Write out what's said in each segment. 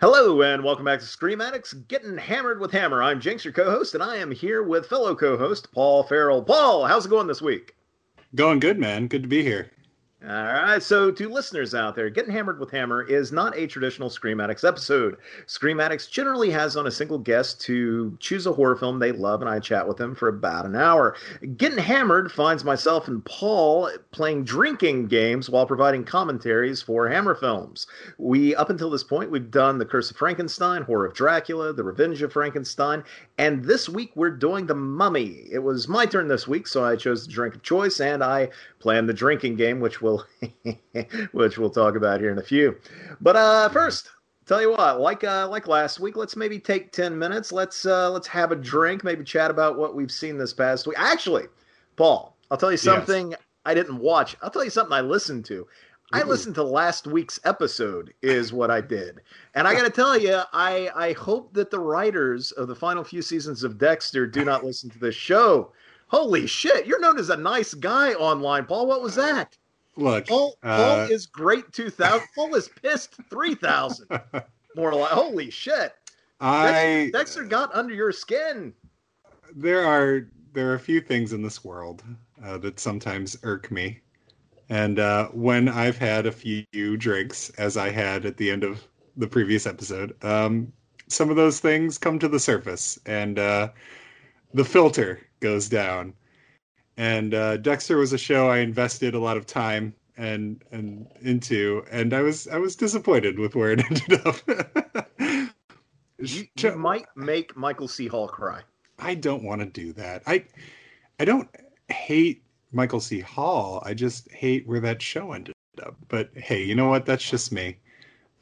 Hello and welcome back to Scream Addicts Getting Hammered with Hammer. I'm Jinx, your co-host, and I am here with fellow co-host Paul Farrell. Paul, how's it going this week? Going good, man. Good to be here. All right, so to listeners out there, Getting Hammered with Hammer is not a traditional Scream Addicts episode. Scream Addicts generally has on a single guest to choose a horror film they love, and I chat with them for about an hour. Getting Hammered finds myself and Paul playing drinking games while providing commentaries for Hammer films. We, up until this point, we've done The Curse of Frankenstein, Horror of Dracula, The Revenge of Frankenstein, and this week we're doing The Mummy. It was my turn this week, so I chose the drink of choice, and I planned the drinking game, which will which we'll talk about here in a few. But uh, first, tell you what, like uh, like last week, let's maybe take ten minutes. Let's uh, let's have a drink, maybe chat about what we've seen this past week. Actually, Paul, I'll tell you something yes. I didn't watch. I'll tell you something I listened to. I listened to last week's episode, is what I did, and I got to tell you, I I hope that the writers of the final few seasons of Dexter do not listen to this show. Holy shit, you're known as a nice guy online, Paul. What was that? Look, Paul, uh, is great. Two thousand. Paul is pissed. Three thousand. More like, holy shit! I Dexter, Dexter got under your skin. There are there are a few things in this world uh, that sometimes irk me, and uh, when I've had a few drinks, as I had at the end of the previous episode, um, some of those things come to the surface, and uh, the filter goes down and uh, Dexter was a show I invested a lot of time and and into, and I was I was disappointed with where it ended up. you, you might make Michael C. Hall cry. I don't want to do that. I I don't hate Michael C. Hall. I just hate where that show ended up. But hey, you know what? That's just me.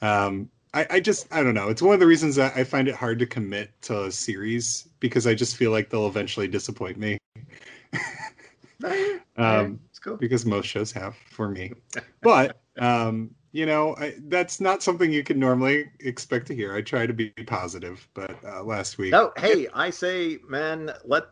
Um, I, I just I don't know. It's one of the reasons that I find it hard to commit to a series because I just feel like they'll eventually disappoint me. um, cool. because most shows have for me. But um, you know, I, that's not something you can normally expect to hear. I try to be positive, but uh, last week. No, hey, I say, man, let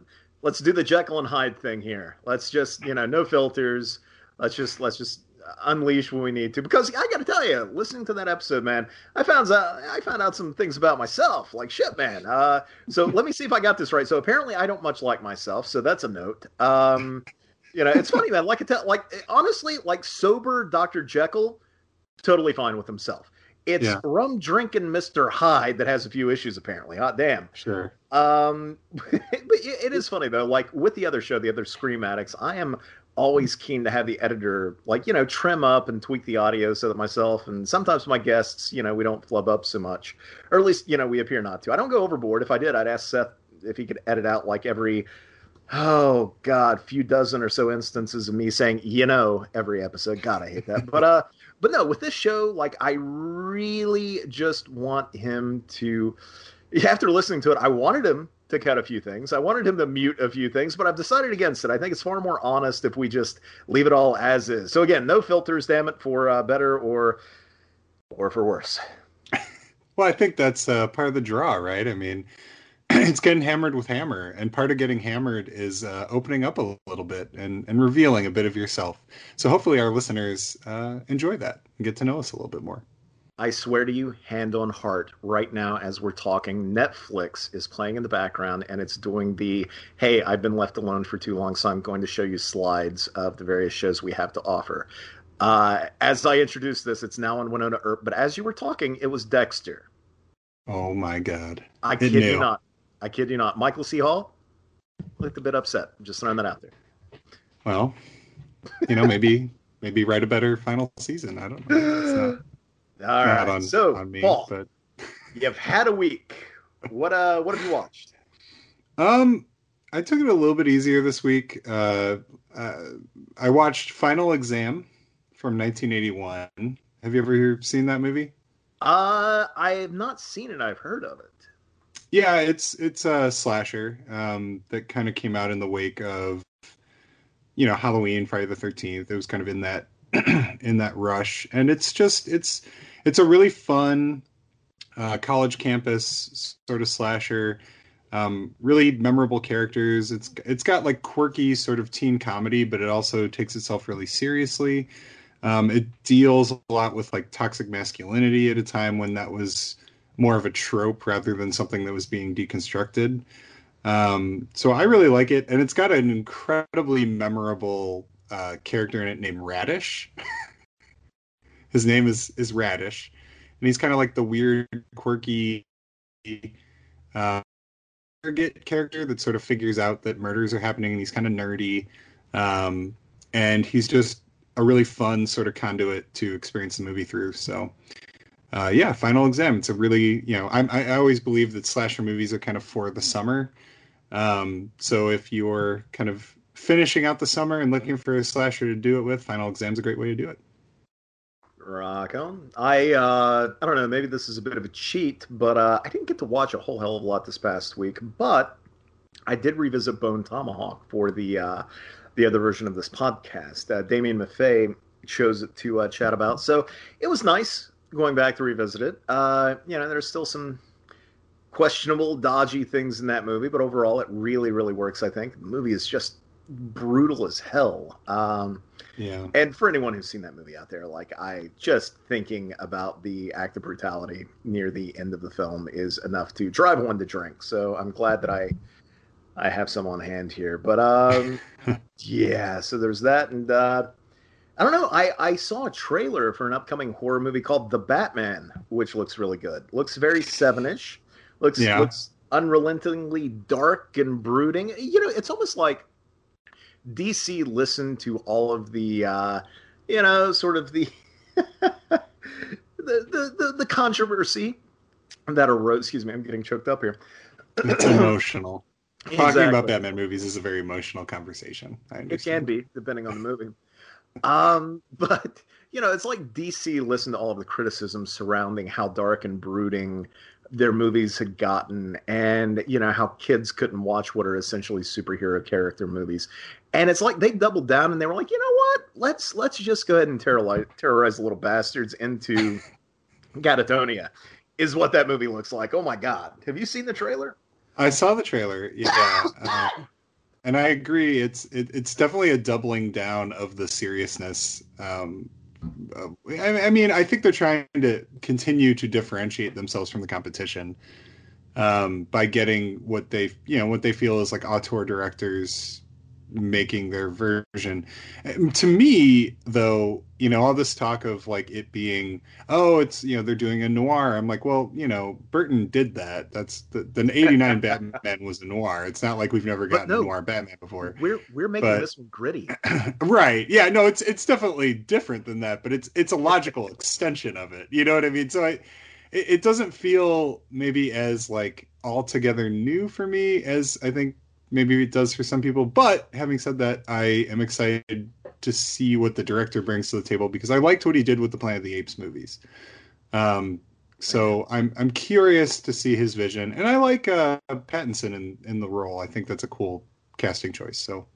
let's do the Jekyll and Hyde thing here. Let's just, you know, no filters. Let's just let's just unleash when we need to. Because I got to tell you, listening to that episode, man, I found out I found out some things about myself. Like shit, man. Uh, so let me see if I got this right. So apparently, I don't much like myself. So that's a note. Um, you know, it's funny, man. Like, tell, like honestly, like sober Doctor Jekyll, totally fine with himself. It's yeah. rum drinking Mister Hyde that has a few issues, apparently. Hot damn. Sure. Um, but it is funny though. Like with the other show, the other Scream Addicts, I am always keen to have the editor like you know trim up and tweak the audio so that myself and sometimes my guests you know we don't flub up so much or at least you know we appear not to i don't go overboard if i did i'd ask seth if he could edit out like every oh god few dozen or so instances of me saying you know every episode. God i hate that. But uh but no with this show like i really just want him to after listening to it i wanted him to cut a few things. I wanted him to mute a few things but i've decided against it. I think it's far more honest if we just leave it all as is. So again no filters damn it for uh, better or or for worse. Well i think that's uh, part of the draw right? I mean it's getting hammered with hammer and part of getting hammered is uh, opening up a little bit and, and revealing a bit of yourself. So hopefully our listeners uh, enjoy that and get to know us a little bit more. I swear to you hand on heart right now as we're talking netflix is playing in the background and it's doing the hey i've been left alone for too long so i'm going to show you slides of the various shows we have to offer. Uh, as i introduce this it's now on Wynonna Earp but as you were talking it was dexter. Oh my god! I kid you not. I kid you not. Michael C. Hall looked a bit upset. I'm just throwing that out there. Well, you know, maybe maybe write a better final season. I don't know. Not, All right. On, so, on me, Paul, but you've had a week. What uh, what have you watched? Um, I took it a little bit easier this week. Uh, uh, I watched Final Exam from 1981. Have you ever seen that movie? Uh, I have not seen it. I've heard of it. Yeah, it's it's a slasher um, that kind of came out in the wake of you know Halloween, Friday the Thirteenth. It was kind of in that in that rush, and it's just it's it's a really fun uh, college campus sort of slasher. Um, really memorable characters. It's it's got like quirky sort of teen comedy, but it also takes itself really seriously. Um, it deals a lot with like toxic masculinity at a time when that was more of a trope rather than something that was being deconstructed. Um, so I really like it, and it's got an incredibly memorable uh, character in it named Radish. His name is is Radish, and he's kind of like the weird, quirky uh, character that sort of figures out that murders are happening, and he's kind of nerdy, um, and he's just a really fun sort of conduit to experience the movie through. So. Uh, yeah, Final Exam. It's a really, you know, I, I always believe that slasher movies are kind of for the summer. Um, so if you're kind of finishing out the summer and looking for a slasher to do it with, Final Exam's a great way to do it. Rock on. I uh, I don't know. Maybe this is a bit of a cheat, but uh, I didn't get to watch a whole hell of a lot this past week. But I did revisit Bone Tomahawk for the uh, the other version of this podcast. Uh, Damien Maffei chose it to uh, chat about, so it was nice going back to revisit it. Uh, you know, there's still some questionable, dodgy things in that movie, but overall, it really, really works. I think the movie is just brutal as hell. Um, yeah. And for anyone who's seen that movie out there, like I just thinking about the act of brutality near the end of the film is enough to drive one to drink. So I'm glad that I I have some on hand here. But um, yeah, so there's that, and uh, I don't know. I I saw a trailer for an upcoming horror movie called The Batman, which looks really good. Looks very sevenish. Looks yeah. looks unrelentingly dark and brooding. You know, it's almost like DC listened to all of the, uh, you know, sort of the, the, the, the, the controversy that arose. Excuse me, I'm getting choked up here. It's emotional. Exactly. Talking about Batman movies is a very emotional conversation. It can be, depending on the movie. Um, but you know, it's like DC listened to all of the criticism surrounding how dark and brooding their movies had gotten and you know how kids couldn't watch what are essentially superhero character movies. And it's like they doubled down and they were like you know what? Let's let's just go ahead and terrorize, terrorize the little bastards into catatonia is what that movie looks like. Oh my god. Have you seen the trailer? I saw the trailer. Yeah. Uh, and i agree it's it, it's definitely a doubling down of the seriousness um, I mean, I think they're trying to continue to differentiate themselves from the competition um, by getting what they, you know, what they feel is like auteur directors making their version. To me, though, you know, all this talk of like it being, oh, it's you know they're doing a noir. I'm like, well, you know, Burton did that. That's the the '89 Batman was a noir. It's not like we've never gotten no, a noir Batman before. We're we're making but, this one gritty, right? Yeah, no, it's it's definitely different than that, but it's it's a logical extension of it. You know what I mean? So I. It, it doesn't feel maybe as like altogether new for me as I think maybe it does for some people. But having said that, I am excited to see what the director brings to the table because I liked what he did with the Planet of the Apes movies. Um, so I'm I'm curious to see his vision, and I like uh, Pattinson in in the role. I think that's a cool casting choice. So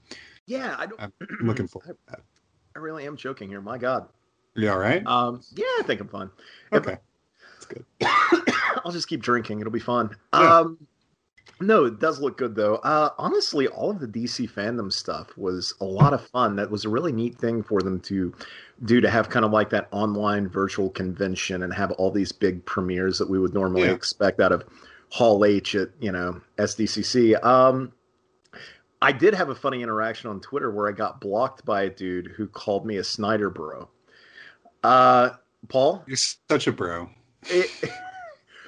yeah, I am looking forward I, I really am joking here. My God. You all right? Um, yeah, I think I'm fine. Okay, that's good. I'll just keep drinking. It'll be fun. Yeah. Um, no, it does look good though. Uh, honestly, all of the DC fandom stuff was a lot of fun. That was a really neat thing for them to do to have kind of like that online virtual convention and have all these big premieres that we would normally yeah. expect out of Hall H at you know SDCC. Um, I did have a funny interaction on Twitter where I got blocked by a dude who called me a Snyder bro. Uh, Paul, you're such a bro. It,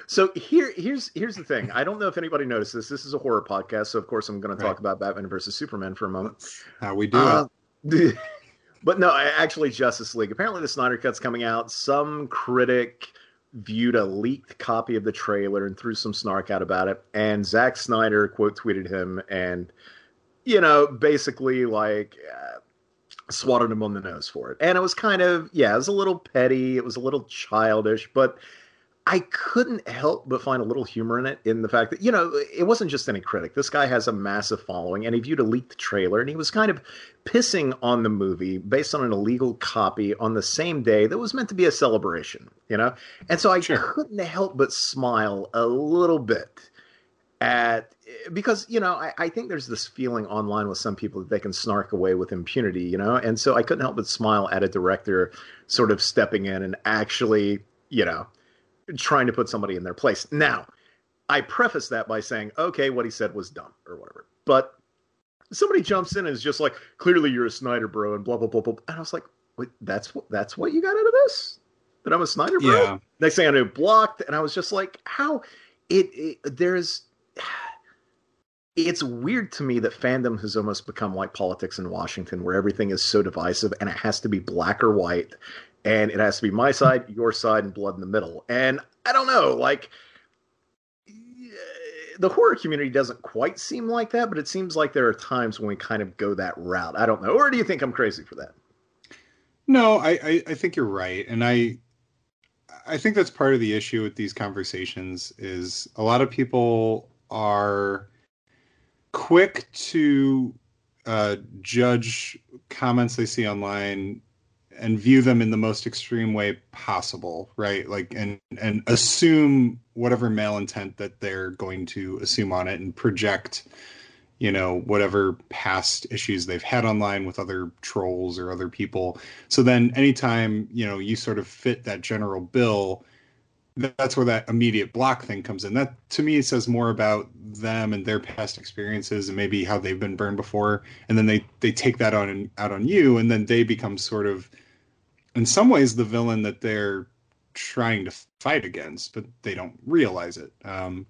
so here, here's here's the thing. I don't know if anybody noticed this. This is a horror podcast, so of course I'm going to talk about Batman versus Superman for a moment. That's how we do uh, it. but no, actually, Justice League. Apparently, the Snyder Cut's coming out. Some critic viewed a leaked copy of the trailer and threw some snark out about it. And Zack Snyder quote tweeted him and, you know, basically like. Uh, swatted him on the nose for it. And it was kind of, yeah, it was a little petty. It was a little childish, but I couldn't help but find a little humor in it in the fact that, you know, it wasn't just any critic. This guy has a massive following and he viewed a leaked trailer and he was kind of pissing on the movie based on an illegal copy on the same day that was meant to be a celebration, you know? And so I sure. couldn't help but smile a little bit at because you know I, I, think there's this feeling online with some people that they can snark away with impunity you know and so i couldn't help but smile at a director sort of stepping in and actually you know trying to put somebody in their place. Now i preface that by saying okay what he said was dumb or whatever. But somebody jumps in and is just like clearly you're a snyder bro and blah blah blah blah and i was like Wait, that's what that's what you got out of this? That i'm a snyder bro? Yeah. next thing i knew blocked. And i was just like how it, it there's it's weird to me that fandom has almost become like politics in Washington, where everything is so divisive and it has to be black or white, and it has to be my side, your side, and blood in the middle. And I don't know, like the horror community doesn't quite seem like that, but it seems like there are times when we kind of go that route. I don't know, or do you think I'm crazy for that? No, I, I, I think you're right, and I I think that's part of the issue with these conversations is a lot of people are quick to uh, judge comments they see online and view them in the most extreme way possible, right? Like and and assume whatever malintent that they're going to assume on it and project, you know, whatever past issues they've had online with other trolls or other people. So then anytime, you know, you sort of fit that general bill, that's where that immediate block thing comes in. That to me says more about them and their past experiences and maybe how they've been burned before, and then they they take that on and out on you, and then they become sort of, in some ways, the villain that they're trying to fight against, but they don't realize it. Um,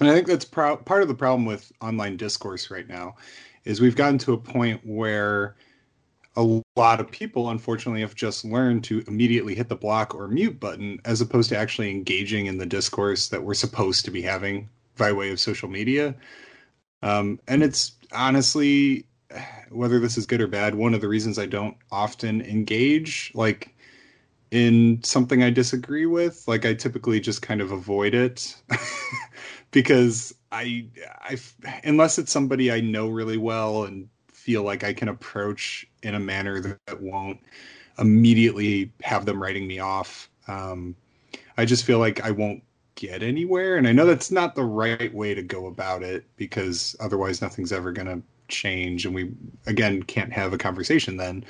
and I think that's pro- part of the problem with online discourse right now, is we've gotten to a point where a lot of people unfortunately have just learned to immediately hit the block or mute button as opposed to actually engaging in the discourse that we're supposed to be having by way of social media um, and it's honestly whether this is good or bad one of the reasons i don't often engage like in something i disagree with like i typically just kind of avoid it because i i unless it's somebody i know really well and feel like I can approach in a manner that, won't immediately have them writing me off. Um, I just feel like I won't get anywhere. And I know that's not the right way to go about it because otherwise nothing's ever going to change. And we, again, can't have a conversation then.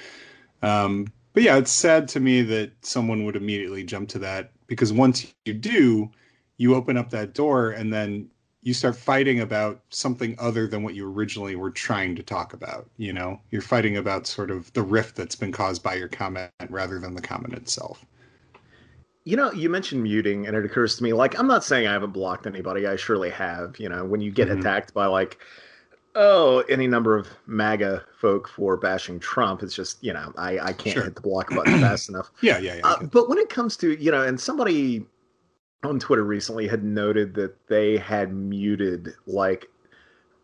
Um, but yeah, it's sad to me that someone would immediately jump to that because once you do, you open up that door and then you start fighting about something other than what you originally were trying to talk about. You know, you're fighting about sort of the rift that's been caused by your comment rather than the comment itself. You know, you mentioned muting, and it occurs to me like, I'm not saying I haven't blocked anybody. I surely have. You know, when you get mm-hmm. attacked by like, oh, any number of MAGA folk for bashing Trump, it's just, you know, I, I can't sure. hit the block button fast enough. Yeah, yeah, yeah. Uh, but when it comes to, you know, and somebody on Twitter recently had noted that they had muted like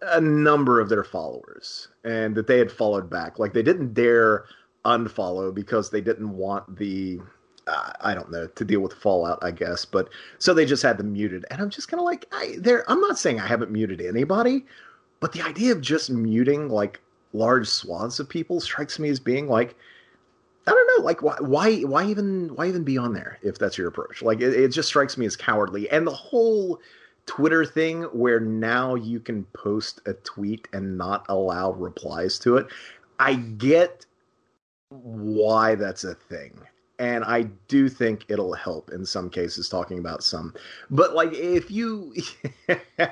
a number of their followers and that they had followed back. Like they didn't dare unfollow because they didn't want the uh, I don't know to deal with the fallout, I guess. But so they just had them muted, and I'm just kind of like, I there. I'm not saying I haven't muted anybody, but the idea of just muting like large swaths of people strikes me as being like I don't know, like why, why, why even, why even be on there if that's your approach? Like, it, it, just strikes me as cowardly. And the whole Twitter thing, where now you can post a tweet and not allow replies to it, I get why that's a thing, and I do think it'll help in some cases talking about some. But like, if you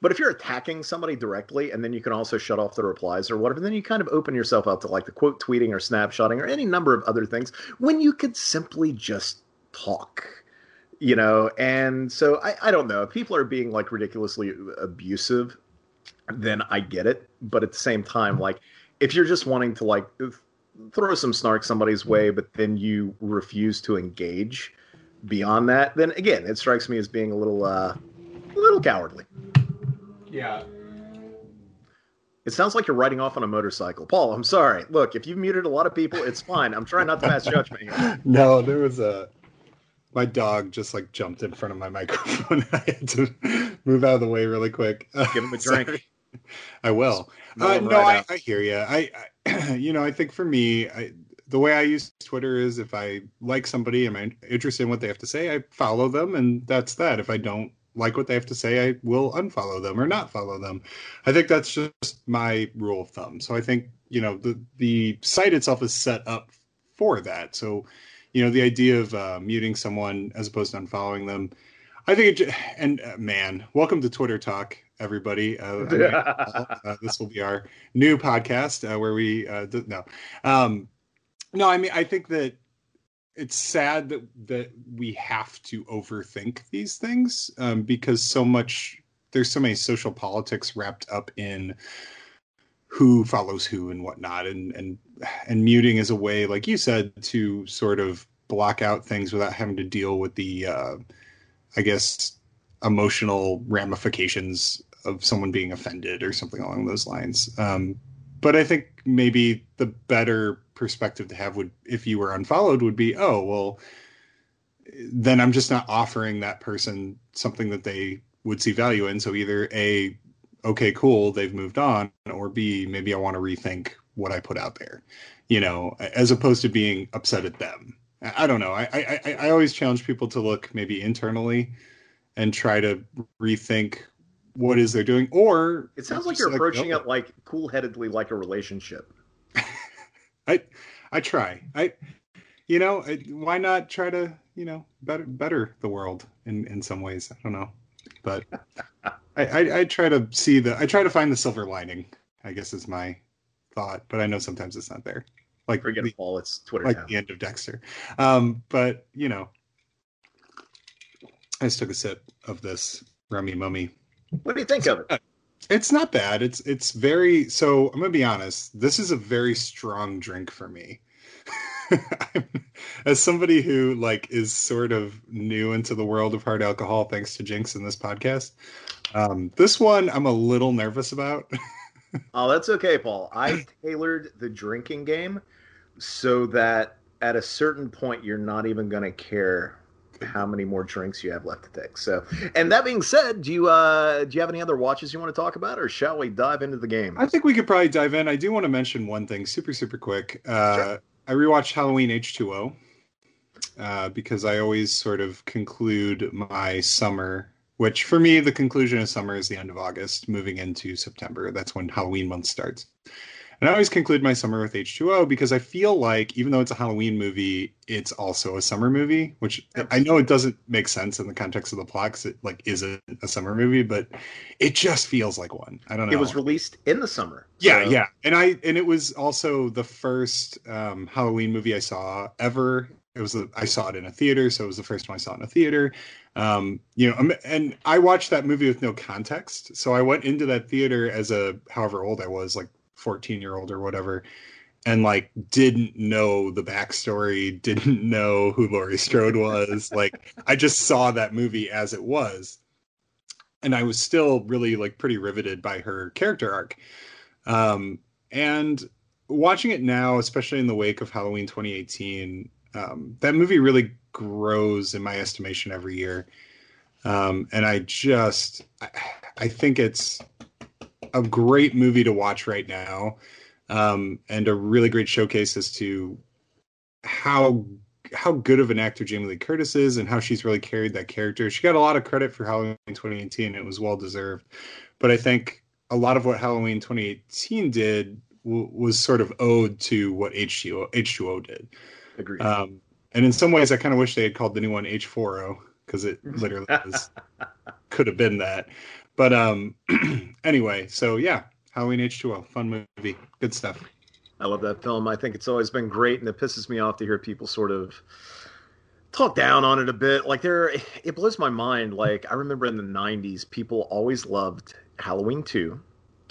But if you're attacking somebody directly and then you can also shut off the replies or whatever, then you kind of open yourself up to like the quote tweeting or snapshotting or any number of other things when you could simply just talk. You know, and so I, I don't know. If people are being like ridiculously abusive, then I get it. But at the same time, like if you're just wanting to like throw some snark somebody's way, but then you refuse to engage beyond that, then again, it strikes me as being a little uh, a little cowardly. Yeah. It sounds like you're riding off on a motorcycle. Paul, I'm sorry. Look, if you've muted a lot of people, it's fine. I'm trying not to pass judgment here. No, there was a my dog just like jumped in front of my microphone. I had to move out of the way really quick. Give him a drink. I will. Uh, no, I, I, hear you. I, I, you know, I think for me, I, the way I use Twitter is if I like somebody, am I interested in what they have to say, I follow them, and that's that. If I don't like what they have to say, I will unfollow them or not follow them. I think that's just my rule of thumb. So I think you know the the site itself is set up for that. So you know the idea of uh, muting someone as opposed to unfollowing them. I think it, and uh, man, welcome to Twitter Talk, everybody. Uh, uh, this will be our new podcast uh, where we uh, no, um, no. I mean, I think that it's sad that that we have to overthink these things um, because so much there's so many social politics wrapped up in who follows who and whatnot and and and muting is a way like you said to sort of block out things without having to deal with the uh, i guess emotional ramifications of someone being offended or something along those lines. Um, but i think maybe the better perspective to have would if you were unfollowed would be oh well then i'm just not offering that person something that they would see value in. So either a okay cool they've moved on or b maybe i want to rethink what i put out there you know as opposed to being upset at them. I don't know. I i i always challenge people to look maybe internally and try to rethink what is they're doing or it sounds like you're approaching like, it like cool-headedly like a relationship I I try. I you know why not try to you know better better the world in in some ways. I don't know, but I, I, I try to see the I try to find the silver lining. I guess is my thought, but I know sometimes it's not there. Like forget the, Paul, it's Twitter. Like the end of Dexter. Um, but you know, I just took a sip of this rummy mummy. What do you think of it? It's not bad. It's it's very so I'm gonna be honest, this is a very strong drink for me. As somebody who like is sort of new into the world of hard alcohol thanks to Jinx in this podcast. Um, this one I'm a little nervous about. oh, that's okay, Paul. I tailored the drinking game so that at a certain point you're not even going to care how many more drinks you have left to take. So, and that being said, do you uh, do you have any other watches you want to talk about, or shall we dive into the game? I think we could probably dive in. I do want to mention one thing, super super quick. Uh, sure. I rewatched Halloween H two O uh, because I always sort of conclude my summer. Which for me, the conclusion of summer is the end of August, moving into September. That's when Halloween month starts. And I always conclude my summer with H2O because I feel like even though it's a Halloween movie, it's also a summer movie, which I know it doesn't make sense in the context of the plot because it like isn't a summer movie, but it just feels like one. I don't know. It was released in the summer. Yeah, so. yeah. And I and it was also the first um, Halloween movie I saw ever. It was a, I saw it in a theater, so it was the first one I saw in a theater. Um, you know, and I watched that movie with no context. So I went into that theater as a however old I was, like 14 year old or whatever and like didn't know the backstory, didn't know who Laurie Strode was. like I just saw that movie as it was. And I was still really like pretty riveted by her character arc. Um, and watching it now, especially in the wake of Halloween 2018, um, that movie really grows in my estimation every year. Um, and I just, I, I think it's a great movie to watch right now, um, and a really great showcase as to how how good of an actor Jamie Lee Curtis is and how she's really carried that character. She got a lot of credit for Halloween 2018. It was well deserved, but I think a lot of what Halloween 2018 did w- was sort of owed to what H2O H2O did. Agreed. Um, and in some ways, I kind of wish they had called the new one H4O because it literally was, could have been that. But um, anyway, so yeah, Halloween H2O, fun movie, good stuff. I love that film. I think it's always been great, and it pisses me off to hear people sort of talk down on it a bit. Like there, it blows my mind. Like I remember in the '90s, people always loved Halloween 2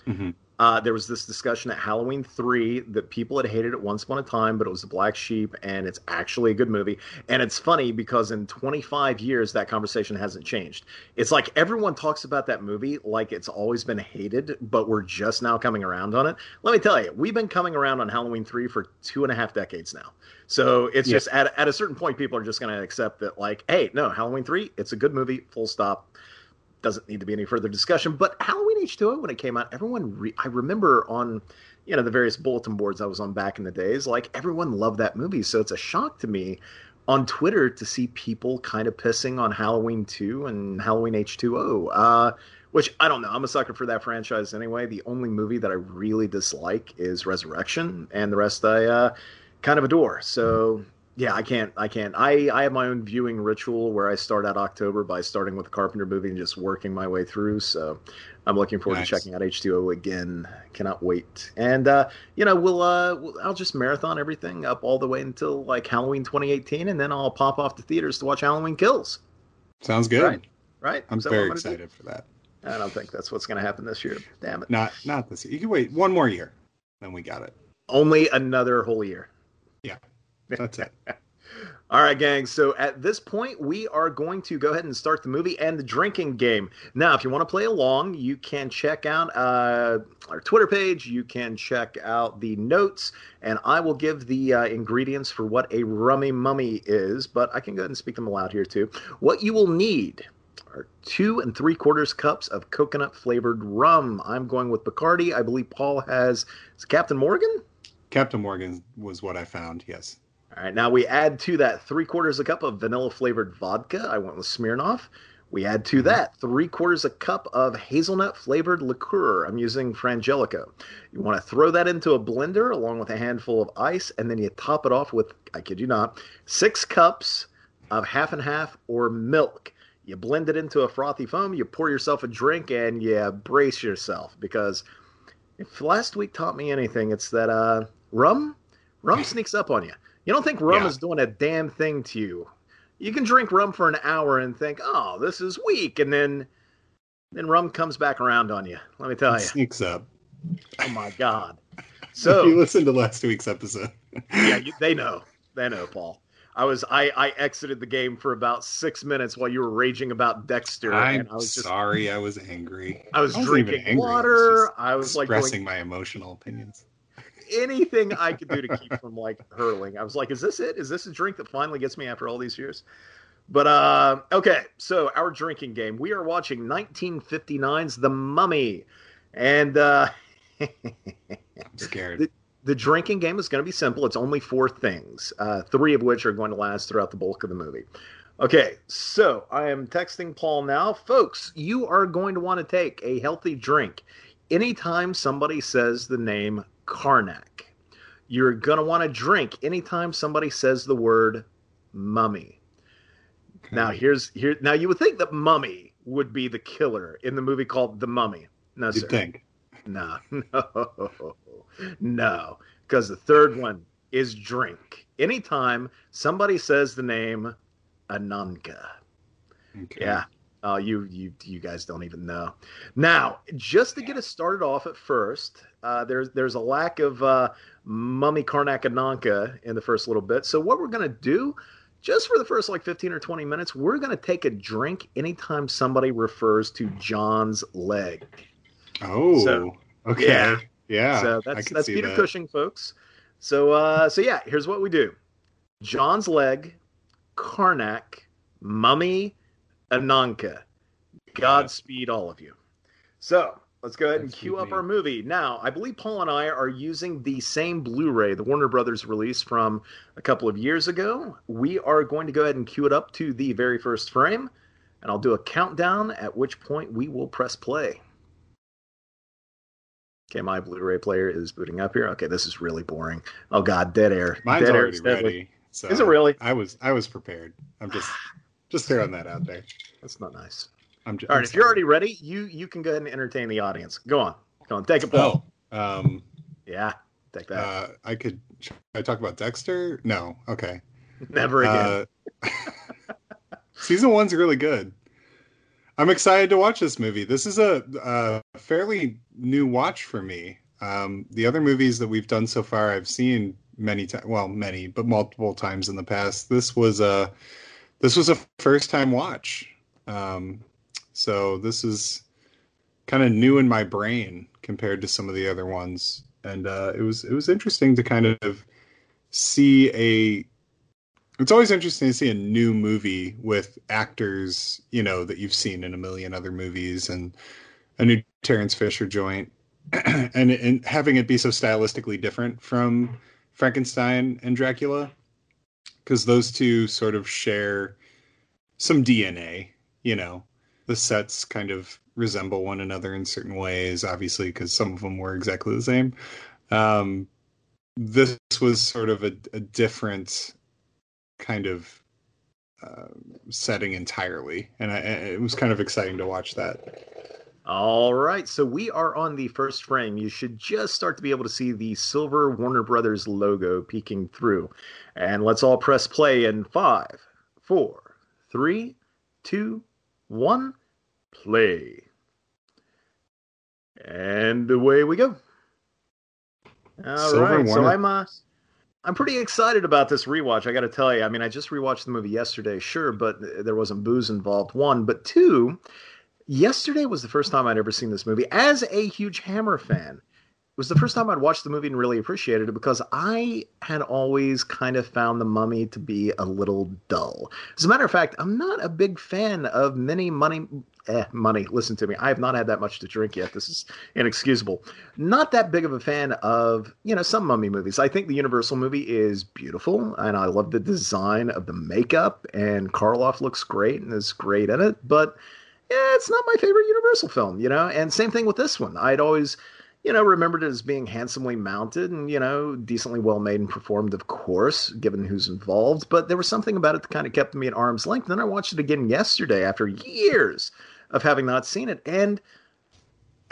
mm-hmm. Uh, there was this discussion at Halloween 3 that people had hated it once upon a time, but it was the black sheep, and it's actually a good movie. And it's funny because in 25 years, that conversation hasn't changed. It's like everyone talks about that movie like it's always been hated, but we're just now coming around on it. Let me tell you, we've been coming around on Halloween 3 for two and a half decades now. So it's yeah. just at, at a certain point, people are just going to accept that, like, hey, no, Halloween 3, it's a good movie, full stop doesn't need to be any further discussion. But Halloween H2O, when it came out, everyone, re- I remember on, you know, the various bulletin boards I was on back in the days, like everyone loved that movie. So it's a shock to me on Twitter to see people kind of pissing on Halloween 2 and Halloween H2O. Uh, which I don't know. I'm a sucker for that franchise anyway. The only movie that I really dislike is Resurrection, and the rest I uh, kind of adore. So yeah, I can't. I can't. I I have my own viewing ritual where I start out October by starting with the Carpenter movie and just working my way through. So I'm looking forward nice. to checking out H2O again. Cannot wait. And uh, you know, we'll uh, I'll just marathon everything up all the way until like Halloween 2018, and then I'll pop off to theaters to watch Halloween Kills. Sounds good. Right. Right. I'm very I'm excited do? for that. I don't think that's what's going to happen this year. Damn it. Not not this year. You can wait one more year, then we got it. Only another whole year. That's it. All right, gang. So at this point, we are going to go ahead and start the movie and the drinking game. Now, if you want to play along, you can check out uh, our Twitter page. You can check out the notes, and I will give the uh, ingredients for what a rummy mummy is. But I can go ahead and speak them aloud here too. What you will need are two and three quarters cups of coconut flavored rum. I'm going with Bacardi. I believe Paul has Captain Morgan. Captain Morgan was what I found. Yes. All right. Now we add to that three quarters a cup of vanilla flavored vodka. I went with Smirnoff. We add to that three quarters a cup of hazelnut flavored liqueur. I'm using Frangelico. You want to throw that into a blender along with a handful of ice, and then you top it off with, I kid you not, six cups of half and half or milk you blend it into a frothy foam, you pour yourself a drink, and you brace yourself because if last week taught me anything, it's that uh, rum, rum sneaks up on you. You don't think rum yeah. is doing a damn thing to you. You can drink rum for an hour and think, "Oh, this is weak," and then then rum comes back around on you. Let me tell it you, sneaks up. Oh my god! So you listened to last week's episode. yeah, they know. They know, Paul. I was I, I exited the game for about six minutes while you were raging about Dexter. I'm I was just, sorry, I was angry. I was, I drinking angry. water. I was, I was like expressing going, my emotional opinions. Anything I could do to keep from like hurling. I was like, is this it? Is this a drink that finally gets me after all these years? But uh, okay, so our drinking game. We are watching 1959's The Mummy, and uh, I'm scared. The, the drinking game is going to be simple. It's only four things, uh, three of which are going to last throughout the bulk of the movie. Okay, so I am texting Paul now. Folks, you are going to want to take a healthy drink anytime somebody says the name Karnak. You're going to want to drink anytime somebody says the word mummy. Okay. Now, here's here. Now, you would think that mummy would be the killer in the movie called The Mummy. No, you sir. think? No, no. No, because the third one is drink. Anytime somebody says the name Ananka. Okay. Yeah. Oh, you you you guys don't even know. Now, just to get us started off at first, uh, there's there's a lack of uh, Mummy Karnak Ananka in the first little bit. So what we're gonna do, just for the first like 15 or 20 minutes, we're gonna take a drink anytime somebody refers to John's leg. Oh, so, okay. Yeah. Yeah. So that's that's Peter that. Cushing, folks. So uh, so yeah, here's what we do: John's leg, Karnak, Mummy, Ananka. Godspeed, all of you. So let's go ahead and cue up our movie. Now, I believe Paul and I are using the same Blu-ray, the Warner Brothers release from a couple of years ago. We are going to go ahead and cue it up to the very first frame, and I'll do a countdown. At which point we will press play. Okay, my Blu-ray player is booting up here. Okay, this is really boring. Oh God, dead air. Mine's dead already ready. So is it really? I was I was prepared. I'm just just throwing that out there. That's not nice. I'm just, all right. I'm if you're already ready, you you can go ahead and entertain the audience. Go on, go on, take a ball. Oh, um, yeah, take that. Uh, I could. I talk about Dexter? No. Okay. Never again. Uh, season one's really good. I'm excited to watch this movie. This is a, a fairly new watch for me. Um, the other movies that we've done so far, I've seen many times. Well, many, but multiple times in the past. This was a this was a first time watch. Um, so this is kind of new in my brain compared to some of the other ones, and uh, it was it was interesting to kind of see a it's always interesting to see a new movie with actors, you know, that you've seen in a million other movies and a new Terence Fisher joint. And and having it be so stylistically different from Frankenstein and Dracula because those two sort of share some DNA. You know, the sets kind of resemble one another in certain ways, obviously, because some of them were exactly the same. Um, this was sort of a, a different kind of uh, setting entirely, and I, it was kind of exciting to watch that. All right, so we are on the first frame. You should just start to be able to see the silver Warner Brothers logo peeking through. And let's all press play in five, four, three, two, one, play. And away we go. All silver right, Warner. so I'm uh, I'm pretty excited about this rewatch. I got to tell you. I mean, I just rewatched the movie yesterday, sure, but there wasn't booze involved. One, but two yesterday was the first time I'd ever seen this movie as a huge Hammer fan. It was the first time I'd watched the movie and really appreciated it because I had always kind of found The Mummy to be a little dull. As a matter of fact, I'm not a big fan of many money. Eh, money. Listen to me. I have not had that much to drink yet. This is inexcusable. Not that big of a fan of you know some mummy movies. I think the Universal movie is beautiful, and I love the design of the makeup. And Karloff looks great and is great in it, but yeah, it's not my favorite Universal film, you know. And same thing with this one. I'd always, you know, remembered it as being handsomely mounted and you know decently well made and performed, of course, given who's involved. But there was something about it that kind of kept me at arm's length. Then I watched it again yesterday after years of having not seen it, and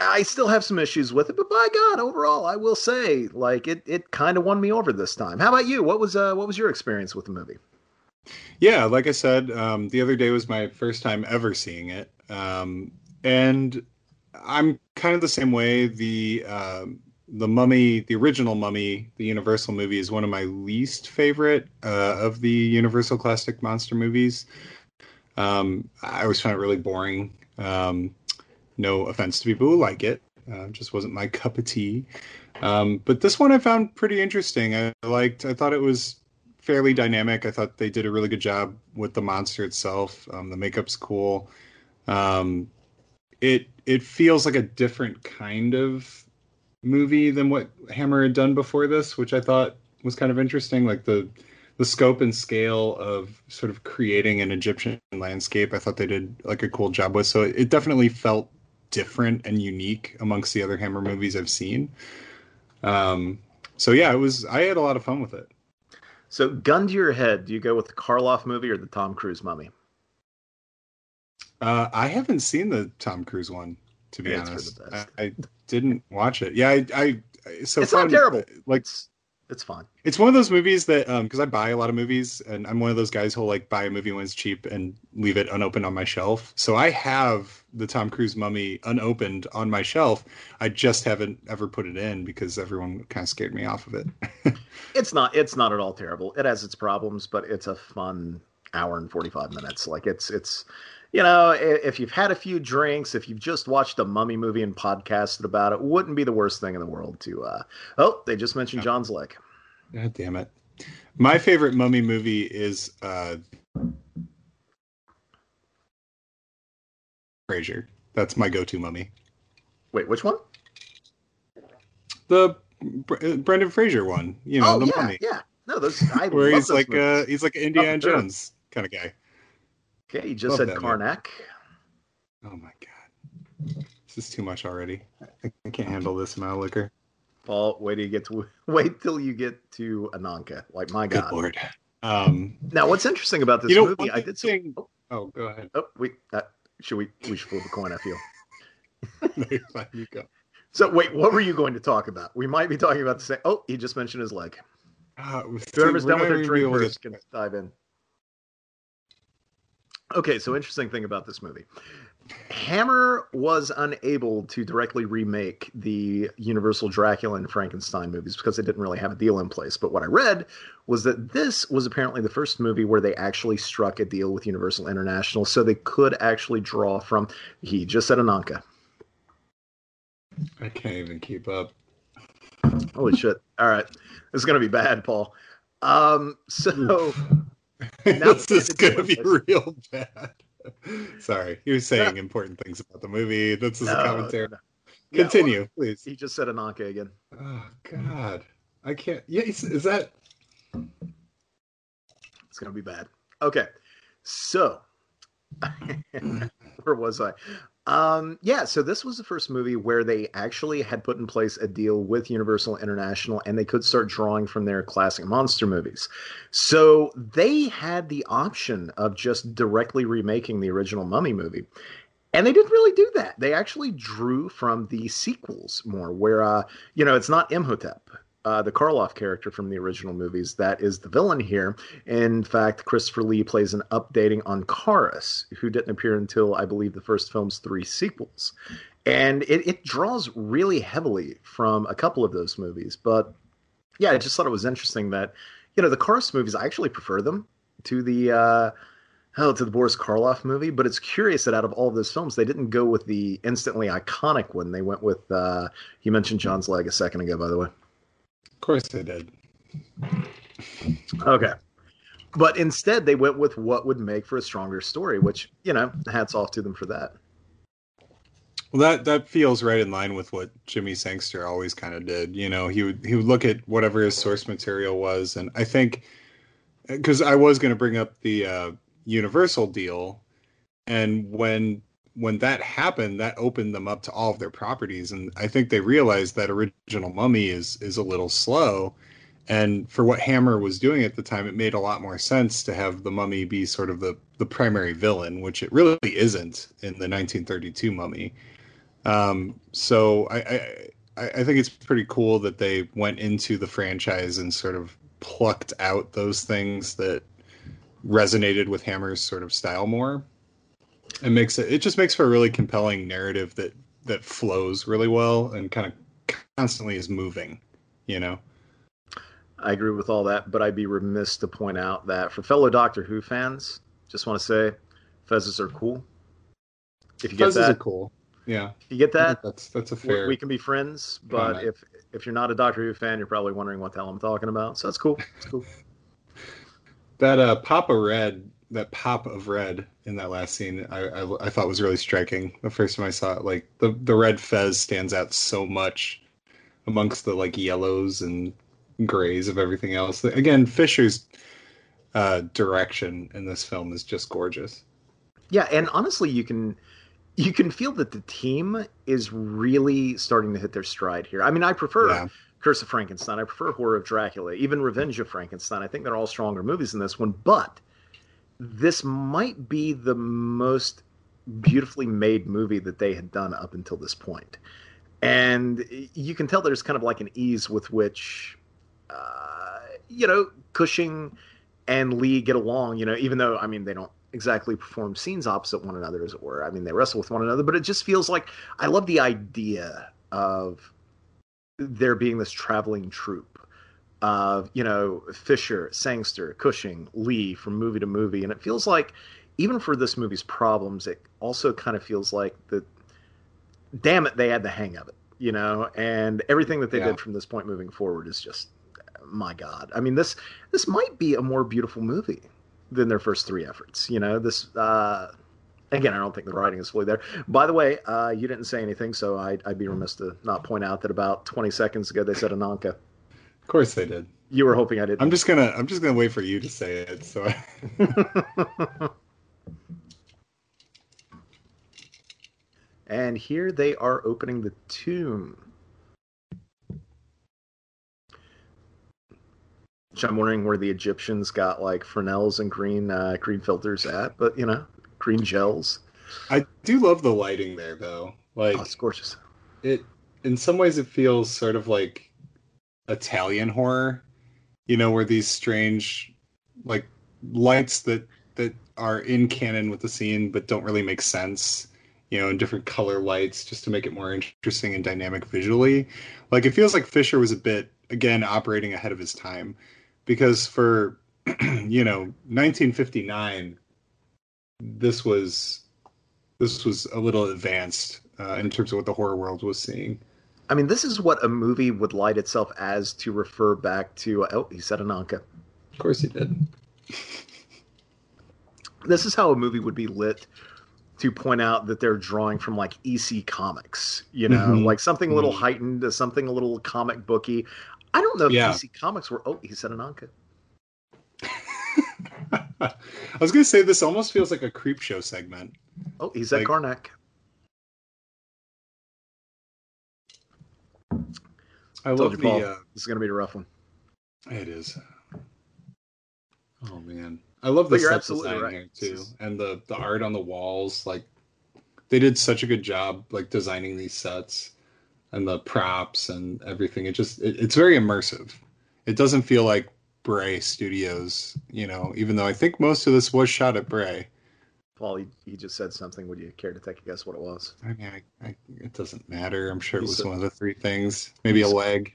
I still have some issues with it. But by God, overall, I will say, like it, it kind of won me over this time. How about you? What was uh, what was your experience with the movie? Yeah, like I said, um, the other day was my first time ever seeing it, um, and I'm kind of the same way. The uh, the Mummy, the original Mummy, the Universal movie, is one of my least favorite uh, of the Universal classic monster movies. Um, I always found it really boring. Um, no offense to people who like it, uh, just wasn't my cup of tea. Um, but this one I found pretty interesting. I liked. I thought it was fairly dynamic. I thought they did a really good job with the monster itself. Um, the makeup's cool. Um, it it feels like a different kind of movie than what Hammer had done before this, which I thought was kind of interesting. Like the the scope and scale of sort of creating an Egyptian landscape, I thought they did like a cool job with. So it, it definitely felt different and unique amongst the other Hammer movies I've seen. Um, so yeah, it was. I had a lot of fun with it. So, gun to your head, do you go with the Karloff movie or the Tom Cruise Mummy? Uh, I haven't seen the Tom Cruise one, to be yeah, honest. I, I, didn't watch it. Yeah, I, I so it's fun, not terrible. Like it's, it's fun. It's one of those movies that um because I buy a lot of movies and I'm one of those guys who'll like buy a movie when it's cheap and leave it unopened on my shelf. So I have the Tom Cruise Mummy unopened on my shelf. I just haven't ever put it in because everyone kind of scared me off of it. it's not it's not at all terrible. It has its problems, but it's a fun hour and 45 minutes. Like it's it's you know, if you've had a few drinks, if you've just watched a mummy movie and podcasted about it, wouldn't be the worst thing in the world to. Uh... Oh, they just mentioned John's leg. God damn it! My favorite mummy movie is uh... Fraser. That's my go-to mummy. Wait, which one? The Brendan Fraser one. You know, oh, the yeah, mummy. Yeah, no, those. I Where he's like, uh, he's like Indiana oh, Jones kind of guy. Okay, you just Love said Karnak. Oh my god, this is too much already. I, can't handle this amount of liquor. Paul, wait till you get to wait till you get to Ananka. Like my god, Good lord. Um, now, what's interesting about this you know, movie? I did say. Oh, oh, go ahead. Oh, wait. Uh, should we? We should flip a coin. I feel. no, you go. So wait, what were you going to talk about? We might be talking about the same. Oh, he just mentioned his leg. Uh, Whoever's done with their drink first can dive in. Okay, so interesting thing about this movie. Hammer was unable to directly remake the Universal Dracula and Frankenstein movies because they didn't really have a deal in place. But what I read was that this was apparently the first movie where they actually struck a deal with Universal International so they could actually draw from, he just said Ananka. I can't even keep up. Holy shit. All right. This is going to be bad, Paul. Um, so this is going to be real bad. Sorry, he was saying important things about the movie. This is no, a commentary. No. Continue, yeah, well, please. He just said Ananka again. Oh God, I can't. Yeah, is, is that? It's going to be bad. Okay. So, where was I? Um, yeah, so this was the first movie where they actually had put in place a deal with Universal International and they could start drawing from their classic monster movies. So they had the option of just directly remaking the original Mummy movie. And they didn't really do that. They actually drew from the sequels more, where, uh, you know, it's not Imhotep uh, the Karloff character from the original movies that is the villain here. In fact, Christopher Lee plays an updating on Kharis, who didn't appear until I believe the first film's three sequels. And it, it draws really heavily from a couple of those movies. But yeah, I just thought it was interesting that, you know, the Kharis movies, I actually prefer them to the. Uh, oh, to the Boris Karloff movie, but it's curious that out of all of those films, they didn't go with the instantly iconic one. They went with, uh, you mentioned John's Leg a second ago, by the way. Of course they did. Okay. But instead, they went with what would make for a stronger story, which, you know, hats off to them for that. Well, that that feels right in line with what Jimmy Sangster always kind of did. You know, he would he would look at whatever his source material was, and I think because I was going to bring up the uh, Universal deal, and when when that happened, that opened them up to all of their properties, and I think they realized that original Mummy is is a little slow, and for what Hammer was doing at the time, it made a lot more sense to have the Mummy be sort of the the primary villain, which it really isn't in the 1932 Mummy. Um, so I, I I think it's pretty cool that they went into the franchise and sort of plucked out those things that resonated with Hammer's sort of style more it makes it it just makes for a really compelling narrative that that flows really well and kind of constantly is moving you know? I agree with all that but i'd be remiss to point out that for fellow doctor who fans just want to say fezzes are cool. If you get fezzes that. are cool. Yeah. If you get that that's that's a fair we, we can be friends but comment. if if you're not a doctor who fan you're probably wondering what the hell i'm talking about. So that's cool. It's cool. That uh pop of red that pop of red in that last scene I, I, I thought was really striking the first time I saw it. Like the the red fez stands out so much amongst the like yellows and grays of everything else. Again, Fisher's uh, direction in this film is just gorgeous. Yeah, and honestly, you can you can feel that the team is really starting to hit their stride here. I mean, I prefer yeah. Curse of Frankenstein. I prefer Horror of Dracula, even Revenge of Frankenstein. I think they're all stronger movies than this one, but this might be the most beautifully made movie that they had done up until this point. And you can tell there's kind of like an ease with which, uh, you know, Cushing and Lee get along, you know, even though, I mean, they don't exactly perform scenes opposite one another, as it were. I mean, they wrestle with one another, but it just feels like I love the idea of there being this traveling troupe of you know Fisher, Sangster, Cushing, Lee from movie to movie, and it feels like even for this movie's problems, it also kind of feels like that. Damn it, they had the hang of it, you know, and everything that they yeah. did from this point moving forward is just my god. I mean this this might be a more beautiful movie than their first three efforts. You know, this uh, again, I don't think the writing is fully there. By the way, uh, you didn't say anything, so I'd, I'd, be remiss to not point out that about 20 seconds ago they said Ananka. Of course they did. You were hoping I did. I'm just gonna I'm just gonna wait for you to say it. So. I... and here they are opening the tomb. Which I'm wondering where the Egyptians got like Fresnels and green uh, green filters at, but you know, green gels. I do love the lighting there though. Like oh, it's gorgeous. It in some ways it feels sort of like Italian horror, you know, where these strange like lights that that are in canon with the scene but don't really make sense, you know, in different color lights just to make it more interesting and dynamic visually. Like it feels like Fisher was a bit again operating ahead of his time because for you know 1959 this was this was a little advanced uh, in terms of what the horror world was seeing I mean, this is what a movie would light itself as to refer back to. Oh, he said Ananka. Of course he did. this is how a movie would be lit to point out that they're drawing from like EC Comics, you know, mm-hmm. like something a little mm-hmm. heightened, something a little comic booky. I don't know if yeah. EC Comics were. Oh, he said Ananka. I was gonna say this almost feels like a Creepshow segment. Oh, he's at Like- Karnak. I Told love you, the. Paul. Uh, This is going to be a rough one. it is. Oh man, I love the you're set design right. here too, and the the art on the walls. Like they did such a good job, like designing these sets and the props and everything. It just it, it's very immersive. It doesn't feel like Bray Studios, you know. Even though I think most of this was shot at Bray. Paul, he, he just said something. Would you care to take a guess what it was? I mean, I, I, it doesn't matter. I'm sure it was said- one of the three things. Maybe a leg.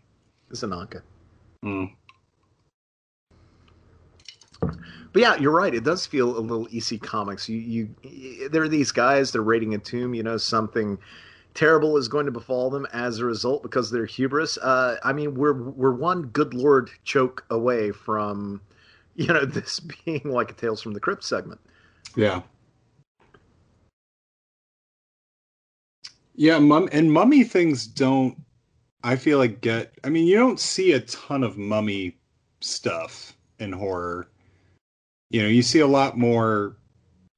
It's Ananka. Mm. But yeah, you're right. It does feel a little EC Comics. You, you, there are these guys. They're raiding a tomb. You know, something terrible is going to befall them as a result because they're hubris. Uh, I mean, we're we're one good lord choke away from, you know, this being like a Tales from the Crypt segment. Yeah. Yeah, mum and mummy things don't I feel like get I mean you don't see a ton of mummy stuff in horror. You know, you see a lot more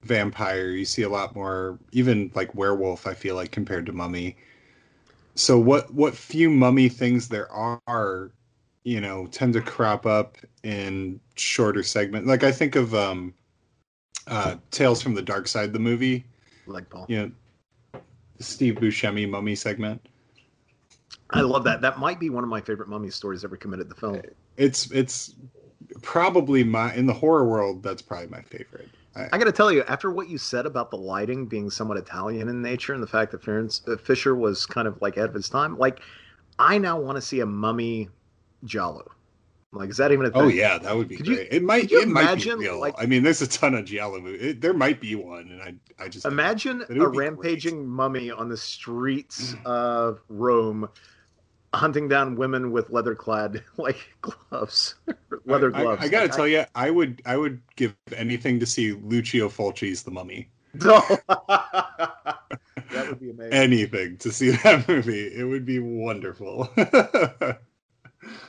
vampire, you see a lot more even like werewolf I feel like compared to mummy. So what what few mummy things there are, you know, tend to crop up in shorter segment. Like I think of um uh Tales from the Dark Side the movie Like Paul, you know, Steve Buscemi mummy segment. I love that. That might be one of my favorite mummy stories ever committed to film. It's it's probably my in the horror world. That's probably my favorite. I, I got to tell you, after what you said about the lighting being somewhat Italian in nature, and the fact that uh, Fisher was kind of like ahead of his time, like I now want to see a mummy Like, is that even a oh, thing? oh yeah, that would be Could you- it might it might imagine, be real. like- I mean, there's a ton of Giallo movies. There might be one, and I I just Imagine a rampaging mummy on the streets mm. of Rome, hunting down women with leather-clad like gloves, leather I, gloves. I, I gotta Like, tell you, I would I would give anything to see Lucio Fulci's The Mummy. No. that would be amazing. Anything to see that movie. It would be wonderful.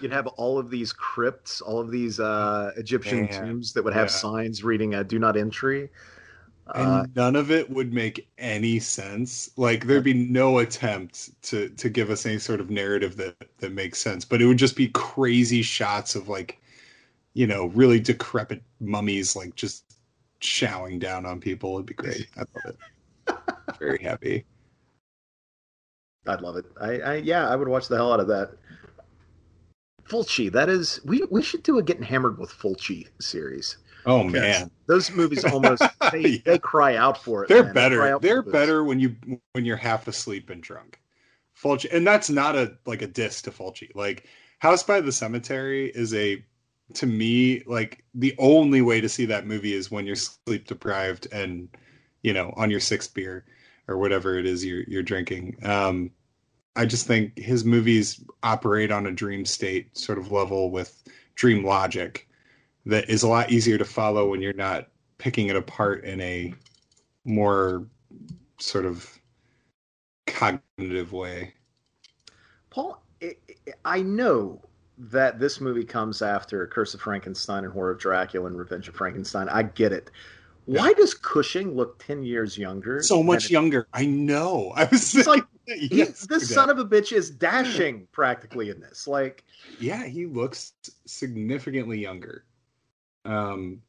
You'd have all of these crypts, all of these uh, Egyptian Man, tombs that would have yeah. signs reading uh, "Do not entry." and Uh, none of it would make any sense. Like there'd be no attempt to to give us any sort of narrative that that makes sense, but it would just be crazy shots of like, you know, really decrepit mummies like just showering down on people. It'd be great. I love it. Very happy. I'd love it. I, I yeah, I would watch the hell out of that. Fulci, that is, we we should do a getting hammered with Fulci series. Oh man, Those movies almost they, Yeah. they cry out for it. they're man. Better. They're booze. better when you when you're half asleep and drunk. Fulci, and that's not a like a diss to Fulci. Like House by the Cemetery is a to me like the only way to see that movie is when you're sleep deprived and you know on your sixth beer or whatever it is you're you're drinking. Um, I just think his movies operate on a dream state sort of level with dream logic that is a lot easier to follow when you're not picking it apart in a more sort of cognitive way. Paul, I, know that this movie comes after Curse of Frankenstein and Horror of Dracula and Revenge of Frankenstein. I get it. Why does Cushing look ten years younger? So much than- younger. I know. I was It's like yes, this son of a bitch is dashing practically in this. Like, yeah, he looks significantly younger. Um,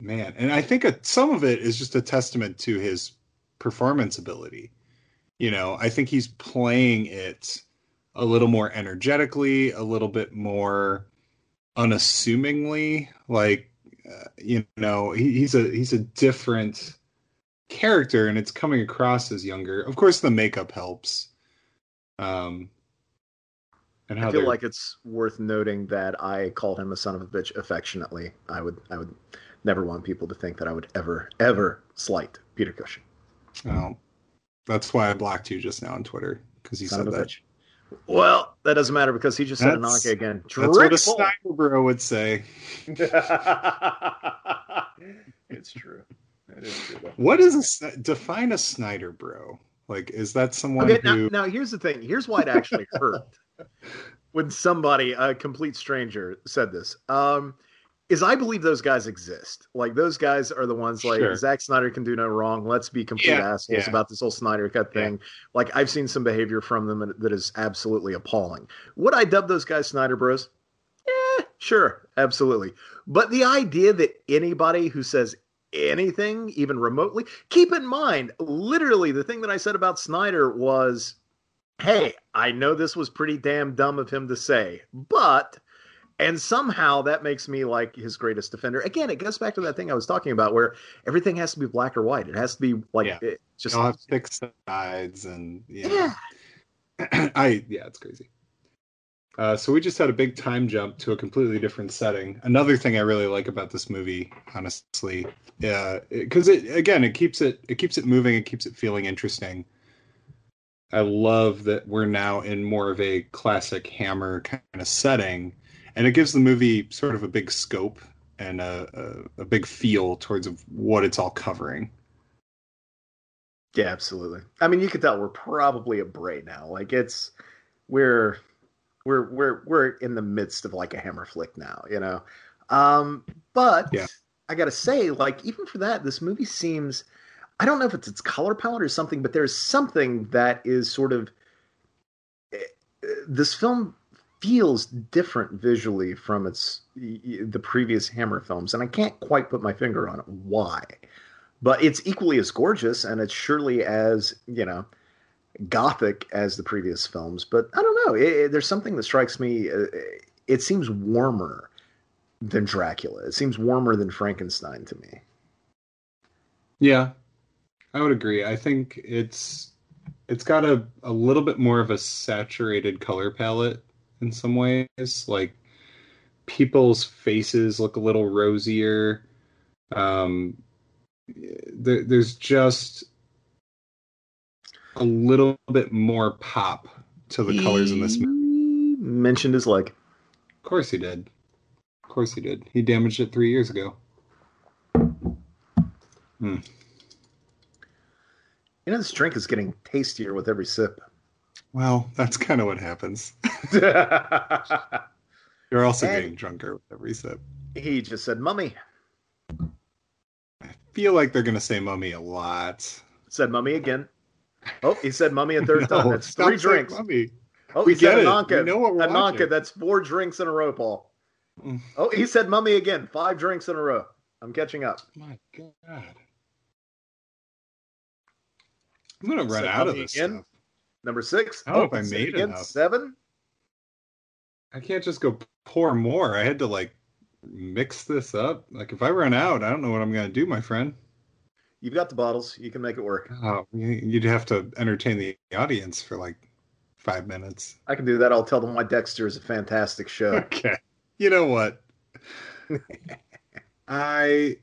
man, and I think a, some of it is just a testament to his performance ability. You know, I think he's playing it a little more energetically, a little bit more unassumingly. Like, uh, you know, he, he's a he's a different character, and it's coming across as younger. Of course, the makeup helps. Um, and how I feel they're- like it's worth noting that I called him a son of a bitch affectionately. I would, I would never want people to think that I would ever, ever slight Peter Cushing. Oh, that's why I blocked you just now on Twitter because you Son said that. bitch. Well, that doesn't matter because he just said Ananka again. That's what a. Snyder bro would say. it's true. It is true. What is a define a Snyder bro? Like, is that someone Okay, now, who? now here's the thing. Here's why it actually hurt when somebody, a complete stranger, said this. Um, is I believe those guys exist. Like those guys are the ones like Sure. Zack Snyder can do no wrong. Let's be complete Yeah, assholes yeah. about this whole Snyder cut thing. Like I've seen some behavior from them that is absolutely appalling. Would I dub those guys Snyder Bros? Yeah, sure, absolutely. But the idea that anybody who says anything, even remotely, keep in mind, literally, the thing that I said about Snyder was, hey, I know this was pretty damn dumb of him to say, but. And somehow that makes me like his greatest defender. Again, it goes back to that thing I was talking about where everything has to be black or white. It has to be like Yeah. it just I'll have six sides and yeah. I yeah, it's crazy. Uh, so we just had a big time jump to a completely different setting. Another thing I really like about this movie, honestly, yeah, because it again it keeps it it keeps it moving, it keeps it feeling interesting. I love that we're now in more of a classic Hammer kind of setting, and it gives the movie sort of a big scope and a, a, a big feel towards of what it's all covering. Yeah, absolutely. I mean, you could tell we're probably a Bray now. Like it's we're we're we're we're in the midst of like a hammer flick now, you know. Um, but Yeah. I gotta say, like even for that, this movie seems. I don't know if it's its color palette or something, but there's something that is sort of. eh, eh, This film feels different visually from its the previous Hammer films, and I can't quite put my finger on it. Why? but it's equally as gorgeous and it's surely as you know gothic as the previous films but i don't know it, it- there's something that strikes me uh, it seems warmer than dracula it seems warmer than frankenstein to me Yeah, I would agree. I think it's it's got a, a little bit more of a saturated color palette in some ways. Like people's faces look a little rosier. Um, there, there's just a little bit more pop to the colors in this movie. Mentioned his leg Of course he did. Of course he did. He damaged it three years ago. you know this drink is getting tastier with every sip Well, that's kind of what happens. You're also And- getting drunker with every sip. he just said mummy I feel like they're gonna say mummy a lot. said mummy again oh he said mummy a third time that's three drinks Mummy. oh We he said it. ananka We know what we're ananka watching. that's four drinks in a row paul Mm. Oh, he said mummy again. Five drinks in a row. I'm catching up. My God. I'm gonna run out of this again? stuff. Number six. I if I made again. enough. Seven. I can't just go pour more. I had to like mix this up. Like if I run out, I don't know what I'm gonna do, my friend. You've got the bottles. You can make it work. Oh, you- you'd have to entertain the audience for like five minutes. I can do that. I'll tell them why Dexter is a fantastic show. Okay. You know what? I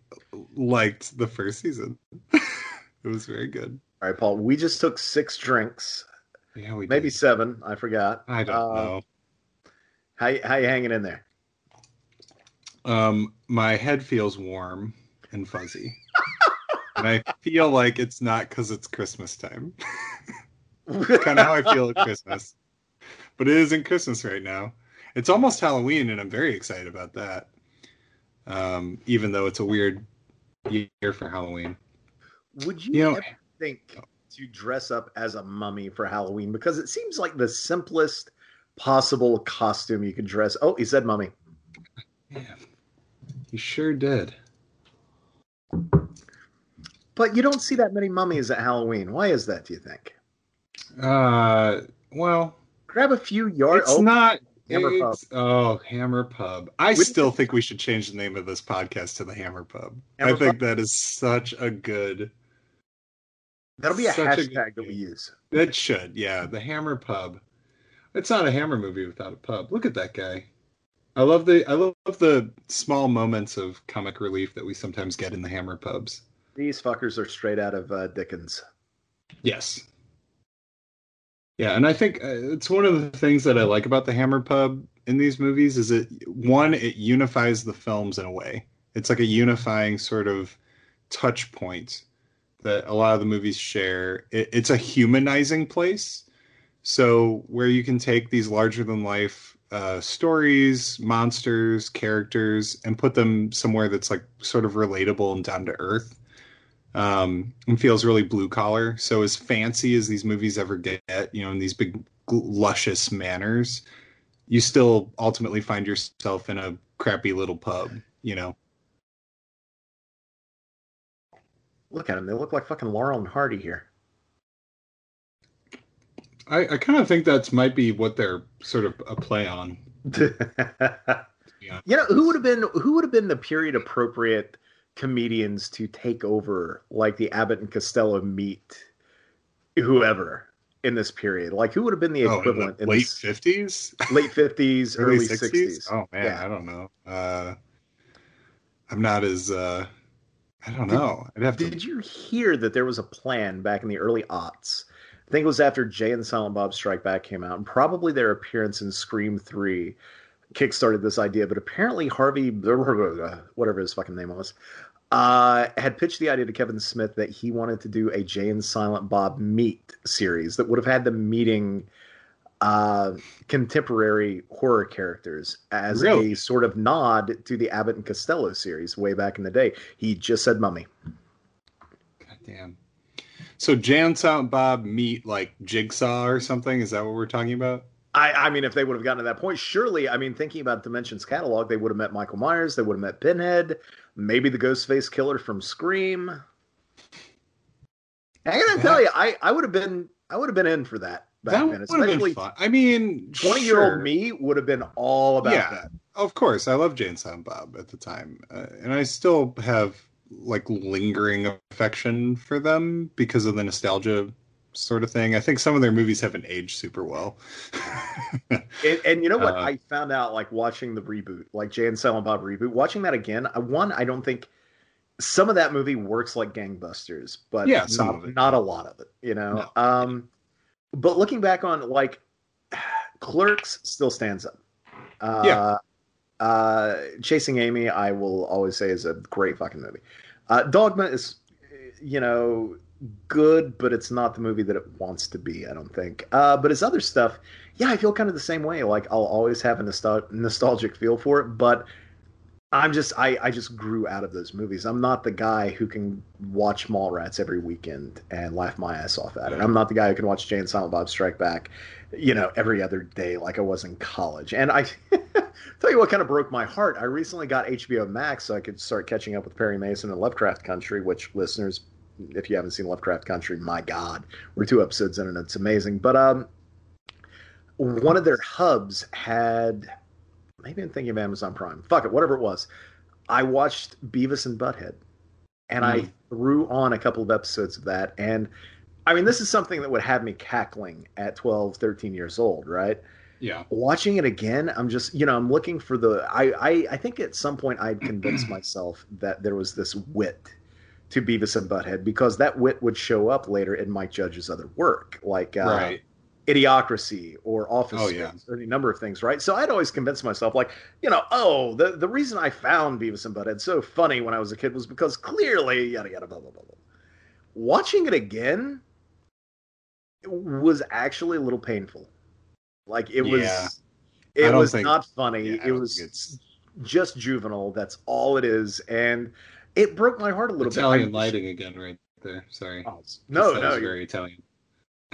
liked the first season. it was very good. All right, Paul. We just took six drinks, Yeah, we maybe did. seven. I forgot. I don't Uh, know. How you- how you hanging in there? Um, my head feels warm and fuzzy, and I feel like it's not because it's Christmas time. kind of how I feel at Christmas, but it isn't Christmas right now. It's almost Halloween, and I'm very excited about that. Um, even though it's a weird year for Halloween. Would you, You know- ever think to dress up as a mummy for Halloween? Because it seems like the simplest possible costume you could dress. Oh, he said mummy. Yeah, he sure did. But you don't see that many mummies at Halloween. Why is that? Do you think? Uh, well, Grab a few yards. it's oh, not. Hammer Pub. Oh, Hammer Pub. I still think we should change the name of this podcast to the Hammer Pub. Hammer I think Pub? that is such a good. That'll be a such a hashtag that we use. That should, yeah, the Hammer Pub. It's not a Hammer movie without a pub. Look at that guy. I love the I love the small moments of comic relief that we sometimes get in the Hammer pubs. These fuckers are straight out of uh, Dickens. Yes. Yeah, and I think uh, it's one of the things that I like about the Hammer Pub in these movies is it one it unifies the films in a way. It's like a unifying sort of touch point that a lot of the movies share. It, it's a humanizing place. So where you can take these larger than life uh, stories, monsters, characters, and put them somewhere that's like sort of relatable and down to earth. Um, and feels really blue collar. So as fancy as these movies ever get, you know, in these big luscious manners, you still ultimately find yourself in a crappy little pub, you know. Look at them; they look like fucking Laurel and Hardy here. I, I kind of think that's might be what they're sort of a play on. yeah. You know, who would have been who would have been the period appropriate comedians to take over like the Abbott and Costello meet whoever in this period? Like who would have been the equivalent oh, in the late fifties? Late fifties, early sixties. Oh man, yeah. I don't know. Uh I'm not as uh I don't know. I'd have to... Did you hear that there was a plan back in the early aughts I think it was after Jay and Silent Bob Strike Back came out, and probably their appearance in Scream 3 kickstarted this idea. But apparently, Harvey, whatever his fucking name was, uh, had pitched the idea to Kevin Smith that he wanted to do a Jay and Silent Bob meet series that would have had them meeting uh, contemporary horror characters as really? a sort of nod to the Abbott and Costello series way back in the day. He just said mummy. God damn. So Jay and Silent Bob meet like Jigsaw or something? Is that what we're talking about? I, I mean, if they would have gotten to that point, surely, I mean, thinking about Dimensions catalog, they would have met Michael Myers, they would have met Pinhead, maybe the Ghostface Killer from Scream. I gotta tell you, I, I would have been I would have been in for that back that then. Especially fun. I mean, twenty year old me would have been all about yeah, that. Of course, I love Jay and Silent Bob at the time, uh, and I still have like lingering affection for them because of the nostalgia sort of thing. I think some of their movies haven't aged super well. and, and, you know what? Uh, I found out like watching the reboot, like Jay and Silent Bob reboot, watching that again. I, One, I don't think some of that movie works like gangbusters, but yeah, not, not a lot of it, you know? No. Um, but looking back on like Clerks still stands up. Uh, yeah. Uh, Chasing Amy, I will always say is a great fucking movie. Uh, Dogma is, you know, good, but it's not the movie that it wants to be. I don't think. Uh, but his other stuff, yeah, I feel kind of the same way. Like I'll always have a nostal- nostalgic feel for it, but I'm just I, I just grew out of those movies. I'm not the guy who can watch Mallrats every weekend and laugh my ass off at it. I'm not the guy who can watch Jay and Silent Bob Strike Back, you know, every other day like I was in college. And I tell you what kind of broke my heart. I recently got HBO Max so I could start catching up with Perry Mason and Lovecraft Country, which listeners, if you haven't seen Lovecraft Country, my God, we're two episodes in and it's amazing. But um, one of their hubs had maybe I'm thinking of Amazon Prime. Fuck it, whatever it was. I watched Beavis and Butthead, and mm. I threw on a couple of episodes of that. And I mean, this is something that would have me cackling at 12, 13 years old, right? Yeah. Watching it again, I'm just, you know, I'm looking for the. I, I, I think at some point I'd convinced myself that there was this wit to Beavis and Butthead because that wit would show up later in Mike Judge's other work, like uh, right. Idiocracy or Office oh, yeah. or any number of things, right? So I'd always convince myself, like, you know, oh, the the reason I found Beavis and Butthead so funny when I was a kid was because clearly, yada yada blah blah blah. blah. Watching it again it was actually a little painful like it was, yeah. it was think, not funny. Yeah, it was just juvenile. That's all it is, and it broke my heart a little Italian bit. Italian lighting again, right there. Sorry. Oh, no, no, very Italian.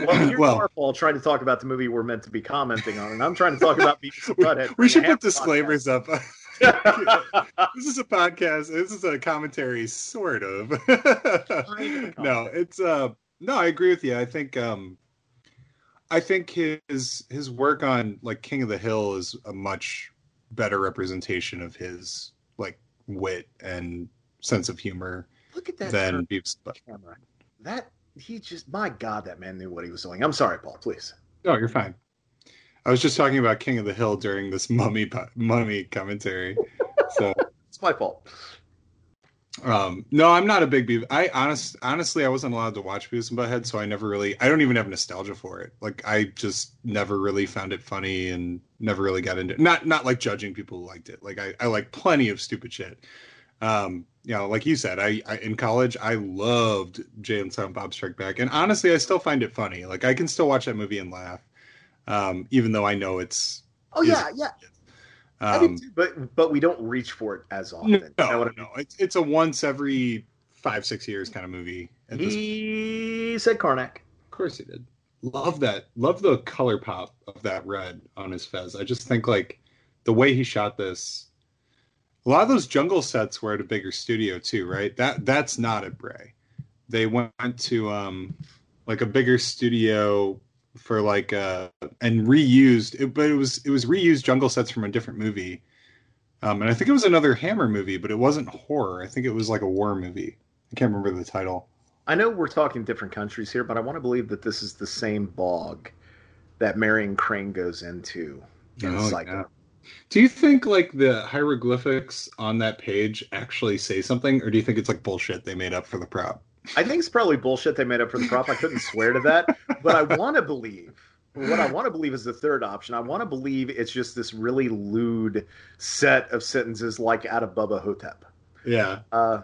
Well, you're well, Paul, trying to talk about the movie we're meant to be commenting on, and I'm trying to talk about Beavis Butthead. We should put disclaimers up. this is a podcast. This is a commentary, sort of. no, it's uh, no. I agree with you. I think um, I think his his work on like King of the Hill is a much better representation of his like wit and sense of humor. Look at that than Beavis camera. That he just my God, that man knew what he was doing. I'm sorry, Paul. Please. No, you're fine. I was just talking about King of the Hill during this mummy mummy commentary. So it's my fault. Um, no, I'm not a big Beavis. I honest, honestly, I wasn't allowed to watch Beavis and Butthead, so I never really. I don't even have nostalgia for it. Like, I just never really found it funny and never really got into it. Not, not like judging people who liked it. Like, I, I like plenty of stupid shit. Um, you know, like you said, I, I in college I loved Jay and Silent Bob Strike Back, and honestly, I still find it funny. Like, I can still watch that movie and laugh, um, even though I know it's Oh is- yeah, yeah. I do Um, too, but but we don't reach for it as often. no, You know what I mean? no, it's it's a once every five six years kind of movie. At this He said Karnak. Of course he did. Love that. Love the color pop of that red on his fez. I just think like the way he shot this. A lot of those jungle sets were at a bigger studio too, right? That that's not at Bray. They went to um like a bigger studio for like uh and reused it, but it was it was reused jungle sets from a different movie. Um and I think it was another Hammer movie, but it wasn't horror. I think it was like a war movie. I can't remember the title. I know we're talking different countries here, but I want to believe that this is the same bog that Marion Crane goes into in Oh, Psycho. yeah. Do you think like the hieroglyphics on that page actually say something, or do you think it's like bullshit they made up for the prop? I think it's probably bullshit they made up for the prop. I couldn't swear to that, but I want to believe. What I want to believe is the third option. I want to believe it's just this really lewd set of sentences like out of Bubba Hotep. Yeah. Uh,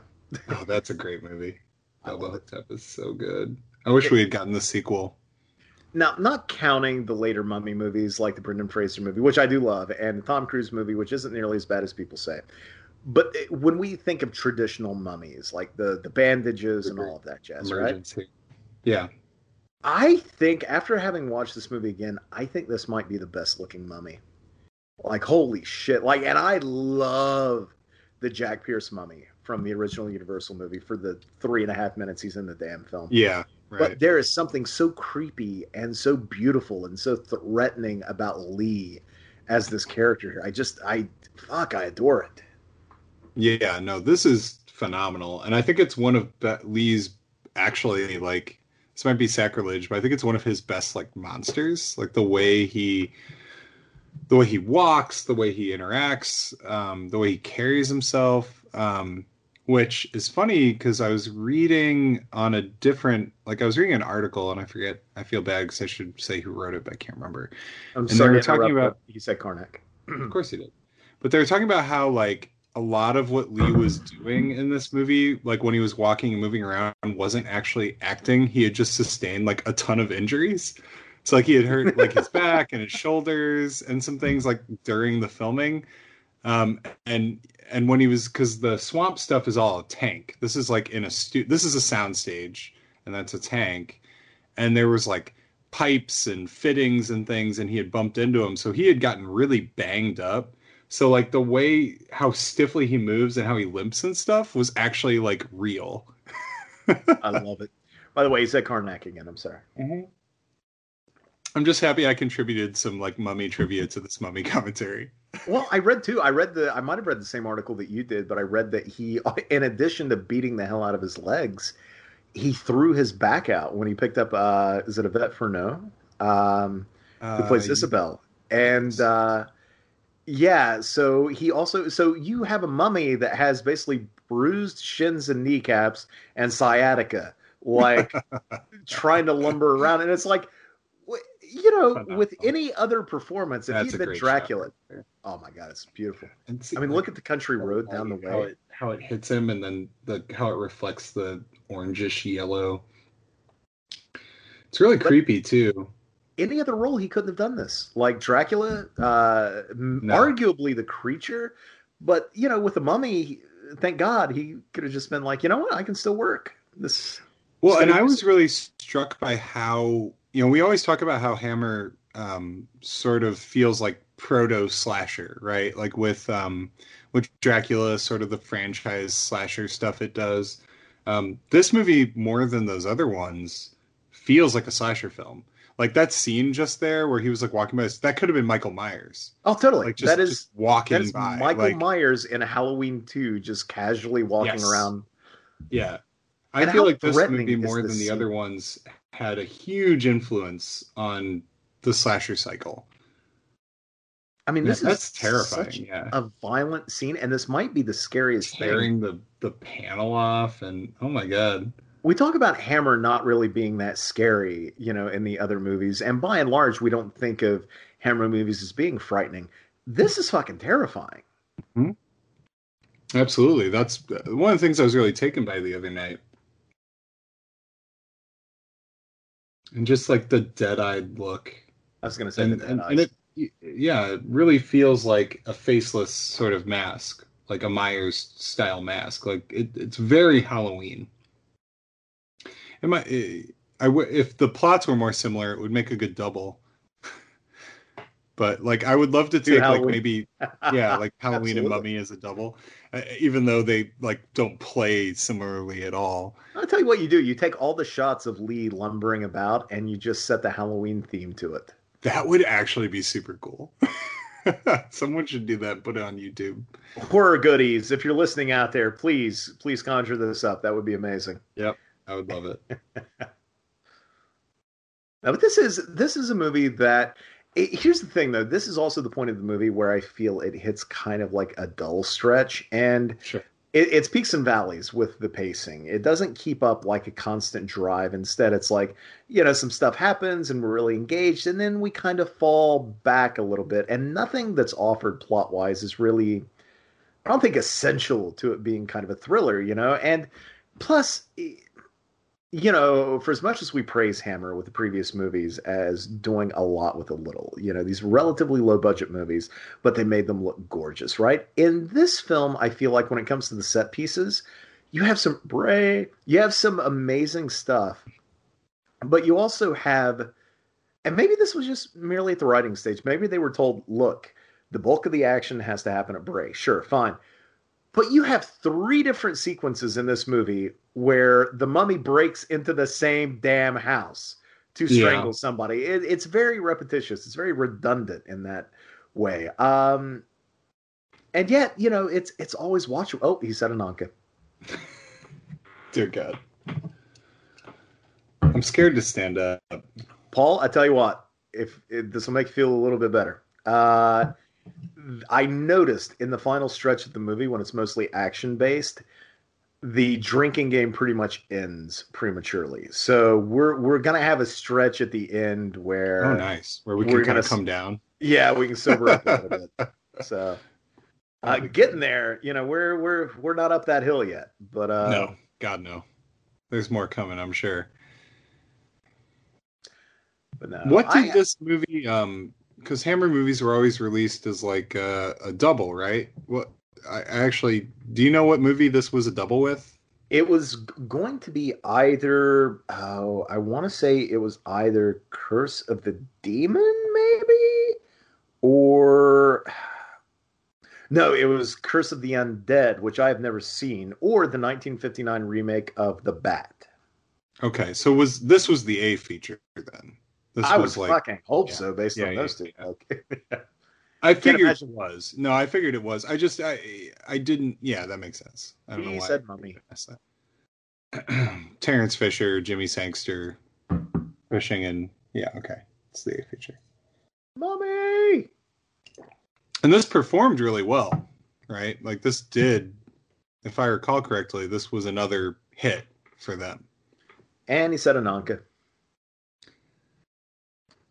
Oh, that's a great movie. Bubba. Hotep is so good. I wish we had gotten the sequel. Now, not counting the later Mummy movies like the Brendan Fraser movie, which I do love, and the Tom Cruise movie, which isn't nearly as bad as people say. But it- when we think of traditional mummies, like the the bandages and all of that jazz, right? Yeah. I think after having watched this movie again, I think this might be the best looking mummy. Like holy shit! Like, and I love the Jack Pierce mummy from the original Universal movie for the three and a half minutes he's in the damn film. Yeah. Right. But there is something so creepy and so beautiful and so threatening about Lee as this character here. I just, I, fuck, I adore it. Yeah, no, this is phenomenal, and I think it's one of Be- Lee's actually like this might be sacrilege, but I think it's one of his best like monsters. Like the way he, the way he walks, the way he interacts, um, the way he carries himself. Um, which is funny because I was reading on a different, like I was reading an article, and I forget. I feel bad because I should say who wrote it, but I can't remember. I'm And sorry they were talking about- You said Karnak. Of course he did. But they were talking about how like a lot of what Lee was doing in this movie, like when he was walking and moving around, wasn't actually acting. He had just sustained like a ton of injuries. So like he had hurt like his back and his shoulders and some things like during the filming. Um, and and when he was because the swamp stuff is all a tank. This is like in a stu. This is a sound stage, and that's a tank. And there was like pipes and fittings and things, and he had bumped into him, so he had gotten really banged up. So like the way how stiffly he moves and how he limps and stuff was actually like real. I love it. By the way, you said Karnak again. I'm sorry. I'm just happy I contributed some like mummy trivia to this mummy commentary. Well, I read too. I read the. I might have read the same article that you did, but I read that he, in addition to beating the hell out of his legs, he threw his back out when he picked up. uh Is it Yvette Furneaux, um, who plays Uh, Isobel? And uh, yeah, so he also. So you have a mummy that has basically bruised shins and kneecaps and sciatica, like trying to lumber around, and it's like. Wh- You know, with any other performance, if That's he'd a been Dracula, right oh my god, it's beautiful. And see, I mean, like, look at the country road down the how way. it how it hits him and then the how it reflects the orangish yellow. It's really But- creepy too. Any other role, he couldn't have done this. Like Dracula, uh, No. arguably the creature, but you know, with the mummy, thank God he could have just been like, you know what, I can still work. This, Well, and I was really struck by how you know we always talk about how Hammer um, sort of feels like proto slasher, right? Like with um, with Dracula, sort of the franchise slasher stuff it does. Um, this movie, more than those other ones, feels like a slasher film. Like that scene just there where he was like walking by, this, that could have been Michael Myers. oh, totally. Like just, that is just walking that is by. Michael like, Myers in Halloween Two, just casually walking Yes. around. Yeah. I And feel like this movie more than the scene? other ones had a huge influence on the slasher cycle. I mean, this that's is terrifying. yeah. a violent scene, and this might be the scariest thing. Tearing the the panel off and oh my god. we talk about Hammer not really being that scary, you know, in the other movies, and by and large, we don't think of Hammer movies as being frightening. This is fucking terrifying. Hmm? Absolutely. That's uh, one of the things I was really taken by the other night. And just like the dead-eyed look I was going to say and, and, and it yeah, it really feels like a faceless sort of mask, like a Myers style mask. Like it, it's very Halloween. Am I, I, if the plots were more similar, it would make a good double. But like, I would love to take like maybe, yeah, like Halloween and Mummy as a double, uh, even though they like don't play similarly at all. I'll tell you what you do: you take all the shots of Lee lumbering about, and you just set the Halloween theme to it. That would actually be super cool. Someone should do that. Put it on YouTube. Horror goodies. If you're listening out there, please, please conjure this up. That would be amazing. Yep, I would love it. now, but this is this is a movie that. It, here's the thing, though. This is also the point of the movie where I feel it hits kind of like a dull stretch, and sure it, it's peaks and valleys with the pacing. It doesn't keep up like a constant drive. Instead, it's like, you know, some stuff happens and we're really engaged, and then we kind of fall back a little bit. And nothing that's offered plot wise is really, I don't think, essential to it being kind of a thriller, you know? And plus, you know, for as much as we praise Hammer with the previous movies as doing a lot with a little, you know, these relatively low budget movies, but they made them look gorgeous, right? In this film, I feel like when it comes to the set pieces, you have some Bray, you have some amazing stuff, but you also have, and maybe this was just merely at the writing stage. Maybe they were told, look, the bulk of the action has to happen at Bray. Sure, fine. But you have three different sequences in this movie where the mummy breaks into the same damn house to strangle yeah. somebody. It, it's very repetitious. It's very redundant in that way. Um, and yet, you know, it's it's always watchable. Oh, he said Ananka. Dear God, I'm scared to stand up. Paul, I tell you what, if, if this will make you feel a little bit better. Uh, I noticed in the final stretch of the movie when it's mostly action based, the drinking game pretty much ends prematurely. So we're we're gonna have a stretch at the end where oh nice where we can kind of come down. Yeah, we can sober up a little bit. So uh, getting there, you know, we're we're we're not up that hill yet, but uh, no, God no, there's more coming, I'm sure. But no, what did I, this movie um because Hammer movies were always released as like a, a double, right? What I actually do you know what movie this was a double with? It was going to be either oh, I want to say it was either Curse of the Demon, maybe, or no, it was Curse of the Undead, which I have never seen, or the 1959 remake of The Bat. Okay, so was this was the A feature then? This I was would like, fucking hope yeah, so based yeah, on those yeah, two. I figured it was. No, I figured it was. I just I I didn't. Yeah, that makes sense. I don't he know why. said mummy. Terence Fisher, Jimmy Sangster, fishing, and yeah, okay, it's the A feature. Mummy. And this performed really well, right? Like this did, if I recall correctly, this was another hit for them. And he said Ananka.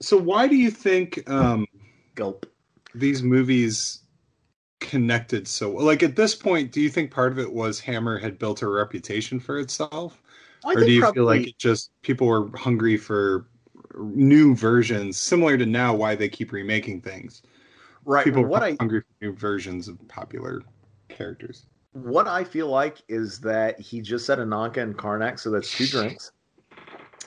So why do you think um, gulp these movies connected so like at this point do you think part of it was Hammer had built a reputation for itself I or do you probably... feel like it just people were hungry for new versions similar to now why they keep remaking things right people what are I... hungry for new versions of popular characters what I feel like is that he just said Ananka and Karnak, so that's two drinks.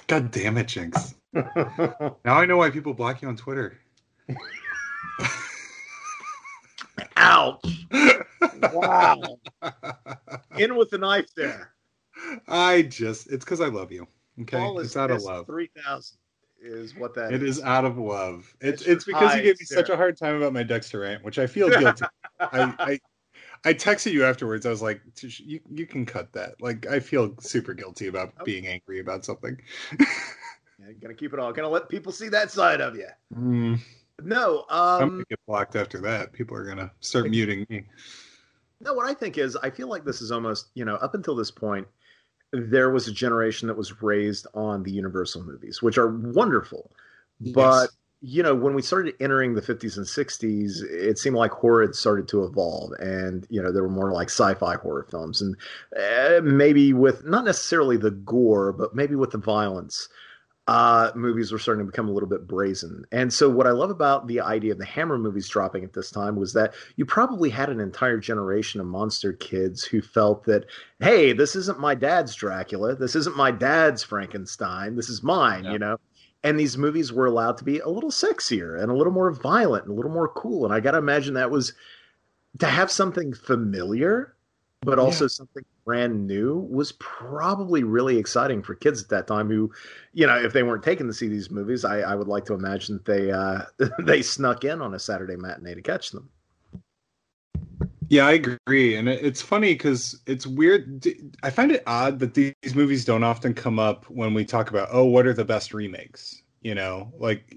God damn it, Jinx. now I know why people block you on Twitter. Ouch! wow. In with the knife there. I just it's because I love you. Okay. Paul it's out of love. Three thousand is what that It is out of love. It's it's, it's because you gave me such a hard time about my Dexter rant, which I feel guilty. I, I I texted you afterwards. I was like, "You you can cut that." Like, I feel super guilty about okay. being angry about something. Yeah, gonna keep it all. Gonna let people see that side of you. Mm. No, um, I'm gonna get blocked after that. People are gonna start I, muting me. No, what I think is, I feel like this is almost, you know, up until this point, there was a generation that was raised on the Universal movies, which are wonderful, yes. but you know, when we started entering the 50s and 60s, it seemed like horror had started to evolve, and you know, there were more like sci-fi horror films, and uh, maybe with not necessarily the gore, but maybe with the violence. Uh, movies were starting to become a little bit brazen. And so, what I love about the idea of the Hammer movies dropping at this time was that you probably had an entire generation of monster kids who felt that, hey, this isn't my dad's Dracula. This isn't my dad's Frankenstein. This is mine, yeah. you know? And these movies were allowed to be a little sexier and a little more violent and a little more cool. And I got to imagine that was to have something familiar, but also yeah. something brand new was probably really exciting for kids at that time who, you know, if they weren't taken to see these movies, I, I would like to imagine that they uh, they snuck in on a Saturday matinee to catch them. Yeah, I agree, and it's funny because it's weird. I find it odd that these movies don't often come up when we talk about, oh, what are the best remakes? You know, like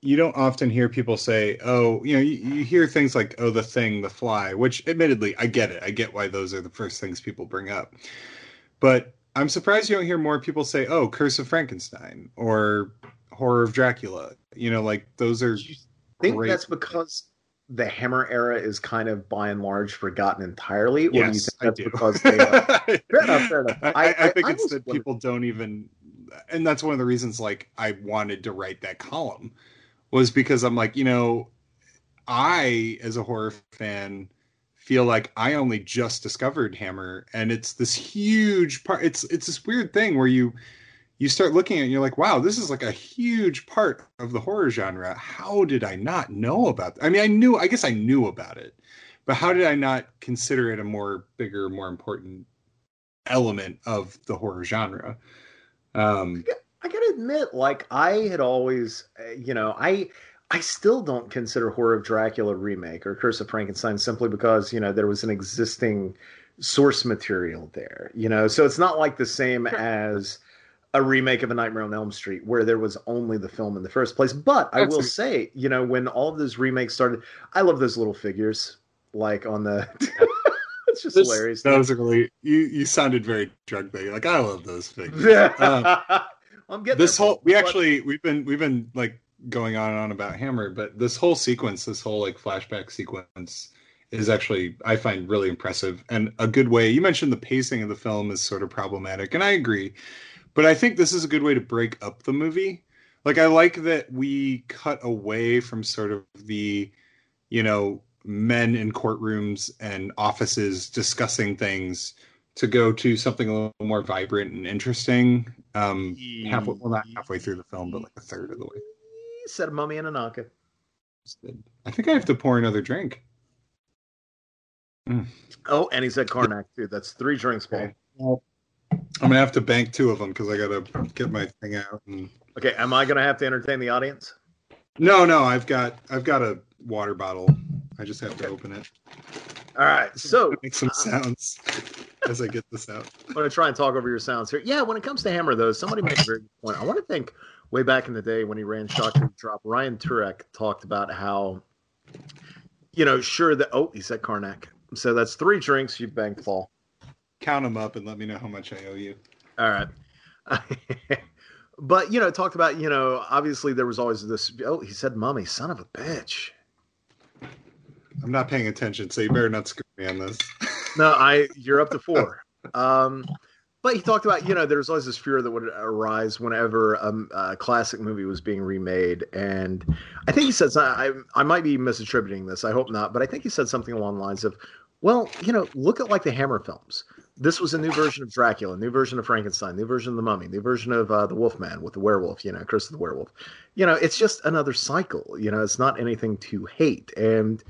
you don't often hear people say, "Oh, you know," you, you, hear things like, "Oh, the thing, the fly," which, admittedly, I get it. I get why those are the first things people bring up. But I'm surprised you don't hear more people say, "Oh, Curse of Frankenstein" or Horror of Dracula. You know, like those are. I think great. that's because the Hammer era is kind of by and large forgotten entirely, or yes, do you think that's because they are... fair enough, fair enough. I, I, I think I, it's that people don't even, and that's one of the reasons. Like I wanted to write that column was because I'm like, you know, I as a horror fan feel like I only just discovered Hammer and it's this huge part it's it's this weird thing where you you start looking at and you're like, wow, this is like a huge part of the horror genre. How did I not know about that? I mean, I knew I guess I knew about it, but how did I not consider it a more bigger, more important element of the horror genre? Um I gotta admit, like I had always, uh, you know, I I still don't consider Horror of Dracula remake or Curse of Frankenstein simply because you know there was an existing source material there, you know, so it's not like the same as a remake of A Nightmare on Elm Street where there was only the film in the first place. But I will say, you know, when all of those remakes started, I love those little figures like on the. it's just this, hilarious. That was really you. You sounded very drug. You're like, I love those figures. Yeah. Um, I'm getting this whole. We actually we've been we've been like going on and on about Hammer, but this whole sequence, this whole like flashback sequence, is actually I find really impressive and a good way. You mentioned the pacing of the film is sort of problematic, and I agree, but I think this is a good way to break up the movie. Like I like that we cut away from sort of the, you know, men in courtrooms and offices discussing things to go to something a little more vibrant and interesting. Um, halfway, well, not halfway through the film, but like a third of the way. Said a mummy and Ananka. I think I have to pour another drink. Mm. Oh, and he said Karnak too. That's three drinks, Paul. Well, I'm gonna have to bank two of them because I gotta get my thing out. And... Okay, am I gonna have to entertain the audience? No, no, I've got I've got a water bottle. I just have to open it. All right, so make some uh, sounds as I get this out. I'm going to try and talk over your sounds here. Yeah, when it comes to Hammer, though, somebody made a very good point. I want to think way back in the day when he ran Shock Till You Drop, Ryan Turek talked about how, you know, sure that oh, he said Karnak. So that's three drinks you banked, Paul. Count them up and let me know how much I owe you. All right. but you know, talked about you know, obviously there was always this. Oh, he said, "Mummy, son of a bitch." I'm not paying attention, so you better not screw me on this. No, I you're up to four. Um, but he talked about you know there was always this fear that would arise whenever a classic movie was being remade, and I think he said I I might be misattributing this. I hope not, but I think he said something along the lines of, "Well, you know, look at like the Hammer films. This was a new version of Dracula, new version of Frankenstein, new version of the Mummy, new version of uh, the Wolfman with the werewolf. You know, Curse of the Werewolf. You know, it's just another cycle. You know, it's not anything to hate and."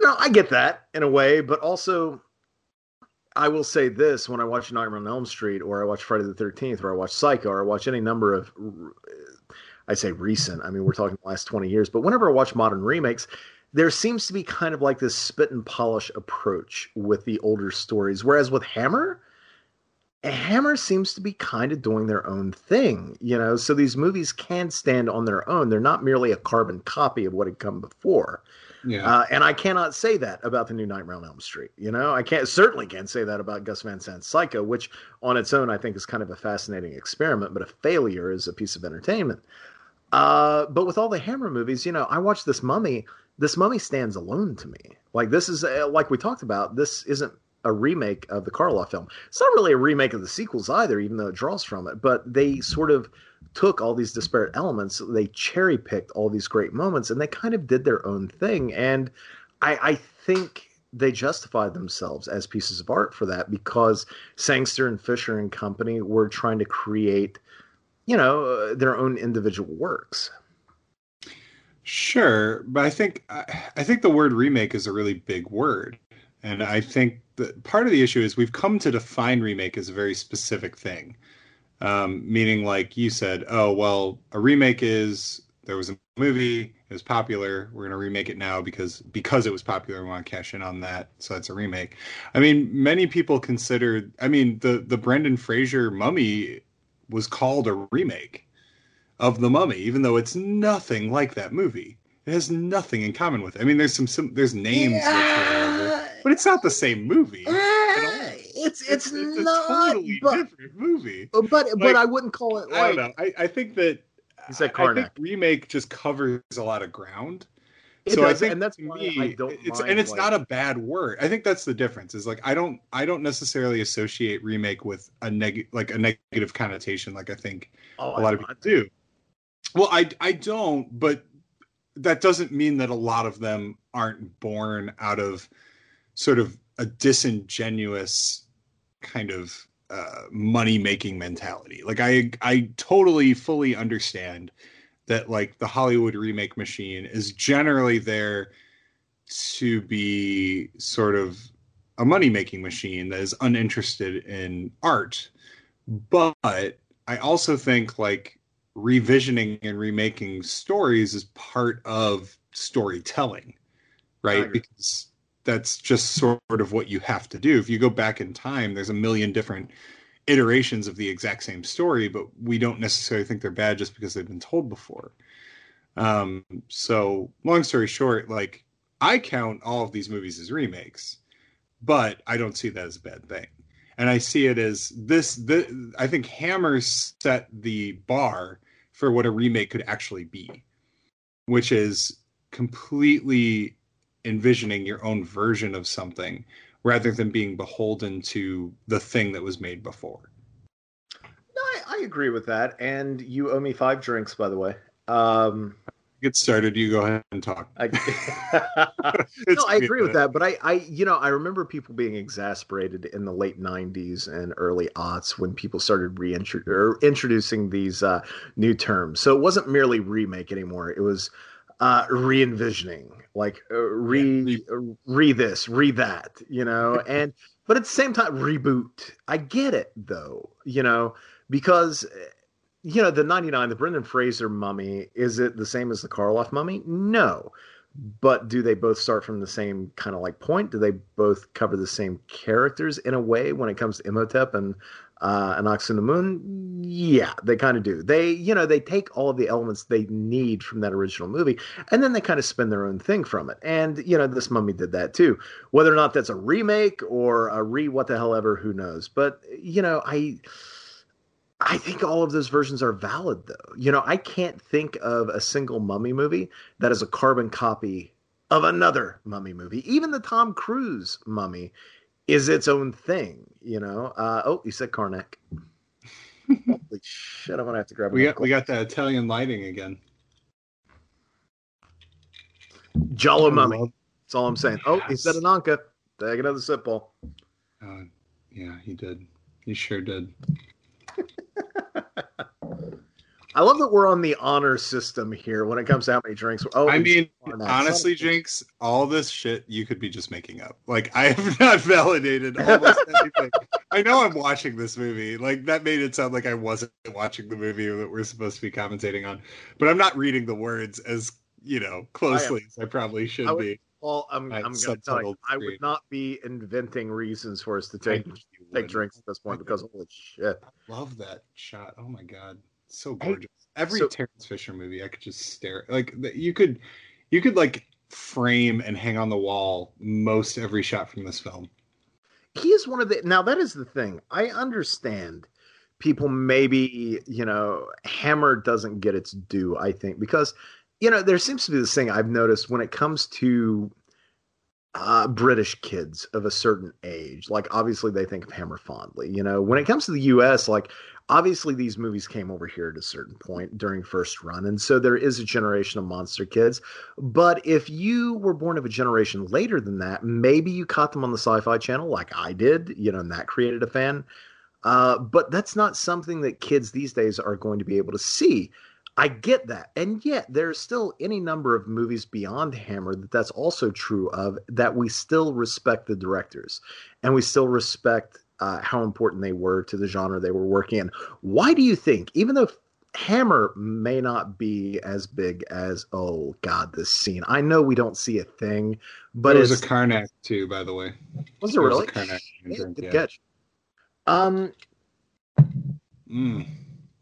you know, I get that in a way, but also I will say this when I watch Nightmare on Elm Street or I watch Friday the 13th or I watch Psycho or I watch any number of I say recent, I mean we're talking the last 20 years, but whenever I watch modern remakes, there seems to be kind of like this spit and polish approach with the older stories whereas with Hammer Hammer seems to be kind of doing their own thing, you know. So these movies can stand on their own. They're not merely a carbon copy of what had come before. Yeah. Uh, and I cannot say that about the new Nightmare on Elm Street. You know, I can't certainly can't say that about Gus Van Sant's Psycho, which on its own I think is kind of a fascinating experiment, but a failure as a piece of entertainment. Uh, but with all the Hammer movies, you know, I watched this Mummy. This Mummy stands alone to me. Like this is uh, like we talked about. This isn't a remake of the Karloff film. It's not really a remake of the sequels either, even though it draws from it. But they sort of took all these disparate elements, they cherry picked all these great moments, and they kind of did their own thing. And I, I think they justified themselves as pieces of art for that because Sangster and Fisher and company were trying to create, you know, uh, their own individual works. Sure, but I think I think the word remake is a really big word, and I think that part of the issue is we've come to define remake as a very specific thing, um, meaning like you said, oh well, a remake is there was a movie, it was popular, we're to remake it now because because it was popular, we want to cash in on that, so that's a remake. I mean, many people consider, I mean, the the Brendan Fraser Mummy was called a remake of the Mummy, even though it's nothing like that movie. It has nothing in common with it. I mean, there's some, some there's names, yeah. but it's not the same movie. Uh, it's, it's, it's it's not, a totally but, different movie. But like, but I wouldn't call it like. I don't know. I, I think that he said I think remake just covers a lot of ground. It so does, I think and that's me, I don't it's and it's like, not a bad word. I think that's the difference. Is like I don't I don't necessarily associate remake with a negative like a negative connotation like I think oh, a lot of people do. Well, I I don't, but that doesn't mean that a lot of them aren't born out of sort of a disingenuous kind of uh, money making mentality. Like I I totally fully understand that like the Hollywood remake machine is generally there to be sort of a money making machine that is uninterested in art. But I also think like revisioning and remaking stories is part of storytelling, right? Because that's just sort of what you have to do. If you go back in time, there's a million different iterations of the exact same story, but we don't necessarily think they're bad just because they've been told before. Um, so, long story short, like I count all of these movies as remakes, but I don't see that as a bad thing. And I see it as this, this I think Hammer set the bar for what a remake could actually be, which is completely envisioning your own version of something rather than being beholden to the thing that was made before. No, I, I agree with that. And you owe me five drinks, by the way. Um, get started, you go ahead and talk. I, no, I agree with that, but I, I, you know, I remember people being exasperated in the late '90s and early aughts when people started reintroducing these uh, new terms. So it wasn't merely remake anymore; it was uh, re-envisioning, like uh, re, yeah, re re this, re that, you know, and but at the same time, reboot. I get it though, you know, because you know, the 99, the Brendan Fraser mummy, is it the same as the Karloff mummy? No. But do they both start from the same kind of like point? Do they both cover the same characters in a way when it comes to Imhotep and uh, Anck-su-namun? Yeah, they kind of do. They, you know, they take all of the elements they need from that original movie and then they kind of spin their own thing from it. And, you know, this mummy did that too. Whether or not that's a remake or a re what the hell ever, who knows? But, you know, I I think all of those versions are valid, though. You know, I can't think of a single Mummy movie that is a carbon copy of another Mummy movie. Even the Tom Cruise Mummy is its own thing. You know. Uh, oh, you said Karnak. Holy shit! I'm gonna have to grab. We got we got that Italian lighting again. Giallo Mummy. That's all I'm saying. Oh, he said Ananka. Take another sip, Paul. Uh, yeah, he did. He sure did. I love that we're on the honor system here when it comes to how many drinks. Oh, I mean, honestly, Jinx, all this shit you could be just making up. Like, I have not validated almost anything. I know I'm watching this movie. Like, that made it sound like I wasn't watching the movie that we're supposed to be commentating on. But I'm not reading the words as you know closely I as I probably should I would, be. Well, I'm, I'm going to tell you, I would not be inventing reasons for us to take take drinks at this point because holy shit! I love that shot. Oh my god, so gorgeous. Hey, Every so, Terence Fisher movie, I could just stare. Like you could, you could like frame and hang on the wall most every shot from this film. He is one of the. Now that is the thing. I understand people maybe you know Hammer doesn't get its due. I think because you know there seems to be this thing I've noticed when it comes to uh, British kids of a certain age. Like, obviously, they think of Hammer fondly. You know, when it comes to the U.S., like, obviously, these movies came over here at a certain point during first run, and so there is a generation of monster kids. But if you were born of a generation later than that, maybe you caught them on the Sci-Fi Channel, like I did. You know, and that created a fan. Uh, but that's not something that kids these days are going to be able to see. I get that. And yet there's still any number of movies beyond Hammer that that's also true of that we still respect the directors and we still respect uh, how important they were to the genre they were working in. Why do you think, even though Hammer may not be as big as oh god this scene. I know we don't see a thing, but there was a Karnak too, by the way. Was there, there really? Was Karnak yeah, good yeah. catch. Um. Mm.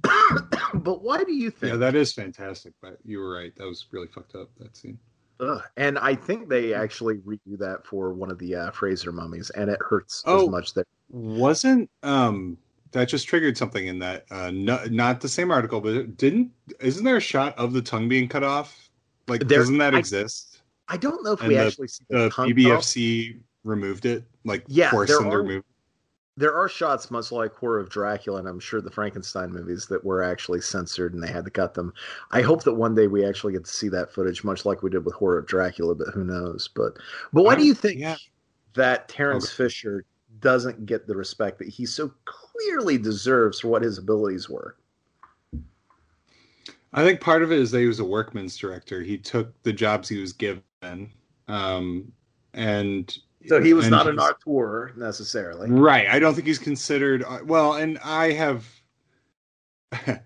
but why do you think? Yeah, that is fantastic. But you were right. That was really fucked up. That scene. Ugh. And I think they actually redo that for one of the uh, Fraser mummies, and it hurts oh, as much there. Wasn't um that just triggered something in that uh no, not the same article, but didn't isn't there a shot of the tongue being cut off? Like there, doesn't that I, exist? I don't know if and we the, actually see the, the BBFC removed it, like yeah, forced them to remove there are shots much like Horror of Dracula, and I'm sure the Frankenstein movies that were actually censored and they had to cut them. I hope that one day we actually get to see that footage, much like we did with Horror of Dracula, but who knows? But but why do you think yeah. that Terence okay. Fisher doesn't get the respect that he so clearly deserves for what his abilities were? I think part of it is that he was a workman's director. He took the jobs he was given, um, and so he was not an auteur necessarily. Right. I don't think he's considered. Uh, well, and I have.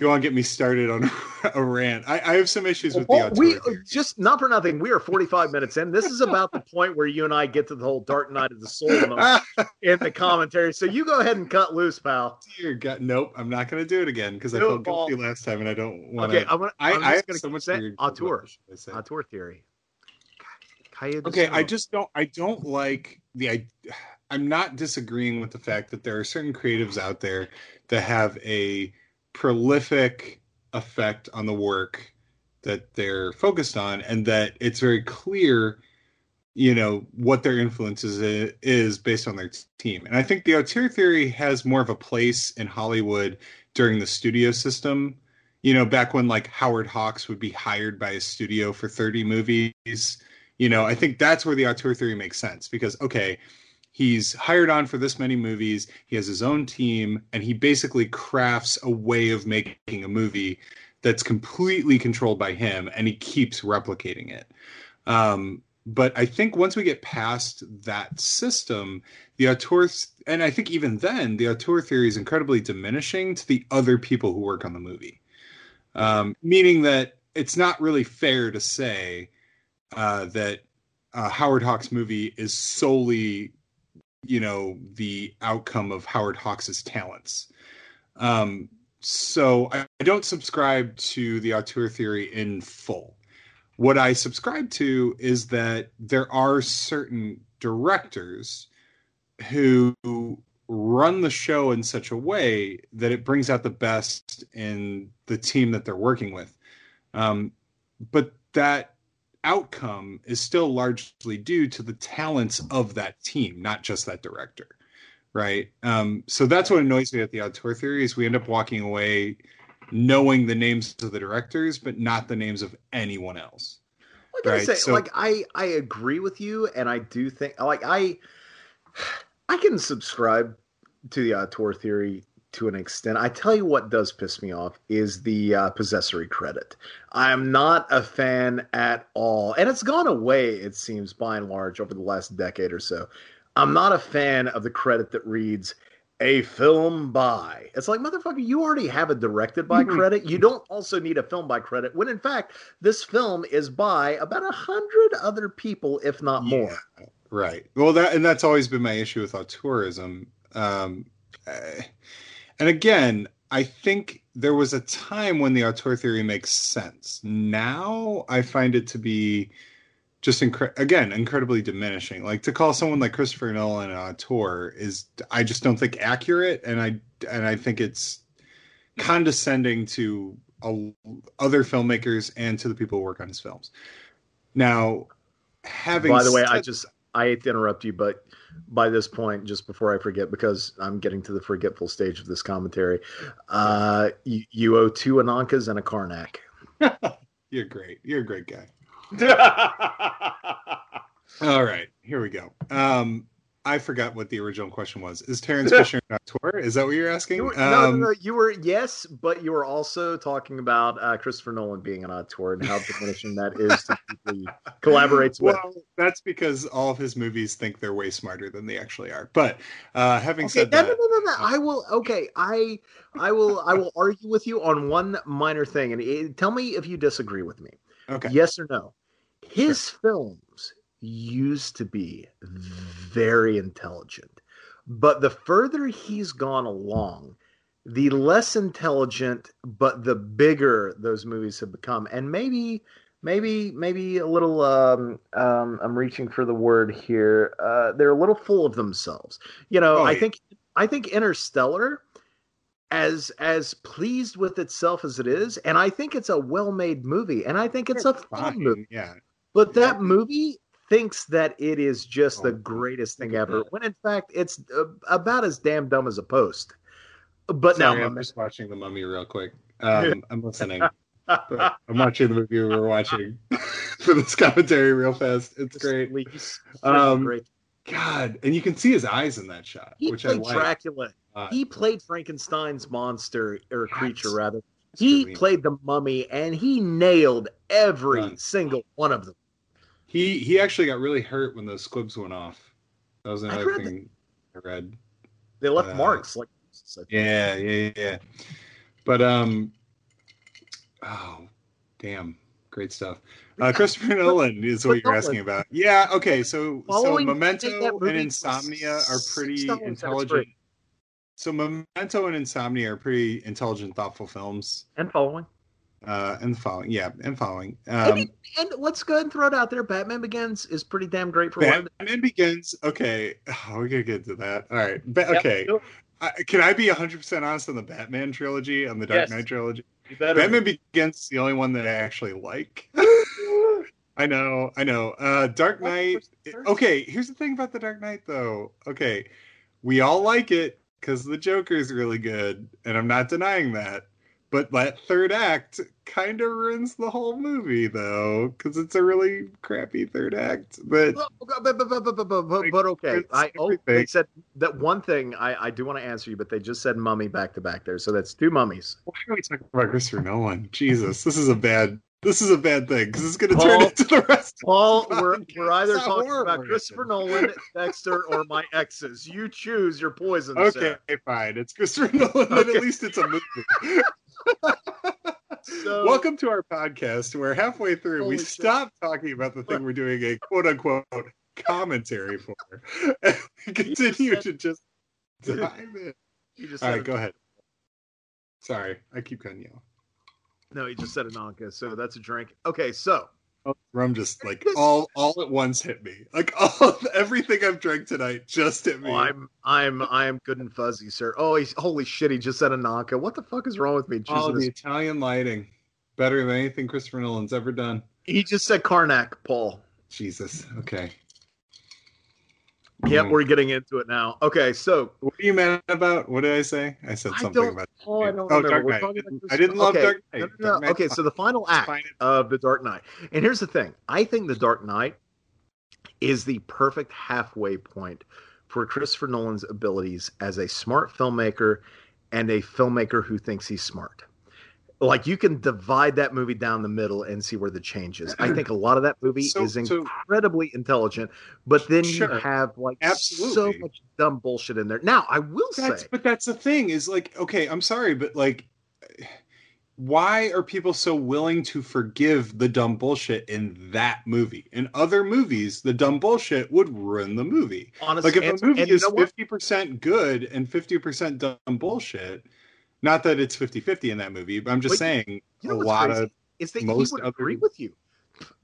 you want to get me started on a rant, I, I have some issues with well, the. We theory. just not for nothing. We are 45 minutes in. This is about the point where you and I get to the whole Dark Night of the Soul in the commentary. So you go ahead and cut loose, pal. Dear God, nope. I'm not going to do it again because I felt guilty last time, and I don't want to. Okay, I'm gonna. I'm I, I have so much say auteur. Auteur theory okay, I just don't. I don't like the. I, I'm not disagreeing with the fact that there are certain creatives out there that have a prolific effect on the work that they're focused on, and that it's very clear, you know, what their influence is, is based on their team. And I think the auteur theory has more of a place in Hollywood during the studio system you know, back when like Howard Hawks would be hired by a studio for 30 movies you know, I think that's where the auteur theory makes sense because okay, he's hired on for this many movies, he has his own team, and he basically crafts a way of making a movie that's completely controlled by him, and he keeps replicating it. Um, but I think once we get past that system, the auteur, and I think even then, the auteur theory is incredibly diminishing to the other people who work on the movie. Um, meaning that it's not really fair to say uh, that uh, Howard Hawks movie is solely, you know, the outcome of Howard Hawks's talents. Um, so I, I don't subscribe to the auteur theory in full. What I subscribe to is that there are certain directors who run the show in such a way that it brings out the best in the team that they're working with. Um, but that outcome is still largely due to the talents of that team, not just that director. Right. Um, so that's what annoys me at the auteur theory is we end up walking away knowing the names of the directors, but not the names of anyone else. I gotta right? say, so, like I I agree with you, and I do think like I I can subscribe to the auteur theory to an extent. I tell you what does piss me off is the uh, possessory credit. I'm not a fan at all, and it's gone away. It seems by and large over the last decade or so. I'm not a fan of the credit that reads a film by. It's like motherfucker, you already have a directed by mm-hmm. credit. You don't also need a film by credit. When in fact, this film is by about a hundred other people, if not yeah. more. Right. Well, that and that's always been my issue with auteurism. Um, uh, and again, I think there was a time when the auteur theory makes sense. Now I find it to be just incre- again incredibly diminishing. Like to call someone like Christopher Nolan an auteur is I just don't think accurate, and I and I think it's condescending to a, other filmmakers and to the people who work on his films. Now, having By the way, I just I hate to interrupt you, but by this point, just before I forget, because I'm getting to the forgetful stage of this commentary, uh, you, you owe two Anankas and a Karnak. you're great. You're a great guy. All right, here we go. Um, I forgot what the original question was. Is Terence Fisher an auteur? Is that what you're asking? You were, no, no, Um, no, you were yes, but you were also talking about uh, Christopher Nolan being an auteur and how diminishing that is to people he collaborates with. Well, that's because all of his movies think they're way smarter than they actually are. But uh, having Okay, said no, that, no, no, no, no. I will. Okay, I, I will. I will argue with you on one minor thing, and it, tell me if you disagree with me. okay, Yes or no? His films used to be very intelligent, but the further he's gone along, the less intelligent, but the bigger those movies have become, and maybe. Maybe, maybe a little. Um, um, I'm reaching for the word here. Uh, they're a little full of themselves. You know, Oh, I yeah. think. I think Interstellar, as as pleased with itself as it is, and I think it's a well-made movie, and I think it's a fun movie. yeah. But that movie thinks that it is just the Oh, greatest thing ever, that. when in fact it's uh, about as damn dumb as a post. But Sorry, now, I'm just watching the Mummy real quick. Um, I'm listening. but I'm watching the movie we were watching for this commentary real fast. It's great. Um, great. God, and you can see his eyes in that shot, He which I like. Dracula. Uh, He played Frankenstein's monster or Yes. creature, rather. He played the mummy, and he nailed every Done. single one of them. He he actually got really hurt when those squibs went off. That was another read thing I read. They left Uh, marks like. so- Yeah, yeah, yeah. But um, oh, damn, great stuff. Uh, Christopher Nolan is what you're asking about. Yeah, okay. So so Memento and Insomnia are pretty six dollars, that's intelligent. So Memento and Insomnia are pretty intelligent, thoughtful films. And following. Uh, and following, yeah, and following. Um, mean, and let's go ahead and throw it out there. Batman Begins is pretty damn great for one. Batman Begins. Okay, oh, we're gonna get to that. All right, ba- Yep, okay. go. I, can I be 100 percent honest on the Batman trilogy, on the Dark Yes. Knight trilogy? Batman Begins is the only one that I actually like. I know, I know. Uh, Dark Knight. Okay, here's the thing about the Dark Knight, though. Okay, we all like it because the Joker's really good, and I'm not denying that. But that third act kind of ruins the whole movie, though, because it's a really crappy third act. But But, but, but, but, but, but, okay, I oh, they said that one thing. I, I do want to answer you, but they just said mummy back to back there, so that's two mummies. why are we talking about Christopher Nolan? Jesus, this is a bad. This is a bad thing because it's going to turn into the rest. Paul, Podcast. we're, we're either talking horror about. Christopher Nolan, Dexter, or my exes. You choose your poison. Okay, sir. fine. It's Christopher Nolan, but Okay. at least it's a movie. So, Welcome to our podcast where halfway through we stop talking about the thing we're doing a quote unquote commentary for. And we continue to just dive in. You just All go ahead. Sorry, I keep cutting you off. No, he just said an Anka, so that's a drink. Okay, so Oh, rum just like all all at once hit me. Like all everything I've drank tonight just hit me. oh, I'm I'm I'm good and fuzzy, sir. Oh, he's holy shit! He just said Ananka. What the fuck is wrong with me? oh, the Italian lighting, better than anything Christopher Nolan's ever done. He just said Karnak, Paul. Jesus. Okay. Yep, Mm. we're getting into it now. Okay, so What are you mad about? What did I say? I said I something don't- about. Paul, I don't Oh, remember. Dark Knight. I didn't love okay. Dark Knight. No, no, no. Knight's Okay, so the final act of the Dark Knight, and here's the thing: I think the Dark Knight is the perfect halfway point for Christopher Nolan's abilities as a smart filmmaker and a filmmaker who thinks he's smart. Like you can divide that movie down the middle and see where the change is. I think a lot of that movie So- is so- incredibly intelligent, but then Sure. you have like Absolutely. so much dumb bullshit in there. Now, I will That's say, but that's the thing is like okay, I'm sorry, but like why are people so willing to forgive the dumb bullshit in that movie? In other movies, the dumb bullshit would ruin the movie. honestly, Like if and- a movie is know 50% good and 50% dumb bullshit, not that it's 50-50 in that movie, but I'm just But saying You know a lot crazy? of is that most he would agree with you.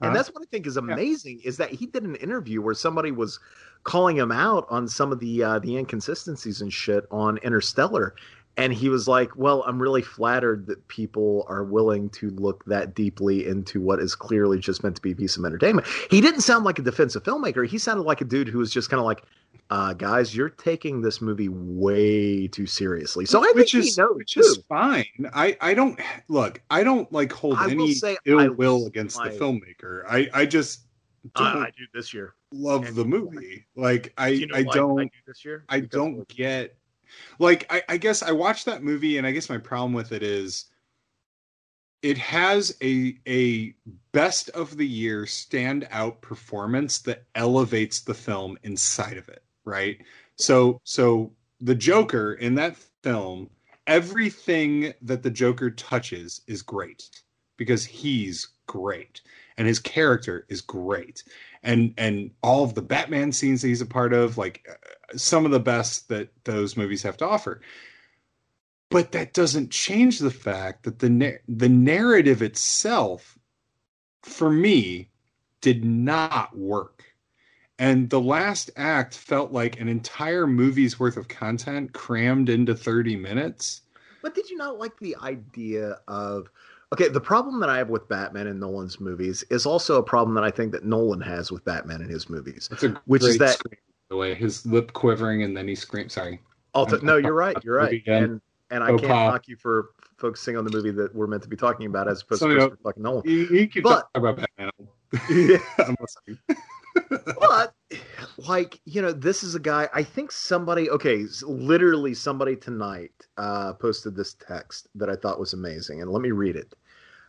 And Huh? that's what I think is amazing is that he did an interview where somebody was calling him out on some of the uh, the inconsistencies and shit on Interstellar, and he was like, "Well, I'm really flattered that people are willing to look that deeply into what is clearly just meant to be a piece of entertainment." He didn't sound like a defensive filmmaker. He sounded like a dude who was just kind of like, uh, "Guys, you're taking this movie way too seriously." So I which think is he knows which too. is fine. I I don't look. I don't like hold I will any say ill I will against my- the filmmaker. I I just I, I do this year. love and the movie. Like I you know I don't I do this year. I don't get like I, I guess I watched that movie and I guess my problem with it is it has a a best of the year standout performance that elevates the film inside of it, right? So so the Joker in that film, everything that the Joker touches is great because he's great and his character is great and and all of the batman scenes that he's a part of like uh, some of the best that those movies have to offer. But that doesn't change the fact that the na- the narrative itself for me did not work. And the last act felt like an entire movie's worth of content crammed into 30 minutes. But did you not like the idea of okay? The problem that I have with Batman in Nolan's movies is also a problem that I think that Nolan has with Batman in his movies. it's a Which is that- scream, by the way his lip quivering and then he screams sorry oh, Although, no, you're right. You're right. And and I Oh, can't Pop. knock you for focusing on the movie that we're meant to be talking about as opposed So, to you know- fucking Nolan. you, you But- talk about batman Yeah. But like you know this is a guy i think somebody okay literally somebody tonight uh posted this text that i thought was amazing and let me read it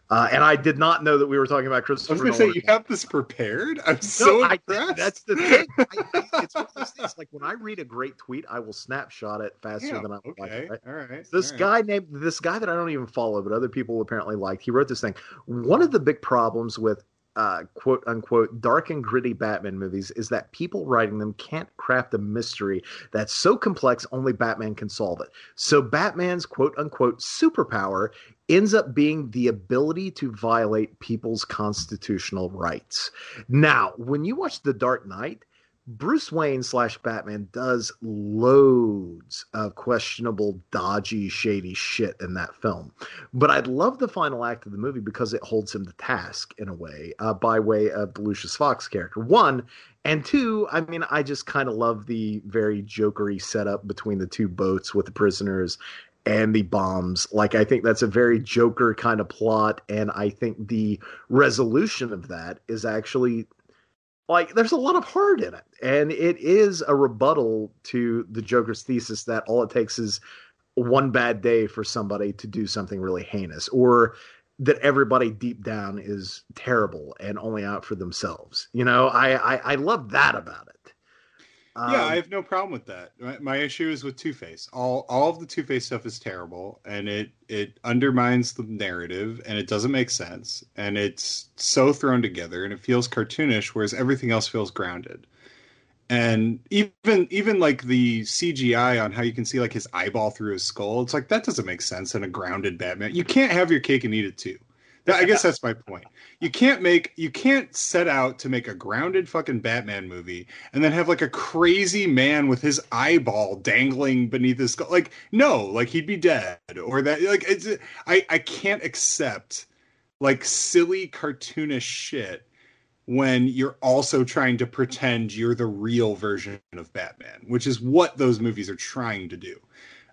uh and i did not know that we were talking about I was christopher going to say you have this prepared. I'm No, so I- impressed. that's the thing. I, it's one of those things. Like when I read a great tweet, I will snapshot it faster Yeah, than I like. okay. it, right? All right. This all right. guy named this guy that I don't even follow, but other people apparently liked. He wrote this thing. One of the big problems with uh, quote unquote dark and gritty Batman movies is that people writing them can't craft a mystery that's so complex only Batman can solve it. So Batman's quote unquote superpower ends up being the ability to violate people's constitutional rights. Now, when you watch The Dark Knight, Bruce Wayne slash Batman does loads of questionable, dodgy, shady shit in that film. But I'd love the final act of the movie because it holds him to task in a way, uh, by way of the Lucius Fox character. One, and two, I mean, I just kind of love the very jokery setup between the two boats with the prisoners and the bombs. Like, I think that's a very Joker kind of plot. And I think the resolution of that is actually like there's a lot of heart in it and it is a rebuttal to the joker's thesis that all it takes is one bad day for somebody to do something really heinous or that everybody deep down is terrible and only out for themselves you know? I i, I love that about it yeah, Um, I have no problem with that. My, my issue is with Two Face. All all of the Two Face stuff is terrible, and it it undermines the narrative, and it doesn't make sense, and it's so thrown together, and it feels cartoonish, whereas everything else feels grounded. And even even like the CGI on how you can see like his eyeball through his skull, it's like that doesn't make sense in a grounded Batman. You can't have your cake and eat it too. I guess that's my point. You can't make you can't set out to make a grounded fucking Batman movie and then have like a crazy man with his eyeball dangling beneath his skull. Like no, like he'd be dead or that. Like it's I I can't accept like silly cartoonish shit when you're also trying to pretend you're the real version of Batman, which is what those movies are trying to do.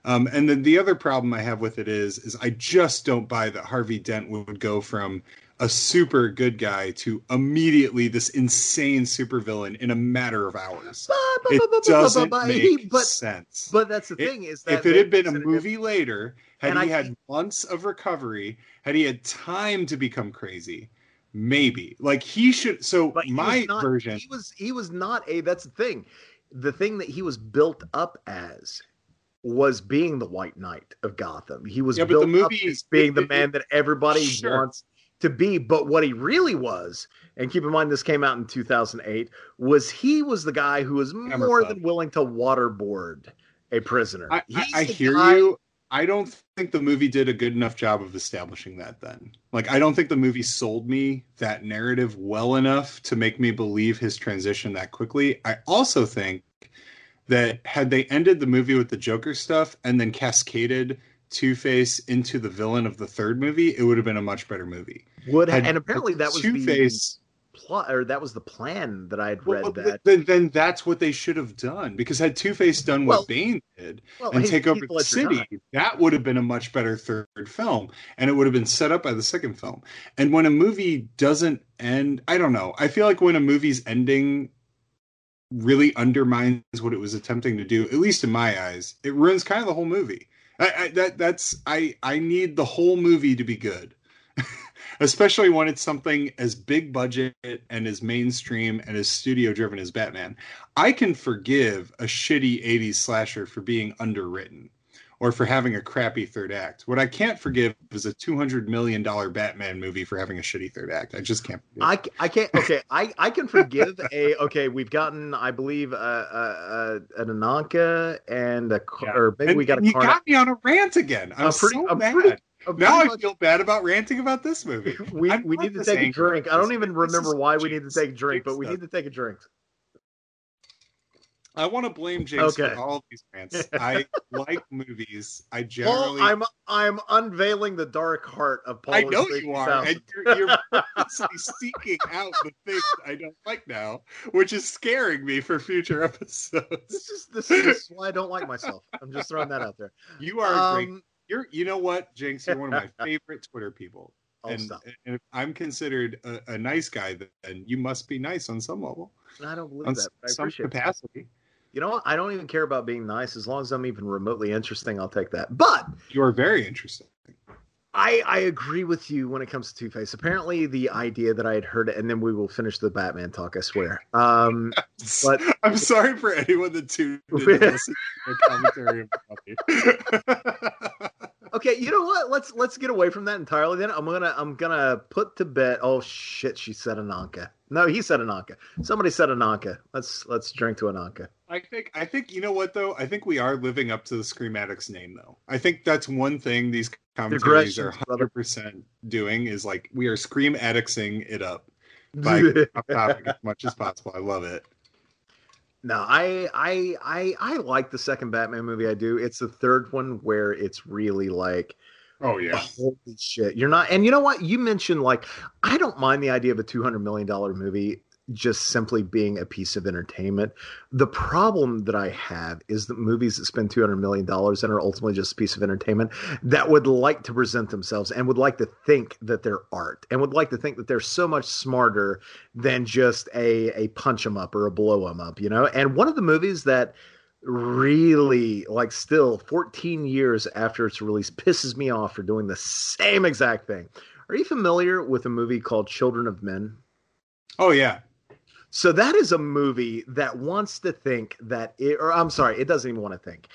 Um, and then the other problem I have with it is, is I just don't buy that Harvey Dent would go from a super good guy to immediately this insane supervillain in a matter of hours. It doesn't make but sense. but that's the It- thing is that if it had been a movie later, had he I had months of recovery, had he had time to become crazy, maybe. Like he should. So But he my not, version, He was he was not a. That's the thing. The thing that he was built up as was being the White Knight of Gotham. He was Yeah, built up as being it- the man that everybody Sure. wants to be. But what he really was, and keep in mind this came out in 2008, was he was the guy who was Hammer more Club. than willing to waterboard a prisoner. I, I, I hear guy- you. I don't think the movie did a good enough job of establishing that. Then, like, I don't think the movie sold me that narrative well enough to make me believe his transition that quickly. I also think that had they ended the movie with the Joker stuff and then cascaded Two Face into the villain of the third movie, it would have been a much better movie. Would have, and apparently that was Two Face plot, or that was the plan that I had read. Well, that then, then that's what they should have done because had Two Face done what Well- Bane did well, and hey, take over the city, that would have been a much better third film, and it would have been set up by the second film. And when a movie doesn't end, I don't know. I feel like when a movie's ending really undermines what it was attempting to do, at least in my eyes, it ruins kind of the whole movie. I, I that that's I I need the whole movie to be good. Especially when it's something as big budget and as mainstream and as studio driven as Batman. I can forgive a shitty 80s slasher for being underwritten or for having a crappy third act. What I can't forgive is a $200 million Batman movie for having a shitty third act. I just can't. forgive. I, I can't. Okay, I, I can forgive a. Okay, we've gotten, I believe, uh, uh, uh, an Ananka and a, Yeah. or maybe And- we got a you Karnak. got me on a rant again. I'm, I'm pretty- so I'm mad. pretty- Uh, now I much- feel bad about ranting about this movie. we, we need to take a drink. I don't even remember why we need to take a drink, but we need to take a drink. I want to blame James Okay. for all these rants. I like movies. I generally. I'm I'm unveiling the dark heart of Paul. I know you are, 2000. and you're, you're purposely seeking out the things I don't like now, which is scaring me for future episodes. This is this is why I don't like myself. I'm just throwing that out there. You are a great. Um, You're, you know what, Jinx? You're one of my favorite Twitter people, and, and if I'm considered a, a nice guy, then you must be nice on some level, I don't believe on that. But I some appreciate it. You know what? I don't even care about being nice as long as I'm even remotely interesting. I'll take that. But You are very interesting. I I agree with you when it comes to Two Face. Apparently, the idea that I had heard, and then we will finish the Batman talk. I swear. Um, But- I'm sorry for anyone that tuned in to listen to commentary. okay, you know what? Let's let's get away from that entirely. Then I'm gonna I'm gonna put to bed. Oh shit! She said Ananka. No, he said Ananka. Somebody said Ananka. Let's let's drink to Ananka. I think I think you know what though. I think we are living up to the Scream Addicts name though. I think that's one thing these commentaries are hundred percent doing is like we are Scream Addictsing it up by topic as much as possible. I love it. No, I, I, I, I like the second Batman movie. I do. It's the third one where it's really like, Oh, oh yeah. holy shit, you're not. And you know what? You mentioned like, I don't mind the idea of a two hundred million dollar movie just simply being a piece of entertainment. The problem that I have is that movies that spend two hundred million dollars and are ultimately just a piece of entertainment that would like to present themselves and would like to think that they're art and would like to think that they're so much smarter than just a a punch 'em up or a blow 'em up, you know. And one of the movies that really like still 14 years after its release pisses me off for doing the same exact thing. Are you familiar with a movie called Children of Men? Oh yeah. So that is a movie that wants to think that it, or I'm sorry, it doesn't even want to think.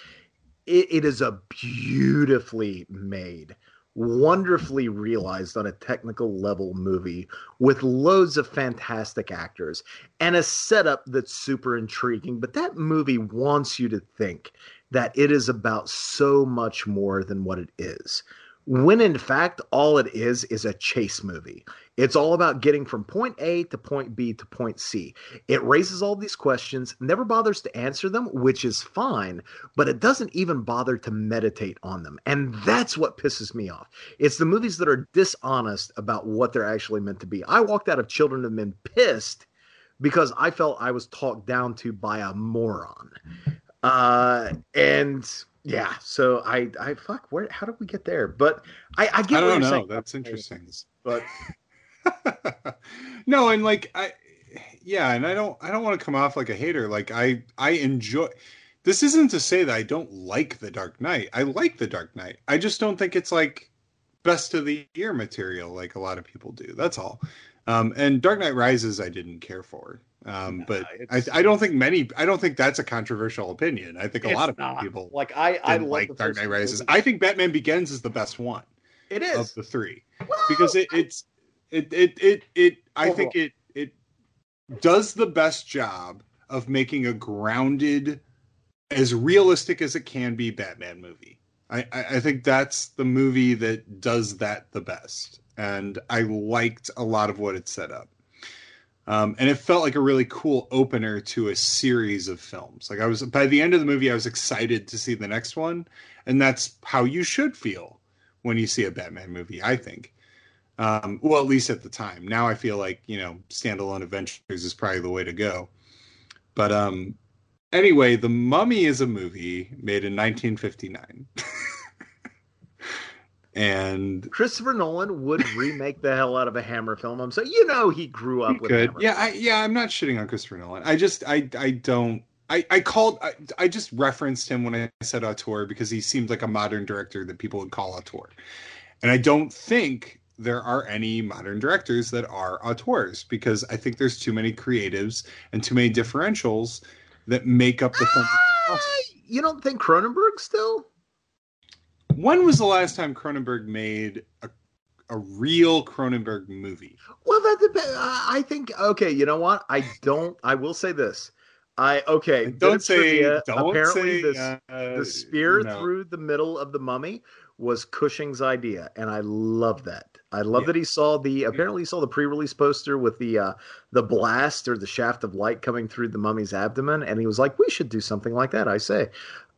It, it is a beautifully made, wonderfully realized on a technical level movie with loads of fantastic actors and a setup that's super intriguing. But that movie wants you to think that it is about so much more than what it is. When in fact, all it is is a chase movie. It's all about getting from point A to point B to point C. It raises all these questions, never bothers to answer them, which is fine, but it doesn't even bother to meditate on them. And that's what pisses me off. It's the movies that are dishonest about what they're actually meant to be. I walked out of Children of Men pissed because I felt I was talked down to by a moron. Uh, and yeah, so I, I fuck, where, how did we get there? But I, I get I what don't you're know. saying. That's interesting. But no, and like I yeah, and I don't I don't want to come off like a hater. Like I I enjoy this isn't to say that I don't like The Dark Knight. I like The Dark Knight. I just don't think it's like best of the year material like a lot of people do. That's all. Um, and Dark Knight Rises I didn't care for. Um, Nah, but I, I don't think many I don't think that's a controversial opinion. I think a lot of not. people like I, I like Dark Knight Rises. movies. I think Batman Begins is the best one It is of the three because it, it's it it it it I think it it does the best job of making a grounded, as realistic as it can be Batman movie. I, I think that's the movie that does that the best, and I liked a lot of what it set up. Um, and it felt like a really cool opener to a series of films. Like I was by the end of the movie, I was excited to see the next one, and that's how you should feel when you see a Batman movie. I think. Um, well, at least at the time. Now I feel like you know standalone adventures is probably the way to go. But um, anyway, The Mummy is a movie made in 1959. and Christopher Nolan would remake the hell out of a Hammer film. I'm so you know he grew up with good. Hammer. Yeah, I, yeah. I'm not shitting on Christopher Nolan. I just I I don't. I, I called I, I just referenced him when I said auteur because he seemed like a modern director that people would call auteur. And I don't think there are any modern directors that are auteurs because I think there's too many creatives and too many differentials that make up the film. Ah, you don't think Cronenberg still? When was the last time Cronenberg made a, a real Cronenberg movie? Well, that depends. I think okay. You know what? I don't. I will say this. I okay. Don't say trivia. don't apparently say this uh, the spear no. through the middle of the mummy was Cushing's idea, and I love that. I love Yeah. that he saw the apparently he saw the pre-release poster with the uh, the blast or the shaft of light coming through the mummy's abdomen, and he was like, "We should do something like that." I say,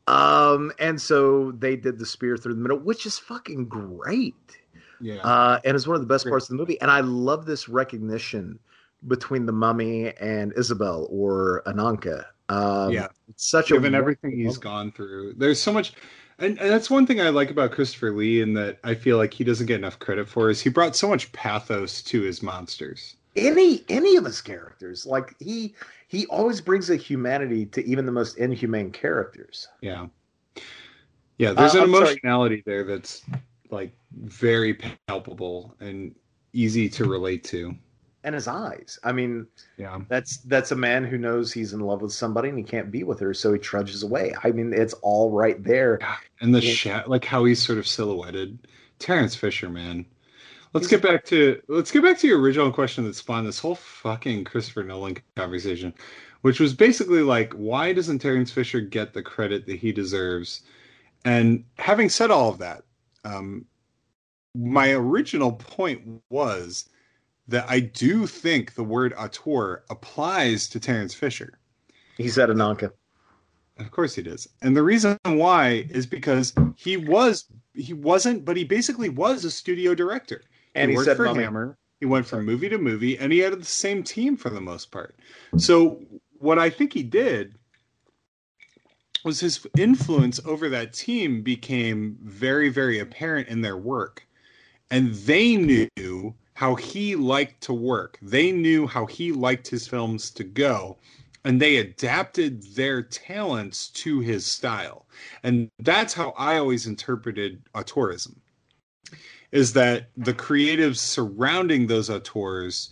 um, and so they did the spear through the middle, which is fucking great, Yeah. uh, and it's one of the best parts of the movie. And I love this recognition between the mummy and Isobel or Ananka. Um, Yeah. it's such a given a everything he's gone through. There's so much, and, and that's one thing I like about Christopher Lee, and that I feel like he doesn't get enough credit for is he brought so much pathos to his monsters. any any of his characters like he he always brings a humanity to even the most inhumane characters Yeah, yeah. There's Uh, an I'm sorry. emotionality there that's like very palpable and easy to relate to. And his eyes i mean Yeah, that's that's a man who knows he's in love with somebody and he can't be with her so he trudges away i mean it's all right there and the Yeah. shat, like how he's sort of silhouetted. Terence Fisher, man. Let's get back to let's get back to your original question that spawned this whole fucking Christopher Nolan conversation, which was basically like, why doesn't Terence Fisher get the credit that he deserves? And having said all of that, um, my original point was that I do think the word auteur applies to Terence Fisher. he said ananka Of course he does. And the reason why is because he was he wasn't, but he basically was a studio director. and he, worked said for mummy. Hammer. He went from movie to movie, and he had the same team for the most part. So what I think he did was his influence over that team became very, very apparent in their work, and they knew how he liked to work. They knew how he liked his films to go, and they adapted their talents to his style. And that's how I always interpreted auteurism is that the creatives surrounding those auteurs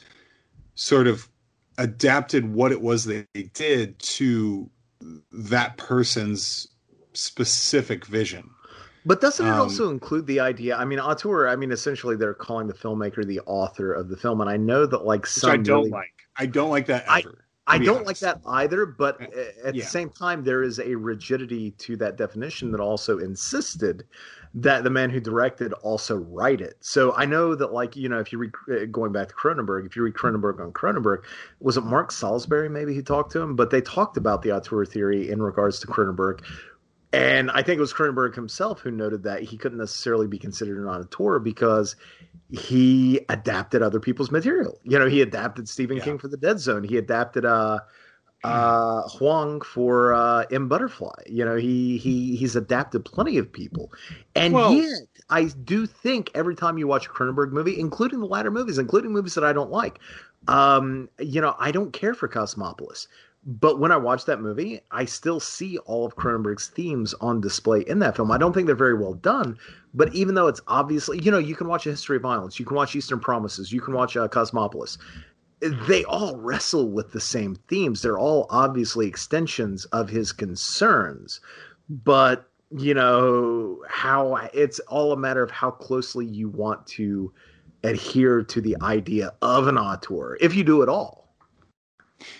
sort of adapted what it was they did to that person's specific vision. But doesn't it Um, also include the idea i mean auteur i mean essentially they're calling the filmmaker the author of the film and i know that like Which some I don't really- like. I don't like that I- ever. to I don't honest. like that either, but Uh, at yeah. the same time, there is a rigidity to that definition that also insisted that the man who directed also write it. So I know that, like, you know, if you read, uh, going back to Cronenberg, if you read Cronenberg on Cronenberg, was it Mark Salisbury maybe who talked to him? But they talked about the auteur theory in regards to Cronenberg. And I think it was Cronenberg himself who noted that he couldn't necessarily be considered an auteur because he adapted other people's material. You know, he adapted Stephen Yeah. King for the Dead Zone. He adapted uh uh Hwang for uh M Butterfly. You know, he he he's adapted plenty of people. And Well- yet I do think every time you watch a Cronenberg movie, including the latter movies, including movies that I don't like, um, you know, I don't care for Cosmopolis. But when I watch that movie, I still see all of Cronenberg's themes on display in that film. I don't think they're very well done, but even though it's obviously, you know, you can watch A History of Violence, you can watch Eastern Promises, you can watch uh, Cosmopolis. They all wrestle with the same themes. They're all obviously extensions of his concerns, but you know how it's all a matter of how closely you want to adhere to the idea of an auteur, if you do at all.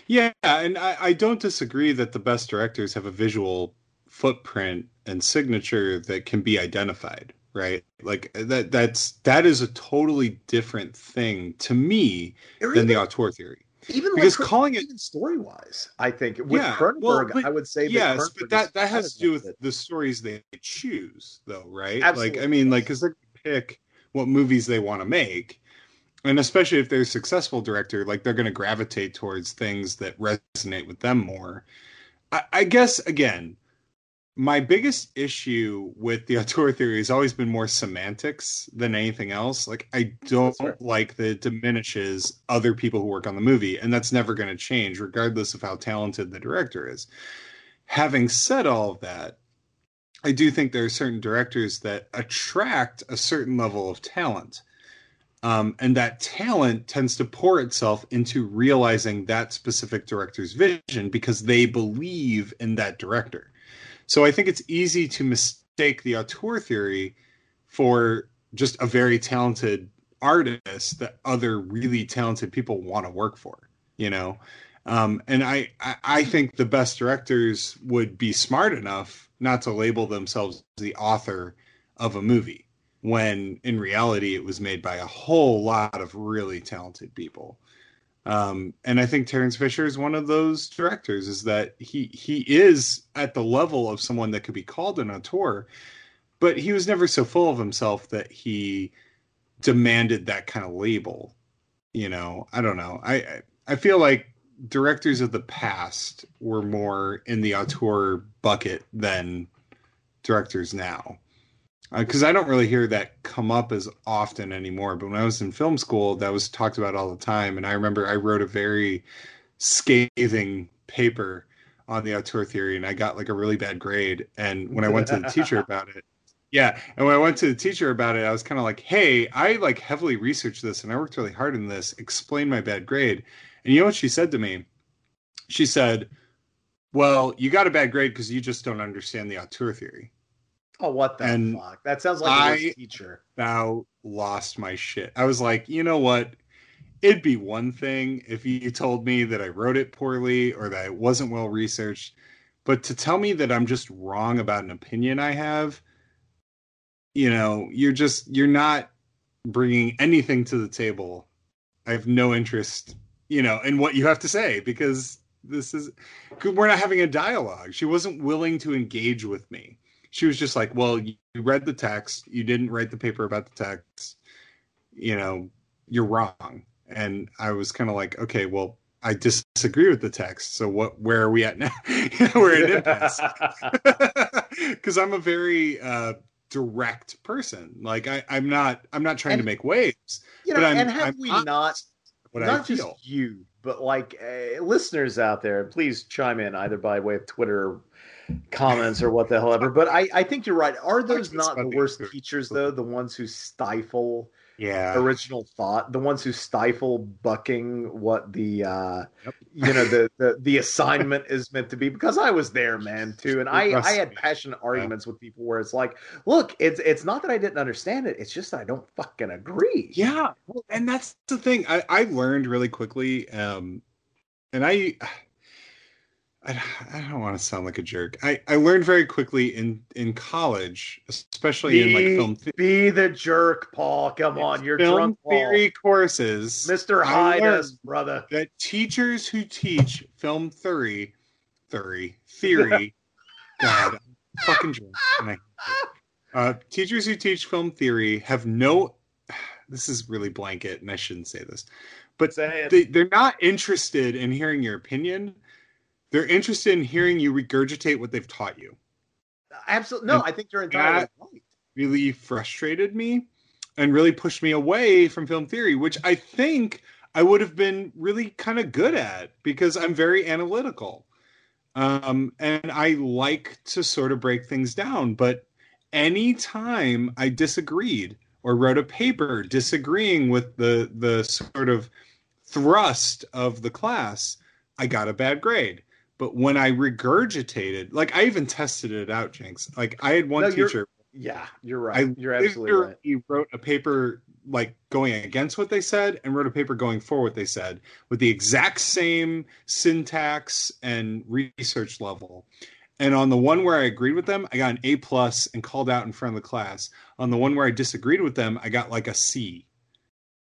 Yeah, and I, I don't disagree that the best directors have a visual footprint and signature that can be identified, right? Like uh, that that's that is a totally different thing to me Or than the auteur theory. even because like, calling it even story wise, I think with Yeah, Cronenberg, well, but- I would say yes, but that that has to do with than the stories they choose, though, right? Absolutely. Like, I mean, like, because they pick what movies they want to make, and especially if they're a successful director, like they're going to gravitate towards things that resonate with them more. I, I guess again, my biggest issue with the auteur theory has always been more semantics than anything else. Like, I don't fair. like that it diminishes other people who work on the movie, and that's never going to change, regardless of how talented the director is. Having said all of that, I do think there are certain directors that attract a certain level of talent. Um, and that talent tends to pour itself into realizing that specific director's vision because they believe in that director. So I think it's easy to mistake the auteur theory for just a very talented artist that other really talented people want to work for, you know? Um, and I, I, I think the best directors would be smart enough not to label themselves the author of a movie when in reality it was made by a whole lot of really talented people. Um, and I think Terence Fisher is one of those directors. Is that he he is at the level of someone that could be called an auteur, but he was never so full of himself that he demanded that kind of label. You know, I don't know. I I- I feel like directors of the past were more in the auteur bucket than directors now Uh, because I don't really hear that come up as often anymore. But when I was in film school, that was talked about all the time. And I remember I wrote a very scathing paper on the auteur theory, and I got like a really bad grade. And when I went to the teacher about it, yeah, and when I went to the teacher about it, I was kind of like, "Hey, I like heavily researched this, and I worked really hard in this. Explain my bad grade." And you know what she said to me? She said, "Well, you got a bad grade because you just don't understand the auteur theory." Oh, what the And fuck? That sounds like a I- worst teacher. about lost my shit. I was like, you know what? It'd be one thing if you told me that I wrote it poorly or that it wasn't well researched, but to tell me that I'm just wrong about an opinion I have, you know, you're just you're not bringing anything to the table. I have no interest, you know, in what you have to say because this is we're not having a dialogue. She wasn't willing to engage with me she was just like, "Well, you read the text. You didn't write the paper about the text. You know, you're wrong." And I was kind of like, "Okay, well, I disagree with the text. So what? Where are we at now? we're at impasse." Because I'm a very uh, direct person. Like I, I'm not. I'm not trying And- to make waves. you know, and have I'm we honest not What I not feel. just you, but like uh, listeners out there, please chime in either by way of Twitter comments or what the hell ever. But I, I think you're right. Are those not the worst teachers though? The ones who stifle yeah. original thought, the ones who stifle bucking what the uh, Yep. you know the, the the assignment is meant to be. Because I was there, man, too, and I I had passionate arguments with people where it's like, look, it's it's not that I didn't understand it. It's just that I don't fucking agree. Yeah, well, and that's the thing. I, I learned really quickly, um, and I, I, I don't want to sound like a jerk. I, I learned very quickly in in college, especially in like film the- Be the jerk, Paul. Come on, you're film drunk, Paul. theory courses. Mister I Hide learned us, brother. that teachers who teach film theory, theory, theory, God, I'm fucking drunk. I. Uh, teachers who teach film theory have no. This is really blanket, and I shouldn't say this, but they, they're not interested in hearing your opinion. They're interested in hearing you regurgitate what they've taught you. Absolutely no. and I think you're entirely right. Really frustrated me and really pushed me away from film theory, which I think I would have been really kind of good at because I'm very analytical. Um, and I like to sort of break things down. But anytime I disagreed or wrote a paper disagreeing with the the sort of thrust of the class, I got a bad grade. But when I regurgitated, like I even tested it out, Jinx. Like I had one No, you're- teacher Yeah, you're I right. you're absolutely right. literally wrote a paper like going against what they said and wrote a paper going for what they said with the exact same syntax and research level. And on the one where I agreed with them, I got an A plus and called out in front of the class. On the one where I disagreed with them, I got like a C.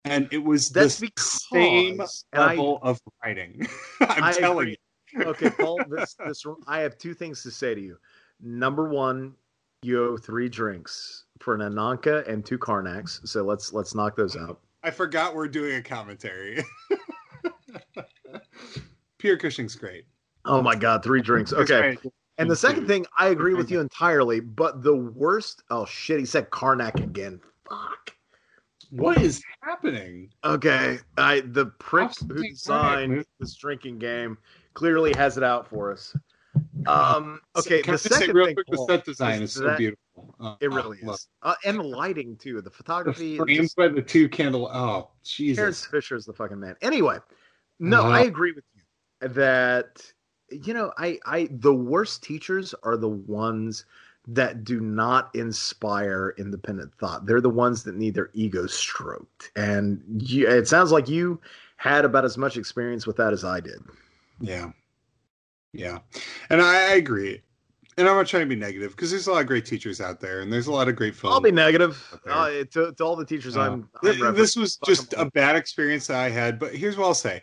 and it was That's the same and I- level of writing. I'm I telling agree. you. Okay, Paul. This this I have two things to say to you. Number one, you owe three drinks for an Ananka and two Karnaks. So let's let's knock those out. I forgot we're doing a commentary. Peter Cushing's great. Oh my God, three drinks. Okay. And the second thing, I agree with you entirely. But the worst. Oh shit, he said Karnak again. Fuck. What is happening? Okay, I the prick who thing, designed this drinking game clearly has it out for us. Um. Okay, Can the I just say second real thing, quick, Paul, the set design is is so that- beautiful. Oh, It really is, uh, and the lighting too. The The photography. it frames just- by the two candle. Oh, Jesus. Terence Fisher is the fucking man. Anyway, no, Uh, I agree with you that you know, I I the worst teachers are the ones that do not inspire independent thought. They're the ones that need their ego stroked. And you, it sounds like you had about as much experience with that as I did. Yeah. Yeah. And I, I agree. And I'm not trying to be negative because there's a lot of great teachers out there and there's a lot of great films. I'll be negative uh, to, to all the teachers Uh, I'm, I'm this was just a bad experience that I had, but here's what I'll say.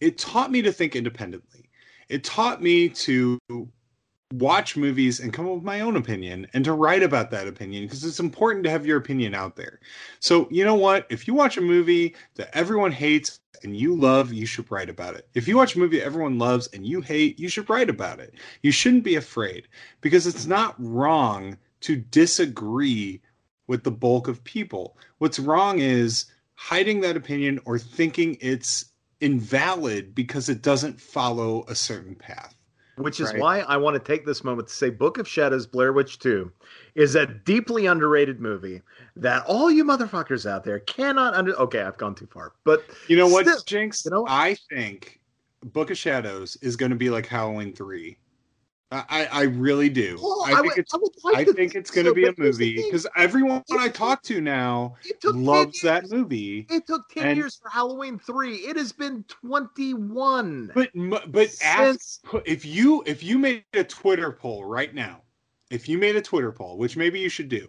It taught me to think independently. It taught me to watch movies and come up with my own opinion and to write about that opinion because it's important to have your opinion out there. So, you know what? If you watch a movie that everyone hates and you love, you should write about it. If you watch a movie everyone loves and you hate, you should write about it. You shouldn't be afraid because it's not wrong to disagree with the bulk of people. What's wrong is hiding that opinion or thinking it's invalid because it doesn't follow a certain path. Which is Right. why I want to take this moment to say Book of Shadows Blair Witch 2 is a deeply underrated movie that all you motherfuckers out there cannot under okay, I've gone too far. But You know what, Still, Jinx? you know- I think Book of Shadows is going to be like Halloween 3. I, I, I really do. oh, I think would- it's I like I to think it's going to so, be a but here's the movie because everyone I talk to now it took 10 loves that movie. It took 10 and- years for Halloween 3. It has been 21. But but Since- put- if you if you made a Twitter poll right now, if you made a Twitter poll, which maybe you should do,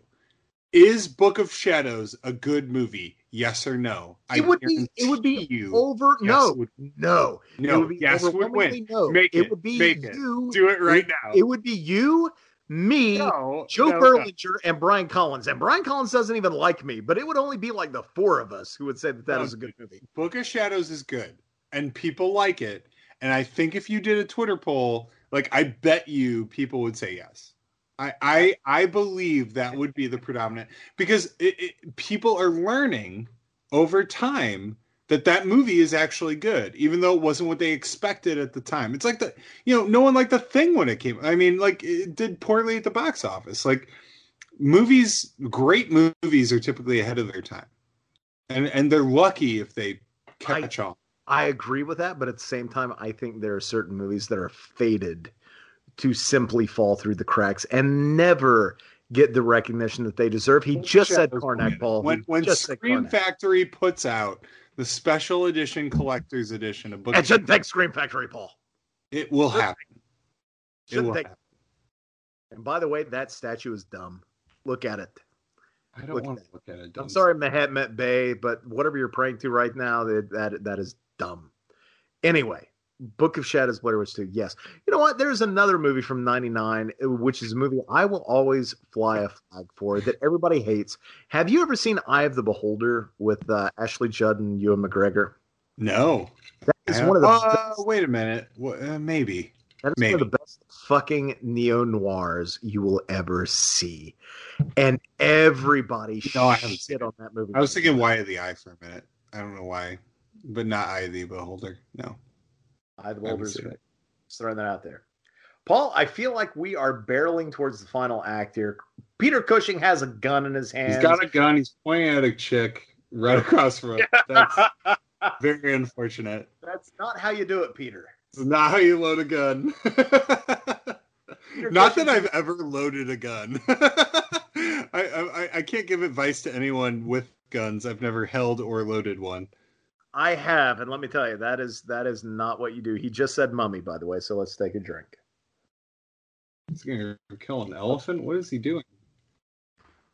is Book of Shadows a good movie? Yes or no? It would be it would be you. over yes, no. would- No. it no, would be yes would win. no. Make it, would be make it. you. Do it right it, now. It would be you, me, no, Joe no, no. Berlinger and Brian Collins. And Brian Collins doesn't even like me, but it would only be like the four of us who would say that that No, is a good movie. Book of Shadows is good, and people like it. And I think if you did a Twitter poll, like I bet you people would say yes. I I, I believe that would be the predominant because it, it, people are learning over time that that movie is actually good, even though it wasn't what they expected at the time. It's like the you know no one liked the thing when it came. I mean, like it did poorly at the box office. Like movies, great movies are typically ahead of their time, and and they're lucky if they catch on. I agree with that, but at the same time, I think there are certain movies that are fated to simply fall through the cracks and never get the recognition that they deserve. He just said Shadows Karnak. Paul. When when Scream Factory puts out the special edition collector's edition of Book, It shouldn't take Scream Factory, Paul. it will happen. It Shouldn't will take. happen. And by the way, that statue is dumb. Look at it. I don't at want to look at it. I'm sorry, Mehemet Bey, but whatever you're praying to right now, that that, that is dumb. Anyway, Book of Shadows, Blair Witch 2. Yes. You know what? There's another movie from 99, which is a movie I will always fly a flag for that everybody hates. Have you ever seen Eye of the Beholder with uh, Ashley Judd and Ewan McGregor? No. That is one of the uh, best, wait a minute. Wha- uh, maybe. that is one of the best fucking neo noirs you will ever see. And everybody No, I haven't seen shit on that movie. I was thinking Why of the Eye for a minute. I don't know why, but not Eye of the Beholder. No. The I haven't Beholder is seen great. it. Just throwing that out there. Paul, I feel like we are barreling towards the final act here. Peter Cushing has a gun in his hand. He's got a gun. He's pointing at a chick right across from him. That's very unfortunate. That's not how you do it, Peter. It's not how you load a gun. not that I've ever loaded a gun. I, I I can't give advice to anyone with guns. I've never held or loaded one. I have, and let me tell you, that is that is not what you do. He just said mummy, by the way, so let's take a drink. He's gonna kill an elephant. What is he doing?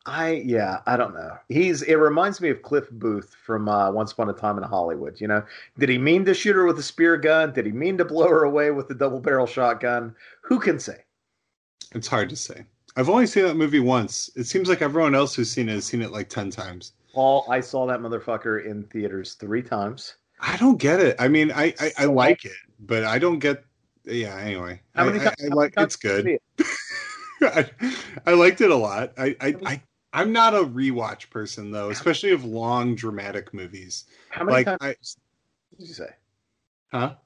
I yeah, I don't know. He's it reminds me of Cliff Booth from uh, Once Upon a Time in Hollywood. You know, did he mean to shoot her with a spear gun? Did he mean to blow her away with a double barrel shotgun? Who can say? It's hard to say. I've only seen that movie once. It seems like everyone else who's seen it has seen it like ten times. Paul, I saw that motherfucker in theaters three times. I don't get it. I mean, I I, I like it, but I don't get. Yeah. Anyway, How many I, times? I, I like it's good. it? I, I liked it a lot. I, I, I I'm not a rewatch person though, especially of long dramatic movies. How many Like times I, did you say? huh? How